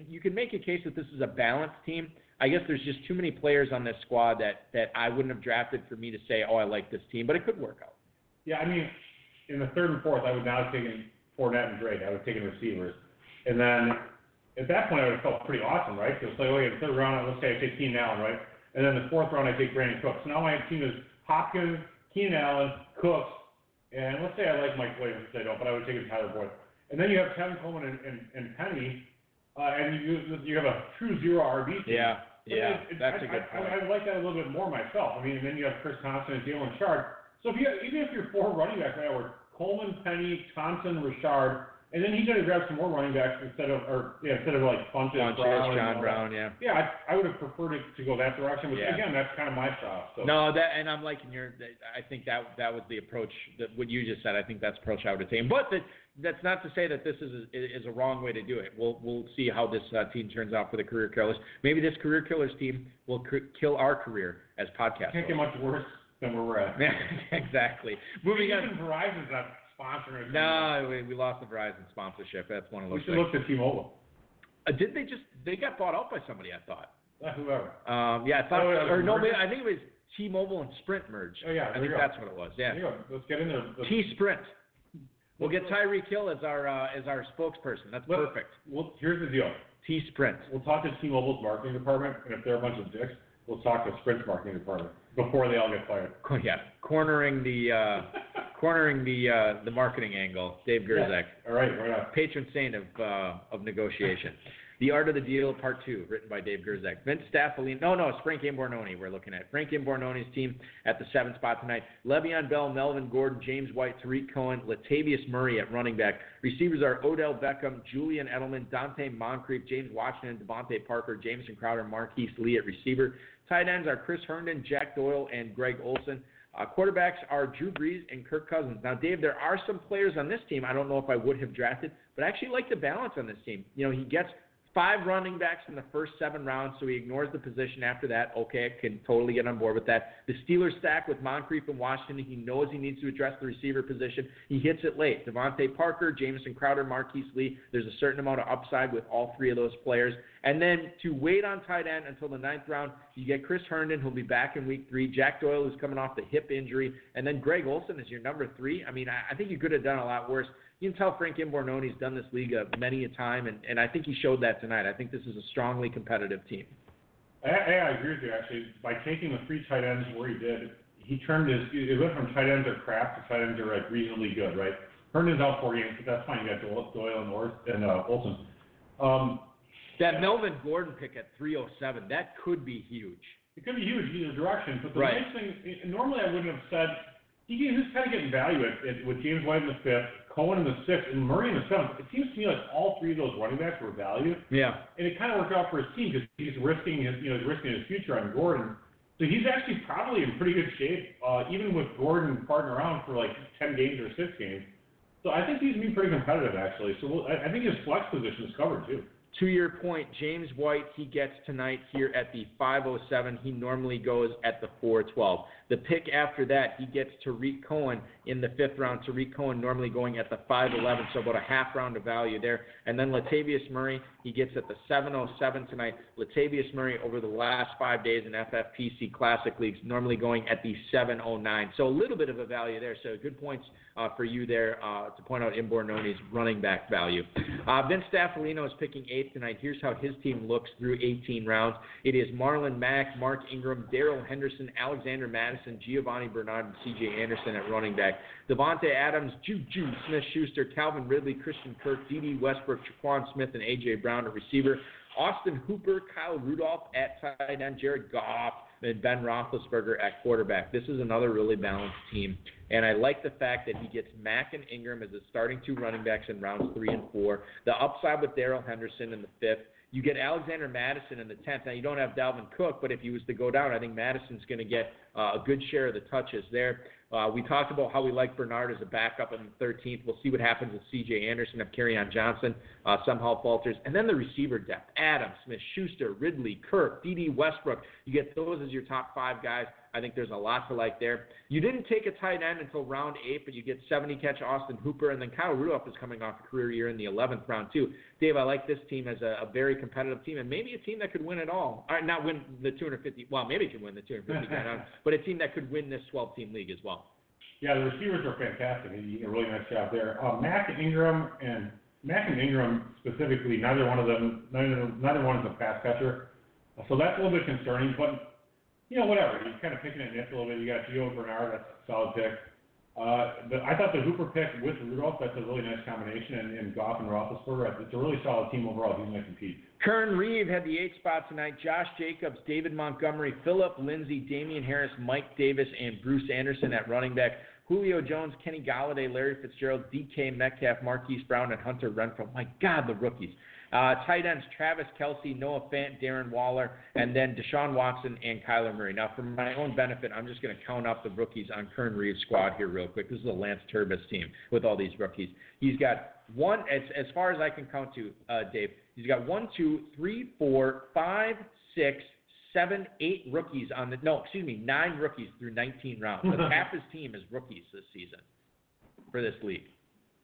you can make a case that this is a balanced team. I guess there's just too many players on this squad that that I wouldn't have drafted for me to say, oh, I like this team, but it could work out. Yeah, I mean, in the third and fourth, I would not have taken Fournette and Drake. I would have taken receivers. And then at that point, I would have felt pretty awesome, right? Because like, okay, the third round, let's say I take Keenan Allen, right? And then the fourth round, I take Brandin Cooks. So now my team is Hopkins, Keenan Allen, Cooks, and let's say I like Mike Williams, which I don't, but I would take a Tyler Boyd. And then you have Kevin Coleman and, and, and Penny, uh, and you you have a true zero RB team. Yeah, But yeah, it- it- that's I, a good I, point. I, I like that a little bit more myself. I mean, and then you have Chris Thompson and Jalen Sharp. So if you even if you're four running backs right now, were Coleman, Penny, Thompson, Richard, and then he's going to grab some more running backs instead of or yeah instead of like Funchess, Funchess, Brown, John. Brown, yeah. Yeah, I, I would have preferred it to go that direction, but Yeah. again, that's kind of my style. So. No, that and I'm liking your. I think that that was the approach that what you just said. I think that's the approach I would have taken. But that that's not to say that this is a, is a wrong way to do it. We'll we'll see how this uh, team turns out for the career killers. Maybe this career killers team will cr- kill our career as podcast. Can't get much worse than where we're at. exactly. Moving on. Even Verizon's not sponsoring. No, we, we lost the Verizon sponsorship. That's one of those. We should things. look to T-Mobile. Uh, did they just? They got bought out by somebody. I thought. Uh, whoever. Um, yeah, I thought. Oh, yeah, or no. I think it was T-Mobile and Sprint merged. Oh, yeah, I think that's what it was. Yeah. There you go. Let's get in there. Let's, T Sprint. We'll get Tyree Kill as our uh, as our spokesperson. That's perfect. Well, here's the deal. T Sprint. We'll talk to T-Mobile's marketing department, and if they're a bunch of dicks, we'll talk to Sprint's marketing department before they all get fired. Yeah, cornering the uh, cornering the uh, the marketing angle. Dave Gerczak, All right, right on. patron saint of uh, of negotiation. The Art of the Deal, Part Two, written by Dave Gerczak. Vince Staffilino. No, no, it's Frank Imbornone we're looking at. Frank Imbornone's team at the seventh spot tonight. Le'Veon Bell, Melvin Gordon, James White, Tarik Cohen, Latavius Murray at running back. Receivers are Odell Beckham, Julian Edelman, Donte Moncrief, James Washington, DeVante Parker, Jameson Crowder, Marquise Lee at receiver. Tight ends are Chris Herndon, Jack Doyle, and Greg Olsen. Uh, quarterbacks are Drew Brees and Kirk Cousins. Now, Dave, there are some players on this team I don't know if I would have drafted, but I actually like the balance on this team. You know, he gets five running backs in the first seven rounds, so he ignores the position after that. Okay, I can totally get on board with that. The Steelers stack with Moncrief and Washington. He knows he needs to address the receiver position. He hits it late. DeVante Parker, Jameson Crowder, Marquise Lee. There's a certain amount of upside with all three of those players. And then to wait on tight end until the ninth round, you get Chris Herndon, who'll be back in week three. Jack Doyle, who's coming off the hip injury. And then Greg Olsen is your number three. I mean, I, I think you could have done a lot worse. You can tell Frank Imbornone's done this league uh, many a time, and, and I think he showed that tonight. I think this is a strongly competitive team. I, I agree with you actually. By taking the three tight ends where he did, he turned his. It went from tight ends are crap to tight ends are like reasonably good, right? Herndon's out four games, but that's fine. You got Doyle, Doyle and Orth and uh, Olsen. Um, That Melvin Gordon pick at 307, that could be huge. it could be huge in either direction, but the Right. nice thing, normally I wouldn't have said. Was kind of getting value at, at, with James White in the fifth, Cohen in the sixth, and Murray in the seventh. It seems to me like all three of those running backs were value. Yeah. and it kind of worked out for his team because he's risking his, you know, he's risking his future on Gordon. So he's actually probably in pretty good shape, uh, even with Gordon farting around for like ten games or six games. So I think he's gonna be pretty competitive actually. So we'll, I, I think his flex position is covered too. To your point, James White, he gets tonight here at the 507. He normally goes at the 412. The pick after that, he gets Tarik Cohen in the fifth round. Tarik Cohen normally going at the 511, so about a half round of value there. And then Latavius Murray, he gets at the 707 tonight. Latavius Murray over the last five days in FFPC Classic Leagues, normally going at the 709. So a little bit of a value there. So good points uh, for you there uh, to point out Imbornone's running back value. Uh, Vince Staffilino is picking eighth tonight. Here's how his team looks through 18 rounds. It is Marlon Mack, Mark Ingram, Darrell Henderson, Alexander Mattison, Giovanni Bernard, and C.J. Anderson at running back. Davante Adams, Juju Smith-Schuster, Calvin Ridley, Christian Kirk, Dede Westbrook, Jaquan Smith, and A.J. Brown at receiver. Austin Hooper, Kyle Rudolph at tight end, Jared Goff, and Ben Roethlisberger at quarterback. This is another really balanced team, and I like the fact that he gets Mack and Ingram as the starting two running backs in rounds three and four. The upside with Darrell Henderson in the fifth. You get Alexander Mattison in the tenth. Now you don't have Dalvin Cook, but if he was to go down, I think Mattison's going to get uh, a good share of the touches there. Uh, we talked about how we like Bernard as a backup in the 13th. We'll see what happens with C.J. Anderson if Kerryon Johnson uh, somehow falters. And then the receiver depth: Adams, Smith, Schuster, Ridley, Kirk, Dede Westbrook. You get those as your top five guys. I think there's a lot to like there. You didn't take a tight end until round eight, but you get 70 catch Austin Hooper, and then Kyle Rudolph is coming off a career year in the 11th round too. Dave, I like this team as a, a very competitive team, and maybe a team that could win it all. Or not win the 250. Well, maybe it could win the 250 round, but a team that could win this 12 team league as well. Yeah, the receivers are fantastic. He did a really nice job there. Uh, Mack and Ingram and Mack and Ingram specifically, neither one of them, neither, neither one is a pass catcher. So that's a little bit concerning, but you know, whatever. He's kind of picking at nits a little bit. You got Gio Bernard, that's a solid pick. Uh, the, I thought the Hooper pick with Rudolph, that's a really nice combination, and, and Goff and Roethlisberger, it's a really solid team overall. He's going to compete. Kern Reeve had the eight spot tonight. Josh Jacobs, David Montgomery, Philip Lindsay, Damien Harris, Mike Davis, and Bruce Anderson at running back. Julio Jones, Kenny Golladay, Larry Fitzgerald, DK Metcalf, Marquise Brown, and Hunter Renfrow. My God, the rookies. Uh, tight ends Travis Kelce, Noah Fant, Darren Waller, and then Deshaun Watson and Kyler Murray. Now, for my own benefit, I'm just going to count up the rookies on Kern Reeves' squad here real quick. This is a Lance Turbis team with all these rookies. He's got one, as, as far as I can count to, uh, Dave, he's got one, two, three, four, five, six, seven, eight rookies on the, no, excuse me, nine rookies through 19 rounds. Half his team is rookies this season for this league.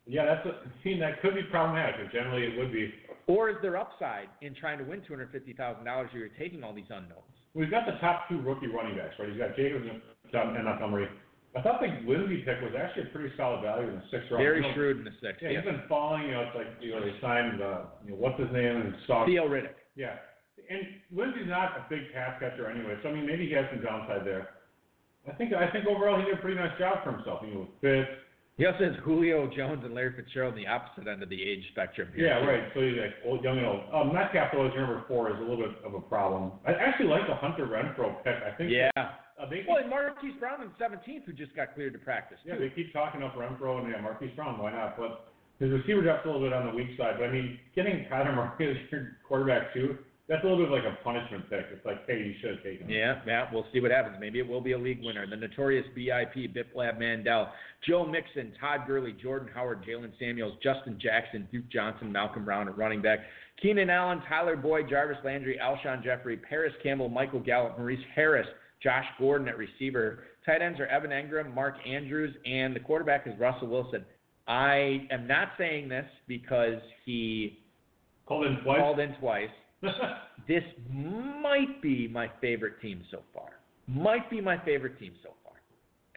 Yeah, that's a, I mean, that could be problematic, but generally it would be. Or is there upside in trying to win two hundred fifty thousand dollars? You're taking all these unknowns. We've got the top two rookie running backs, right? He's got Jacobs and, Montgomery. I thought the Lindsay pick was actually a pretty solid value in the sixth round. Very You know, shrewd in the sixth. Yeah, Yeah, he's been falling. You know, it's like you know they signed uh, you know what's his name and Stock. Theo Riddick. Yeah, and Lindsay's not a big pass catcher anyway, so I mean maybe he has some downside there. I think I think overall he did a pretty nice job for himself. You know, with Fitz. He also has Julio Jones and Larry Fitzgerald on the opposite end of the age spectrum. Here. Yeah, right. So he's like old, young and old. Um, though, as number four, is a little bit of a problem. I actually like the Hunter Renfrow pick. I think. Yeah. Uh, they Well, and Marquise Brown in 17th, who just got cleared to practice. Yeah, they keep talking up Renfrow and yeah, Marquise Brown. Why not? But his receiver depth's a little bit on the weak side. But I mean, getting Kyler Murray as your quarterback too, that's a little bit like a punishment pick. It's like, hey, you should have taken him. Yeah, yeah, we'll see what happens. Maybe it will be a league winner. The notorious BIP, Biplab Mandal, Joe Mixon, Todd Gurley, Jordan Howard, Jaylen Samuels, Justin Jackson, Duke Johnson, Malcolm Brown at running back, Keenan Allen, Tyler Boyd, Jarvis Landry, Alshon Jeffery, Parris Campbell, Michael Gallup, Maurice Harris, Josh Gordon at receiver. Tight ends are Evan Engram, Mark Andrews, and the quarterback is Russell Wilson. I am not saying this because he Called in twice. called in twice this might be my favorite team so far. Might be my favorite team so far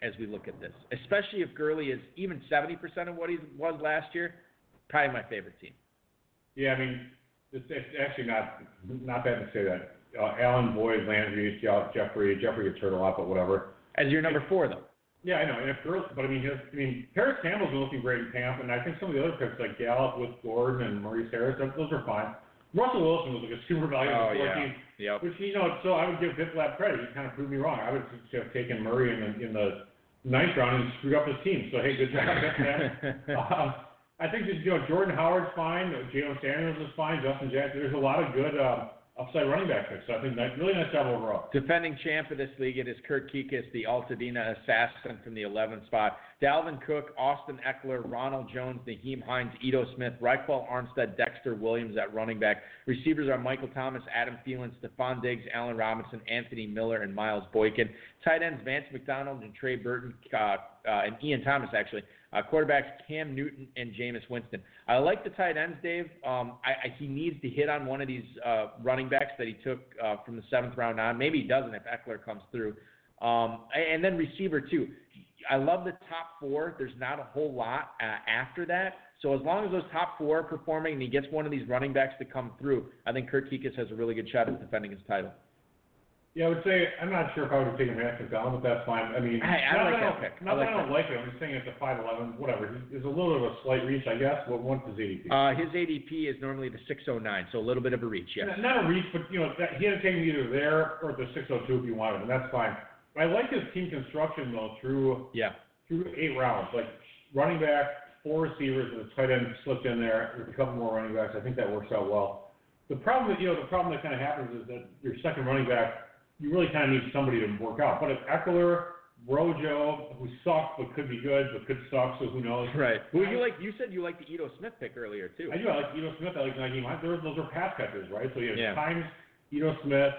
as we look at this. Especially if Gurley is even 70% of what he was last year. Probably my favorite team. yeah, I mean, it's, it's actually not not bad to say that. Uh, Allen, Boyd, Landry, Je- Jeffery, Jeffery gets hurt a lot, but whatever. As your number four, though. Yeah, I know. And if girls, but I mean, his, I mean, Parris Campbell's been looking great in camp, and I think some of the other picks like Gallup with Gordon and Maurice Harris, those, those are fine. Russell Wilson was like a super valuable Oh, yeah. 14, Yep. which you know, so I would give Biplab credit. He kind of proved me wrong. I would have taken Murray in the in the ninth round and screwed up his team. So hey, good job, Biplab. um, I think that, you know Jordan Howard's fine. Jaylen Samuels is fine. Justin Jackson. There's a lot of good uh, upside running back picks. So I think that really nice job overall. Defending champ of this league, it is Kurt Kuekes, the Altadena assassin from the 11th spot. Dalvin Cook, Austin Ekeler, Ronald Jones, Nyheim Hines, Ito Smith, Ryquell Armstead, Dexter Williams at running back. Receivers are Michael Thomas, Adam Thielen, Stefon Diggs, Allen Robinson, Anthony Miller, and Miles Boykin. Tight ends Vance McDonald and Trey Burton, uh, uh, and Ian Thomas actually. Uh, quarterbacks Cam Newton and Jameis Winston. I like the tight ends, Dave. Um, I, I, he needs to hit on one of these uh, running backs that he took uh, from the seventh round on. Maybe he doesn't if Ekeler comes through. Um, and then receiver too. I love the top four. There's not a whole lot uh, after that. So as long as those top four are performing and he gets one of these running backs to come through, I think Kurt Kuekes has a really good shot at defending his title. Yeah, I would say I'm not sure if I would have taken Vance McDonald, but that's fine. I mean, I- I not like that I, pick. I like that I don't like it. I'm just saying it's a 5'11", whatever. There's a little bit of a slight reach, I guess. What what's his ADP? Uh, his ADP is normally the 609, so a little bit of a reach, yes. Not- Not a reach, but you know that, he had to take him either there or the 602 if you wanted, and that's fine. I like his team construction though through Yeah. through eight rounds, like running back, four receivers, and a tight end slipped in there with a couple more running backs. I think that works out well. The problem that you know the problem that kind of happens is that your second running back, you really kind of need somebody to work out. But if Ekeler, Rojo, who sucks but could be good but could suck, so who knows? Right. Well, you like you said you liked the Ito Smith pick earlier too. I do. I like Ito Smith. I like Nyheim. Those, those are pass catchers, right? So you have Yeah. Hines, Ito Smith,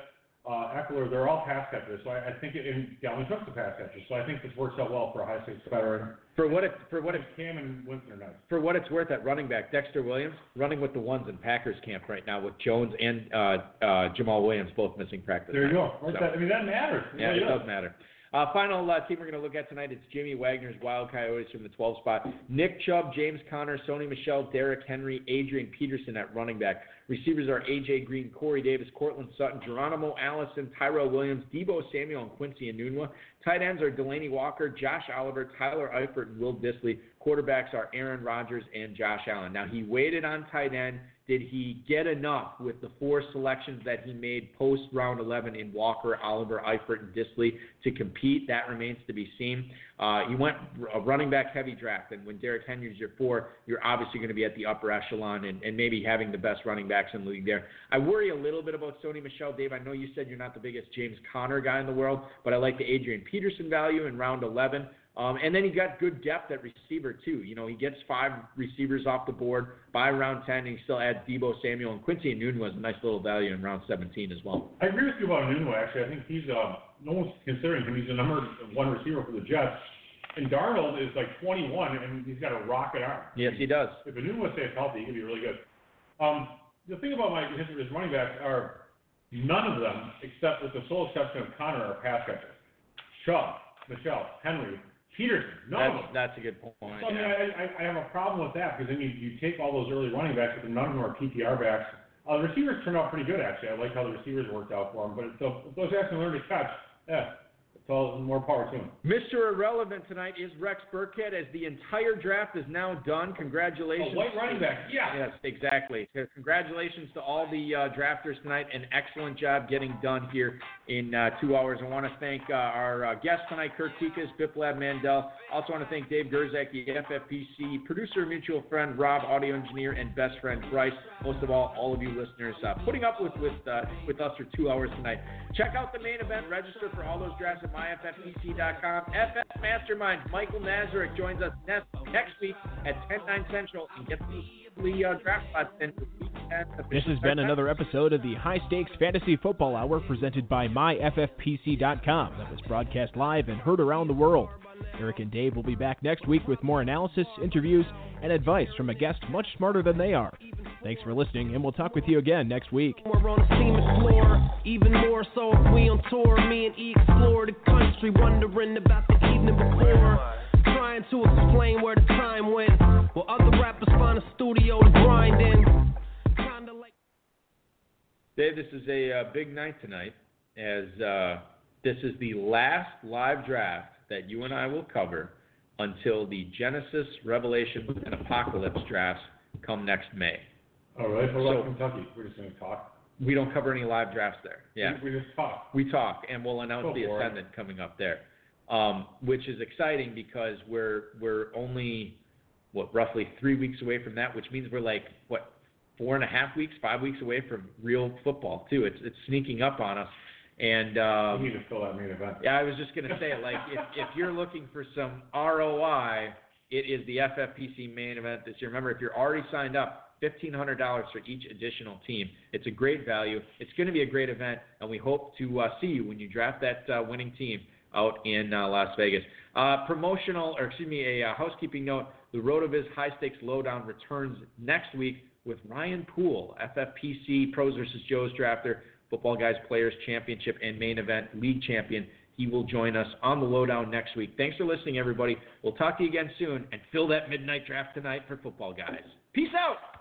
uh, Ekeler. They're all pass catchers. So I, I think it, and Dalvin Cook's a pass catcher. So I think this works out well for a high stakes veteran. For what it for what it Cam and Winston are nice. for what it's worth at running back, Dexter Williams running with the ones in Packers camp right now with Jones and uh, uh, Jamal Williams both missing practice. There you time. go. Right, So- that, I mean, that matters. Yeah, really it does matter. Uh, final uh, team we're going to look at tonight is Jimmy Wagner's Wild Coyotes from the 12 spot. Nick Chubb, James Conner, Sony Michel, Derrick Henry, Adrian Peterson at running back. Receivers are A.J. Green, Corey Davis, Courtland Sutton, Geronimo Allison, Tyrell Williams, Deebo Samuel, and Quincy Enunwa. Tight ends are Delanie Walker, Josh Oliver, Tyler Eifert, and Will Dissly. Quarterbacks are Aaron Rodgers and Josh Allen. Now, he waited on tight end. Did he get enough with the four selections that he made post round 11 in Walker, Oliver, Eifert, and Dissly to compete? That remains to be seen. Uh, he went a running back heavy draft, and when Derrick Henry's your four, you're obviously going to be at the upper echelon and, and maybe having the best running backs in the league there. I worry a little bit about Sony Michel. Dave, I know you said you're not the biggest James Conner guy in the world, but I like the Adrian Peterson value in round 11. Um, and then he got good depth at receiver too. You know, he gets five receivers off the board by round 10, and he still adds Deebo Samuel and Quincy Enunwa was a nice little value in round 17 as well. I agree with you about Enunwa. Actually, I think he's uh, no one's considering him. He's the number one receiver for the Jets. And Darnold is like 21, and he's got a rocket arm. Yes, he does. If Enunwa stays healthy, he could be really good. Um, the thing about my history with running backs are none of them, except with the sole exception of Conner, are pass catchers. Chubb, Michel, Henry, Peterson, none That's, that's a good point. So, I mean, yeah. I, I, have a problem with that because then you, you take all those early running backs, but none of them are PPR backs. Uh, the receivers turned out pretty good, actually. I like how the receivers worked out for them. But the, those guys can learn to catch, yeah, all more power to them. Mr. Irrelevant tonight is Rex Burkhead as the entire draft is now done. Congratulations. Oh, white running back, yeah. Yes, exactly. So Congratulations to all the uh, drafters tonight. An excellent job getting done here in uh, two hours. I want to thank uh, our uh, guest tonight, Kurt Kuekes, Biplab Mandal. Also want to thank Dave Gerczak, FFPC, producer, mutual friend, Rob, audio engineer, and best friend Bryce. Most of all, all of you listeners uh, putting up with with uh, with us for two hours tonight. Check out the main event. Register for all those drafts myffpc.com. FF Mastermind Michael Nazarick joins us next next week at 10 9 Central and gets the uh, draft spots in for week 10. This has been another episode of the High Stakes Fantasy Football Hour presented by MyFFPC.com that was broadcast live and heard around the world. Eric and Dave will be back next week with more analysis, interviews, and advice from a guest much smarter than they are. Thanks for listening, and we'll talk with you again next week. We're on a steam explorer, even more so if we on tour. Me and E explore the country, wondering about the evening before. Trying to explain where the time went, while other rappers find a studio to grind in. Kinda like. Dave, this is a uh, big night tonight, as uh, this is the last live draft that you and I will cover until the Genesis, Revelation, and Apocalypse drafts come next May. All right. What about So- Kentucky? We're just going to talk. We don't cover any live drafts there. Yeah. We, we just talk. We talk, and we'll announce Go the for it. ascendant coming up there, um, which is exciting because we're we're only what roughly three weeks away from that, which means we're like what four and a half weeks, five weeks away from real football too. It's it's sneaking up on us, and um, we need to fill that main event. yeah, I was just gonna say like if if you're looking for some ROI, it is the FFPC main event this year. Remember, if you're already signed up. $1,500 for each additional team. It's a great value. It's going to be a great event, and we hope to uh, see you when you draft that uh, winning team out in uh, Las Vegas. Uh, promotional, or excuse me, a uh, housekeeping note: the RotoViz High Stakes Lowdown returns next week with Ryan Poole, FFPC Pros versus Joe's Drafter, Football Guys Players Championship and Main Event League Champion. He will join us on the Lowdown next week. Thanks for listening, everybody. We'll talk to you again soon, and fill that midnight draft tonight for Football Guys. Peace out.